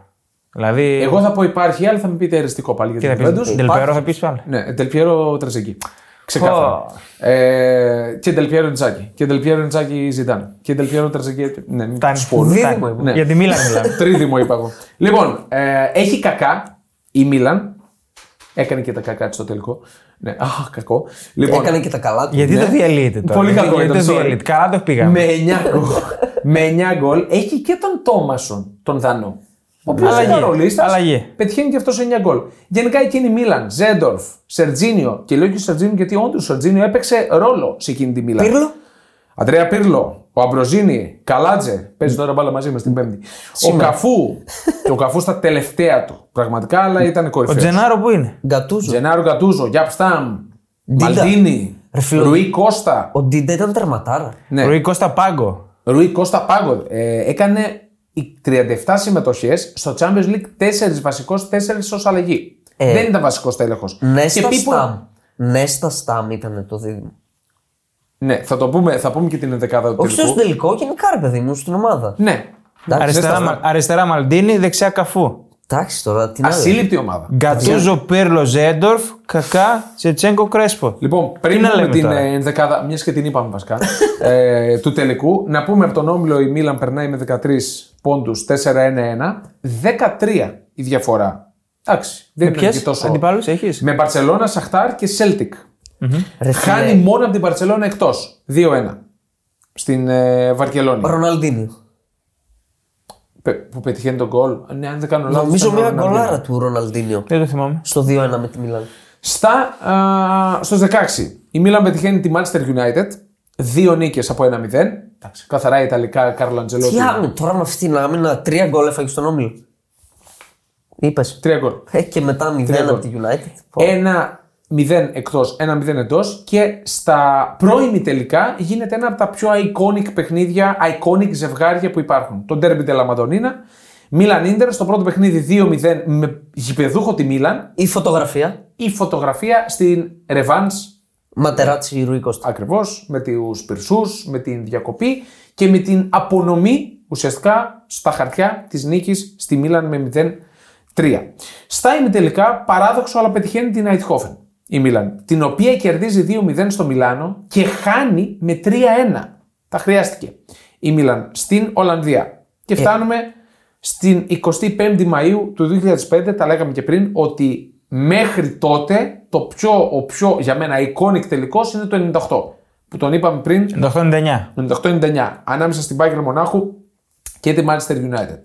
Δηλαδή. Εγώ θα πω υπάρχει, αλλά θα με πείτε αριστικό πάλι Τι για θα την πεις, Juventus. Ντελπέρο θα πεις πάλι; Ναι, Ντελπιέρο Τρεζεγκί. Ξεκάθαρα. Πω. Ε, και Ντελπιέρο Ντσάκη. Και Ντελπιέρο Ντσάκη Ζητάν. Και Ντελπιέρο Τρεζεγκί. Ναι, μην Φτάνει. τους πω όλους. Δίδυμο Φτάνει. ήμουν. Ναι. Για τη Μίλαν μιλάμε. Τρίδημο είπα εγώ. Λοιπόν, ε, έχει κακά η Μίλαν. Έκανε και τα κακά της στο τελικό. Ναι, αχ, κακό. Λοιπόν, Έκανε και τα καλά του. Γιατί Ναι. το διαλύεται τώρα; Πολύ κακό Γιατί ήταν, το sorry. διαλύεται; Καλά το πήγαμε. με 9 γκολ. με 9 γκολ έχει και τον Τόμασον, τον Δανό. Ο οποίος Αλλαγή. είναι ρολίστας. Αλλαγή. Πετυχαίνει και αυτός σε 9 γκολ. Γενικά εκείνη η Μίλαν, Ζέντορφ, Σερτζίνιο. Και λέω και Σερτζίνιο γιατί όντως ο Σερτζίνιο έπαιξε ρόλο σε εκείνη τη Μίλαν. Πύρλο; Αντρέα Πύρλο, ο Αμπροζίνη, Καλάτζε. Παίζει τώρα μπάλα μαζί μας την Πέμπτη. Ο Καφού. και ο Καφού στα τελευταία του. Πραγματικά, αλλά ήταν Ο κορυφαίο. Τζενάρο πού είναι; Γκατούζο. Τζενάρο Γκατούζο, Γιάπ Σταμ, Ντίντα. Μαλτίνι, Ρε φίλε. Ρουί Κόστα. Ο Ντίντα ήταν τερματάρα. Ναι. Ρουί Κόστα πάγκο. Ρουί Κόστα πάγκο. Ε, έκανε 37 συμμετοχές στο Champions League 4 βασικός, 4 ως αλλαγή. Ε. Δεν ήταν βασικό στέλεχος. Νέστα Σταμ. Νέστα Σταμ ήταν το δίδυμο. Ναι, θα το πούμε, θα πούμε και την ενδεκάδα του Όχι στο τελικού. τελικό, γενικά ρε παιδί μου στην ομάδα. Ναι. Εντάξει, Αριστερά, στα- Μα- αριστερά Μαλντίνη, δεξιά Καφού. Εντάξει τώρα, τι να λέω. Ασύλληπτη ομάδα. Γκατούζο Πύρλο Ζέντορφ, Κακά, Τσετσέγκο Κρέσπο. Λοιπόν, Τι πριν να πούμε λέμε την τώρα; ε, ενδεκάδα, μιας και την είπαμε βασικά, ε, του τελικού, να πούμε από τον Όμιλο η Μίλαν περνάει με 13 πόντους 4-1-1. 13 η διαφορά. Εντάξει, δεν είναι Ποιες και τόσο. αντιπάλους έχεις; Με Μπαρσελόνα, Σαχτάρ και Celtic. Ρε φίλε, Χάνει μόνο από την Μπαρσελόνα εκτός. 2-1. Στην ε, Βαρκελόνη. Ροναλντίνιο. Πε- που πετυχαίνει τον γκολ. Ναι, αν δεν κάνω λάθος. Νομίζω ήταν ο μια Ροναλντίνο. γκολάρα του Ροναλντίνιο. Δεν το θυμάμαι. Στο 2-1 με τη Μίλαν. Στα, α, στο 16, η Μίλαν πετυχαίνει τη Manchester United. Δύο νίκες από 1-0. Εντάξει, καθαρά Ιταλικά, Κάρλο Αντζελότη. Τι άμυνα, τώρα με αυτή την άμυνα, τρία γκολ έφαγε στον όμιλο. Είπες. Τρία γκολ. Ε, και μετά 0 γκολ. από τη United. Πω. 1-0 εκτός, 1-0 εντός και στα πρώιμη τελικά γίνεται ένα από τα πιο iconic παιχνίδια, iconic ζευγάρια που υπάρχουν. Το Derby della Madonnina. Μίλαν Ίντερ στο πρώτο παιχνίδι 2-0 με γηπεδούχο τη Μίλαν. Η φωτογραφία. Η φωτογραφία στην Revans Ματεράτσι Ρουί Κώστα. Ακριβώς, με τους πυρσούς, με την διακοπή και με την απονομή ουσιαστικά στα χαρτιά της νίκης στη Μίλαν με 0-3. Στα ημιτελικά, παράδοξο, αλλά πετυχαίνει την Αιτχόφεν η Μίλαν, την οποία κερδίζει 2-0 στο Μιλάνο και χάνει με 3-1. Τα χρειάστηκε η Μίλαν στην Ολλανδία. Και φτάνουμε στην 25η Μαΐου του 2005, τα λέγαμε και πριν, ότι μέχρι τότε το πιο, ο πιο για μένα iconic τελικός είναι το 98. Που τον είπαμε πριν, 98-99. 98-99, ανάμεσα στην Bayern Μονάχου και τη Manchester United.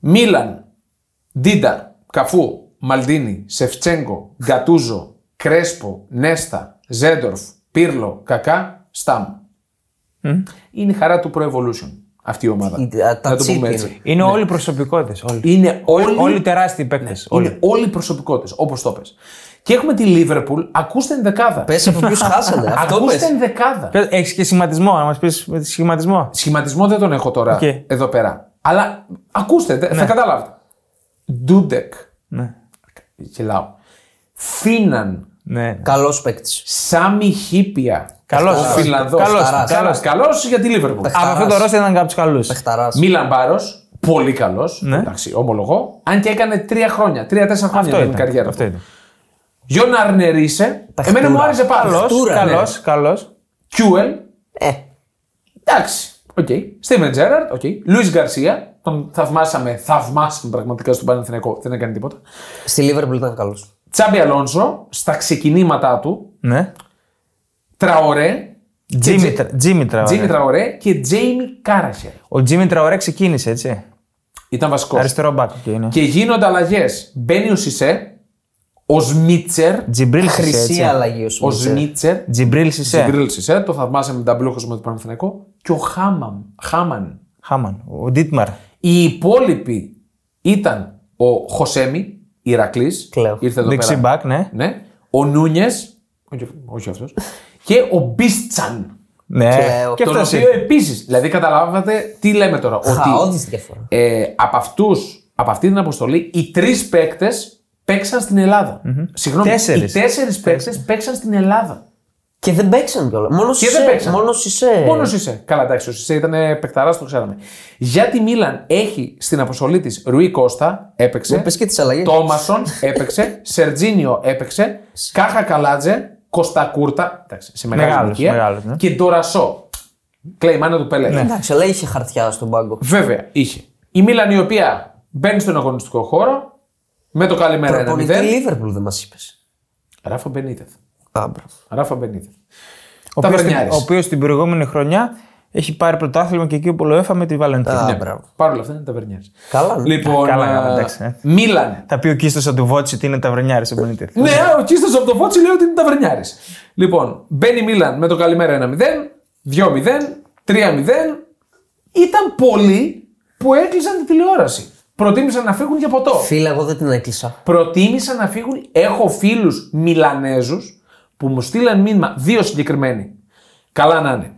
Μίλαν, Ντίντα, Καφού, Μαλντίνι, Σεφτσένκο, Γκατούζο, Κρέσπο, Νέστα, Ζέεντορφ, Πίρλο, Κακά, Σταμ. Είναι η χαρά του Pro Evolution αυτή η ομάδα. Η- α, τα Να το πούμε τσιπ έτσι. είναι. Είναι όλοι προσωπικότητες. Όλοι. Είναι όλοι, όλοι τεράστιοι παίκτες. είναι όλοι προσωπικότητες, όπως το 'πες. Και έχουμε τη Liverpool, ακούστε ενδεκάδα. Πες από ποιους χάσανε. Αυτό Ακούστε πες. ενδεκάδα. Έχεις και σχηματισμό, να μας πεις με σχηματισμό. Σχηματισμό δεν τον έχω τώρα Οκ. εδώ πέρα. Αλλά ακούστε, δε- θα καταλάβετε. Ντούντεκ. Ναι. Γελάω. Φίναν. Ναι. Καλός παίκτης. Σάμι Χίπια. Καλός. Ο Φιλανδός. Καλός. Καλός. Καλός. Καλός για τη Λίβερπουλ. Από αυτό το ρόστερ ήταν από τους καλούς. Παιχταράς. Μίλαν Μπάρος. Πολύ καλός. Ναι. Εντάξει, ομολογώ. Αν και έκανε τρία χρόνια, τρία-τέσσερα χρόνια Αυτό την ήταν. καριέρα Αυτό του. ήταν. Γιον Άρνε Ρίισε. Παιχτούρα. Εμένα μου άρεσε πάρα Καλός, παιχτούρα, ναι. καλός, καλός. Κιούελ. Ε, Εντάξει. Οκ. Στίβεν Τζέραρτ. Οκ. Λουίς Γκαρσία. Τον θαυμάσαμε, θαυμάσαμε πραγματικά στον Παναθηναϊκό. Δεν έκανε τίποτα. στη Λίβερπουλ ήταν καλός. Τσάμπι Αλόνσο στα ξεκινήματά του. Ναι. Τραωρέ. Τζίμι Τρα- Τζίμι Τραωρέ. Τζίμι Τραωρέ και Τζέιμι Κάραχερ. Ο Τζίμι Τραωρέ ξεκίνησε έτσι. Ήταν βασικός. Αριστερό μπακ. Okay, ναι. Και γίνονται αλλαγές. Μπαίνει ο Σισε, ο Σμίτσερ, Τζιμπρίλ Σισε. Χρυσή έτσι. αλλαγή ο ο Σμίτσερ. Σμίτσερ, Τζιμπρίλ Σισε. Τζιμπρίλ Σισε, το θαυμάσαμε με τα μπλουζ και με το Παναθηναϊκό, και ο Χάμαμ, Χάμαν. Χάμαν. Ο Ντίτμαρ. Οι υπόλοιποι ήταν ο Χωσέμι, Ηρακλής. Κλαίω. Ήρθε εδώ Δεξί πέρα. μπακ, ναι. Ναι. Ο Νούνιες, όχι, όχι αυτός. Και ο Μπίστσαν. Ναι. Κλαίω. Και τον αυτό οποίο επίσης. Δηλαδή, καταλάβατε τι λέμε τώρα. Χαόδη ότι διαφορά. ε, από, αυτούς, από αυτή την αποστολή, οι τρεις παίκτες παίξαν στην Ελλάδα. Συγγνώμη, Τέσσερις. οι τέσσερις παίκτες παίξαν στην Ελλάδα. Και δεν παίξαν κιόλας. Μόνος Και Σισε. δεν παίξαν. Μόνος Σισε. Μόνος Σισε. Καλά, εντάξει, ο Σισε ήταν παικταρά, το ξέραμε. Για τη Μίλαν έχει στην αποστολή της Ρουί Κώστα, έπαιξε. Πες και τις αλλαγές. Τόμασον έπαιξε. Σερτζίνιο έπαιξε. Κάχα Καλάτζε. Κωστακούρτα. Εντάξει, σε μεγάλη Μεγάλος, ηλικία. μεγάλος, ναι. Και Ντορασό. Κλαίει μάνα του Πελέ. Εντάξει, αλλά είχε χαρτιά στον πάγκο. Βέβαια, είχε. Η Μίλαν η οποία μπαίνει στον αγωνιστικό χώρο με το καλημέρα Προπονητή 1-0. Λίβερπουλ δεν μας είπες. Ράφα Μπενίτεθ. Άμπρα. Ράφα Μπενίτεθ. Ο Τα οποίος την- Βρενιάρης. Ο οποίος την προηγούμενη χρονιά έχει πάρει πρωτάθλημα και εκεί ο Πολοέφα με τη Βαλεντίνα. Α, Ναι, μπράβο. Παρ' όλα αυτά είναι ταβερνιάρη. Καλά. ναι. Λοιπόν, καλά, α, καλά, εντάξει, ε. Μίλαν. Θα πει ο Κίστος του Βότση ότι είναι ταυρνιάρη ο Μπονίτεθ. Ναι, ο Κίστος από το Φώτσι λέει ότι είναι ταβερνιάρη. Λοιπόν, μπαίνει η Μίλαν με το καλημέρα 1-0, 2-0, 3-0. Ήταν πολλοί που έκλεισαν τη τηλεόραση. Προτίμησαν να φύγουν για ποτό. Φίλε, εγώ δεν την έκλεισα. Προτίμησαν να φύγουν. Έχω φίλους Μιλανέζους που μου στείλαν μήνυμα, δύο συγκεκριμένοι. Καλά να είναι.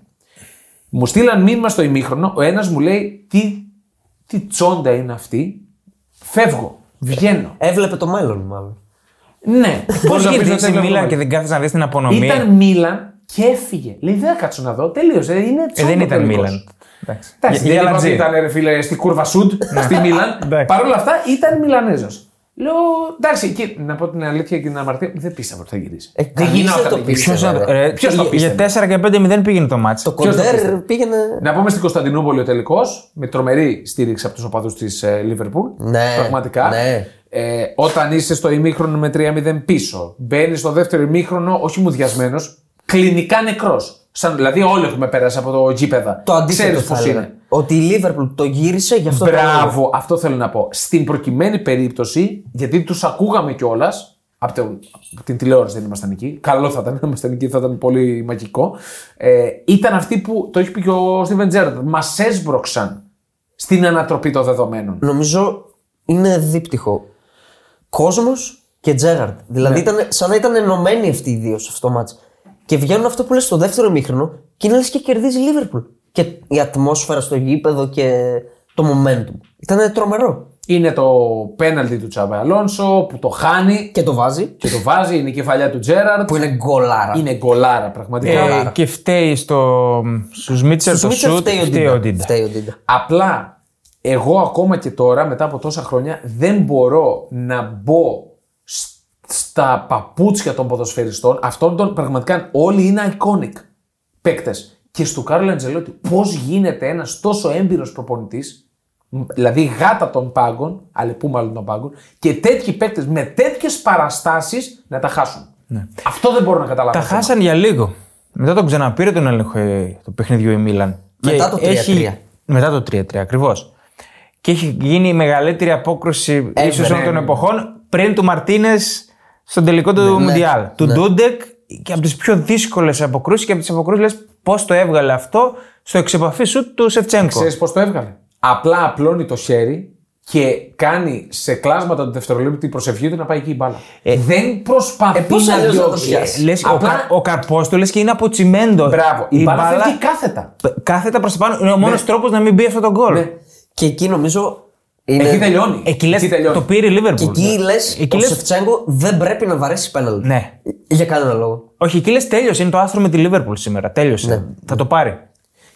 Μου στείλαν μήνυμα στο ημίχρονο. Ο ένας μου λέει: Τι, τι τσόντα είναι αυτή. Φεύγω. Βγαίνω. Έβλεπε το μέλλον, μάλλον. Ναι. Πώ Μπορείς να πεις γιατί ότι είσαι έβλεπε Μίλαν το και δεν κάθεσαι να δεις την απονομή. Ήταν Μίλαν και έφυγε. Λέει: Δεν θα κάτσω να δω. Τελείωσε. Είναι Ε, τσόντα δεν ήταν τελικός. Μίλαν. Εντάξει. Εντάξει, Για- δεν για είπα ότι λατζή. ήταν ρε φίλε στη κούρβα σουτ στη Μίλαν. Εντάξει. Παρ' όλα αυτά ήταν Μιλανέζο. Λέω εντάξει, και, να πω την αλήθεια και την αμαρτία, δεν πίστευα ότι θα γυρίσει. Ε, δεν κανείς δεν γινόταν το να γυρίσει. πίστευε. Ποιος να- ρε, Ποιος το για- Για πίστευε; 4 και 5-0 πήγαινε το μάτσο. Το Ποιος το κοντέρ πίστευε; πήγαινε. Να πούμε στην Κωνσταντινούπολη ο τελικός με τρομερή στήριξη από τους οπαδούς της Λίβερπουλ. Ναι, Πραγματικά. ναι. Ε, όταν είσαι στο ημίχρονο με 3-0 πίσω, μπαίνεις στο δεύτερο ημίχρονο όχι μουδιασμένος, κλινικά νεκρός. Σαν, δηλαδή όλοι έχουμε πέρασει από το γήπεδα. Το αντίθετο Ξέρεις θα πώς έλεγα. είναι. Ότι η Λίβερπουλ το γύρισε γι' αυτό το λόγο. Μπράβο, αυτό θέλω να πω. Στην προκειμένη περίπτωση, γιατί τους ακούγαμε κιόλας. Από, το- από την τηλεόραση δεν ήμασταν εκεί. Καλό θα ήταν, να ήμασταν εκεί, θα ήταν πολύ μαγικό. Ε, ήταν αυτοί που, το έχει πει και ο Στίβεν Τζέρντ, μας έσπρωξαν στην ανατροπή των δεδομένων. Νομίζω είναι δίπτυχο. Κόσμος και Τζέραρντ. Δηλαδή ήταν σαν να ήταν ενωμένοι αυτοί οι δύο σε αυτό το μάτς. Και βγαίνουν αυτό που λες στο δεύτερο μήχρονο και είναι λες και κερδίζει η Λίβερπουλ. Και η ατμόσφαιρα στο γήπεδο και το momentum. Ήταν τρομερό. Είναι το πέναλτι του Τσάμπι Αλόνσο που το χάνει Και το βάζει. και το βάζει, είναι η κεφαλιά του Τζέραρντ. Που είναι γκολάρα. Είναι γκολάρα πραγματικά. Ε, και φταίει στο, στους Σμίτσερ Στου το Σμίτσερ σουτ, φταίει ο φταίει ο Ντίντα. Ντίντα. Φταίει ο Ντίντα. Απλά εγώ ακόμα και τώρα, μετά από τόσα χρόνια, δεν μπορώ να μπω σ- στα παπούτσια των ποδοσφαιριστών. Αυτών των πραγματικά όλοι είναι iconic παίκτες. Και στο Κάρλο Αντσελότι, πώς γίνεται ένας τόσο έμπειρος προπονητής, δηλαδή γάτα των πάγκων, αλεπού μάλλον των πάγκων, και τέτοιοι παίκτες με τέτοιες παραστάσεις να τα χάσουν. Αυτό δεν μπορώ να καταλάβω. Τα χάσαν για λίγο. Μετά τον ξαναπήρε τον έλεγχο ε, το παιχνιδιού η Μίλαν. Μετά Και το 3-3. έχει- Μετά το 3-3, ακριβώς. Και έχει γίνει η μεγαλύτερη απόκρουση Ε, ίσως ναι, όλων των ναι. εποχών πριν του Μαρτίνες στον τελικό του Μουντιάλ. Του ναι. Ντούντεκ και από τις πιο δύσκολες αποκρούσεις και από τις αποκρούσεις λες πώς το έβγαλε αυτό στο εξεπαφή σου του Σεφτσέγκο. Ξέρεις πώς το έβγαλε; Απλά απλώνει το χέρι και κάνει σε κλάσματα του δευτερολέπτου την προσευχή του να πάει εκεί η μπάλα. δεν προσπαθεί ε, πώς να αλλιώς να το διώξει. πιάσει; Λες, Απλά- ο, κα, ο καρπό του λε και είναι από τσιμέντο. Μπράβο. Η, μπάλα, φεύγει κάθετα. κάθετα προς τα πάνω. Είναι ο μόνος τρόπος να μην μπει αυτό το γκολ. Ναι. Και εκεί νομίζω. Είναι... Εκεί τελειώνει. Εκεί λες, τελειώνει. το πήρε η Και Λίβερπουλ. εκεί λες, Εκεί ο λες- Σεφτσέγκο δεν πρέπει να βαρέσει πέναλτι. Ναι. Για κανένα λόγο. Όχι, εκεί λες τέλειωσε. Είναι το άστρο με τη Λίβερπουλ σήμερα. Τέλειωσε. Ναι. Θα το πάρει.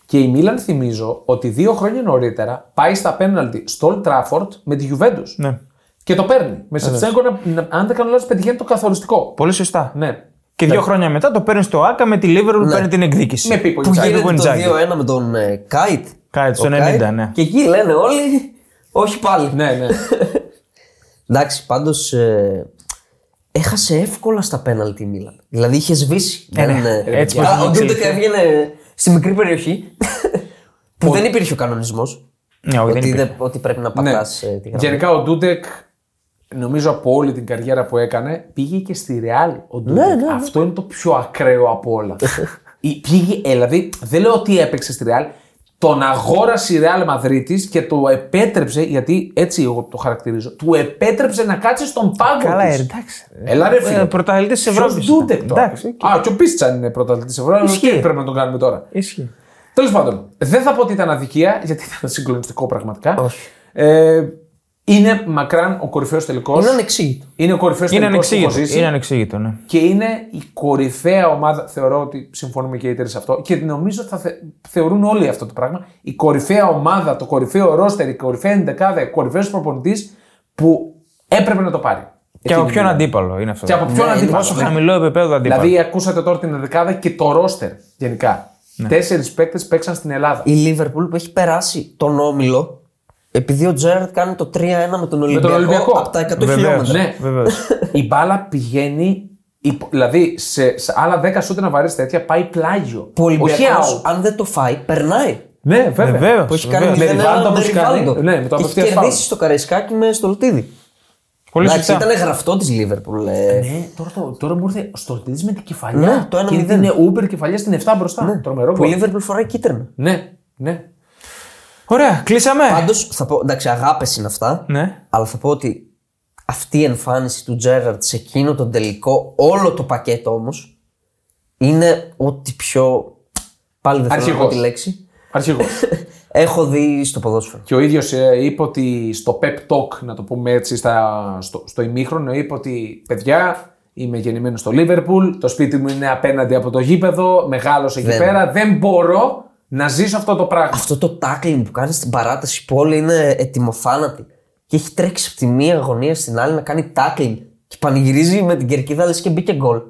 Και η Μίλαν θυμίζω ότι δύο χρόνια νωρίτερα πάει στα πέναλτι στο Old Trafford με τη Juventus. Ναι. Και το παίρνει. Με Σεφτσένκο, να, να- αν δεν κάνω λάθος, πετυχαίνει το καθοριστικό. Πολύ σωστά. Ναι. Και δύο χρόνια μετά το παίρνει στο ΟΑΚΑ με τη Λίβερπουλ παίρνει την εκδίκηση. Με Πίπο Που Ινζάγκι. γίνεται το Ινζάγκι. 2-1 με τον ε, Κάουτ. Κάουτ, στο Ο 90, ναι. Και εκεί λένε όλοι, όχι πάλι. Ναι, ναι. Εντάξει, πάντως έχασε εύκολα στα πέναλτι η Μίλαν. Δηλαδή είχες σβήσει. Ε, Δεν, ναι. ε, Έτσι καλά, πως ο είναι Ντούντεκ έβγαινε στη μικρή περιοχή που δεν υπήρχε ο κανονισμός. Ναι, όχι, δεν ότι, υπήρχε. δεν- ότι πρέπει να πατάς τη γραμμή. Γενικά ο Ντούντεκ, νομίζω από όλη την καριέρα που έκανε, πήγε και στη Ρεάλ. Ο Ντούντεκ. ναι, ναι. Αυτό είναι το πιο ακραίο από όλα. Η- πήγε, ε, δηλαδή, δεν λέω ότι έπαιξε στη Ρεάλ. Τον αγόρασε η Ρεάλ Μαδρίτη και το επέτρεψε, γιατί έτσι εγώ το χαρακτηρίζω, του επέτρεψε να κάτσει στον πάγκο Καλά, της. ε, εντάξει. Έλα ρε φίλε. Ε, πρωταθλητής της Ποιος Ευρώπης Ντούντεκ ήταν. τώρα. Εντάξει, οκ. Α, και ο Πίστσαν είναι πρωταθλητής της Ευρώπης. Ισχύει. Τι πρέπει να τον κάνουμε τώρα; Ισχύει. Τέλος πάντων, δεν θα πω ότι ήταν αδικία, γιατί ήταν συγκλονιστικό πραγματικά. Όχι. Ε, είναι μακράν ο κορυφαίος τελικός. Είναι ανεξήγητο. Είναι ο κορυφαίος Είναι τελικός που έχω ανεξήγητο. ζήσει. Είναι ανεξήγητο, ναι. Και είναι η κορυφαία ομάδα. Θεωρώ ότι συμφωνούμε και οι τρει σε αυτό. Και νομίζω θα θε, θεωρούν όλοι αυτό το πράγμα. Η κορυφαία ομάδα, το κορυφαίο ρόστερ, η κορυφαία εντεκάδα, ο κορυφαίος προπονητής που έπρεπε να το πάρει. Και από Εκείνη ποιον η- αντίπαλο είναι αυτό. Και από ποιον Ναι, αντίπαλο. Πόσο ναι. χαμηλό επίπεδο αντίπαλο. Δηλαδή, ακούσατε τώρα την ενδεκάδα και το ρόστερ γενικά. Ναι. Τέσσερις παίκτες παίξαν στην Ελλάδα. Η Λίβερπουλ που έχει περάσει τον όμιλο επειδή ο Τζέραρτ κάνει το 3-1 με τον Ολυμπιακό, Ολυμπιακό. από τα 100 Βεβαίως. χιλιόμετρα. Ναι, Βεβαίως. η μπάλα πηγαίνει. υπο- Δηλαδή, σε, σε άλλα 10 σούτ να βαρέσει τέτοια πάει πλάγιο. Που ο Όχι Ολυμπιακός, out. αν δεν το φάει, περνάει. Ναι, βέβαια. Βεβαίως. Που έχει κάνει Με 0-1 Ριβάλντο με που έχει κάνει, Ριβάλντο. ναι, με το Και έχει απευθείας κερδίσει φάουλ. στο Καραϊσκάκι με Στολτίδη. Πολύ Εντάξει, σωστά. ήταν γραφτό της Λίβερπουλ. ε. Ναι, τώρα, το- τώρα μου ήρθε ο Στολτίδης με την κεφαλιά. Ναι, το ένα και μηδέν. είναι Uber κεφαλιά στην 7 μπροστά. Τρομερό Που η γκολ. Λίβερπουλ φοράει κίτρινα. Ναι, ναι. Ωραία, κλείσαμε. Πάντως θα πω, εντάξει, αγάπες είναι αυτά. Ναι. Αλλά θα πω ότι αυτή η εμφάνιση του Τζέραρτ σε εκείνο τον τελικό, όλο το πακέτο όμως, είναι ό,τι πιο. Πάλι δεν θέλω να πω Αρχηγός. τη λέξη. Αρχηγός. Έχω δει στο ποδόσφαιρο. και ο ίδιος είπε ότι στο pep talk, να το πούμε έτσι, στα, στο, στο ημίχρονο, είπε ότι παιδιά, είμαι γεννημένος στο Λίβερπουλ, το σπίτι μου είναι απέναντι από το γήπεδο, μεγάλωσα εκεί Δεν. πέρα, δεν μπορώ να ζήσω αυτό το πράγμα. Αυτό το tackling που κάνεις στην παράταση που όλοι είναι ετοιμοθάνατοι. Και έχει τρέξει από τη μία αγωνία στην άλλη να κάνει tackling. Και πανηγυρίζει με την κερκίδα λες και μπήκε γκολ.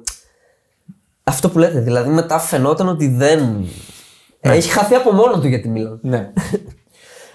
Αυτό που λέτε, δηλαδή μετά φαινόταν ότι δεν. Έχει χαθεί από μόνο του για τη Μίλαν. Ναι.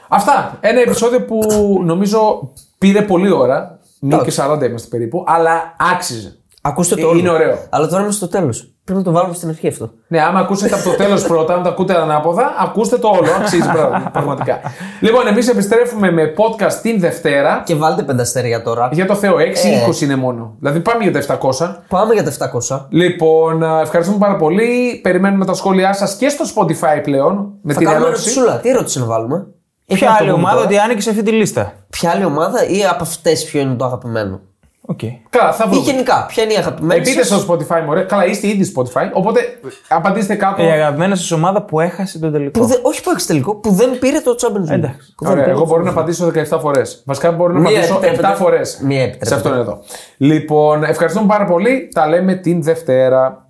Αυτά. Ένα επεισόδιο που νομίζω πήρε πολύ ώρα. Μία και 40 είμαστε περίπου, αλλά άξιζε. Ακούστε το Ε, όλο. είναι ωραίο. Αλλά τώρα είμαστε στο τέλος. Πρέπει να το βάλουμε στην αρχή αυτό. Ναι, άμα ακούσετε από το τέλος πρώτα, αν το ακούτε ανάποδα, ακούστε το όλο. Αξίζει πράγμα- πραγματικά. λοιπόν, εμείς επιστρέφουμε με podcast την Δευτέρα. Και βάλτε πέντε αστέρια τώρα. Για το Θεό, 6 ή Ε. 20 είναι μόνο. Δηλαδή πάμε για τα 700. Πάμε για τα 700. Λοιπόν, α, ευχαριστούμε πάρα πολύ. Περιμένουμε τα σχόλιά σας και στο Spotify πλέον. Με Θα την κάνουμε ερώτηση. ερωτησούλα. Τι ερώτηση να βάλουμε; Ή Ποια θα το άλλη πούμε ομάδα τώρα. ότι άνοιγε σε αυτή τη λίστα; Ποια άλλη ομάδα ή από αυτές ποιο είναι το αγαπημένο; Οκ. Καλά, θα Ή βρούμε. γενικά, ποια είναι η αγαπημένη. Ε, Μπείτε σας; στο Spotify, μωρέ. Καλά, είστε ήδη Spotify. Οπότε απαντήστε κάτω. Η αγαπημένη σας ομάδα που έχασε τον τελικό. Που δεν, όχι που έχει τελικό, που δεν πήρε το Champions League. Εντάξει. Που δεν Ωραία, πήρε εγώ το μπορώ να Champions League. απαντήσω 17 φορές. Βασικά μπορώ να Μία απαντήσω 7 επιτρέπεται. φορές. Μία επιτρέπεται. Σε αυτόν εδώ. Λοιπόν, ευχαριστούμε πάρα πολύ. Τα λέμε την Δευτέρα.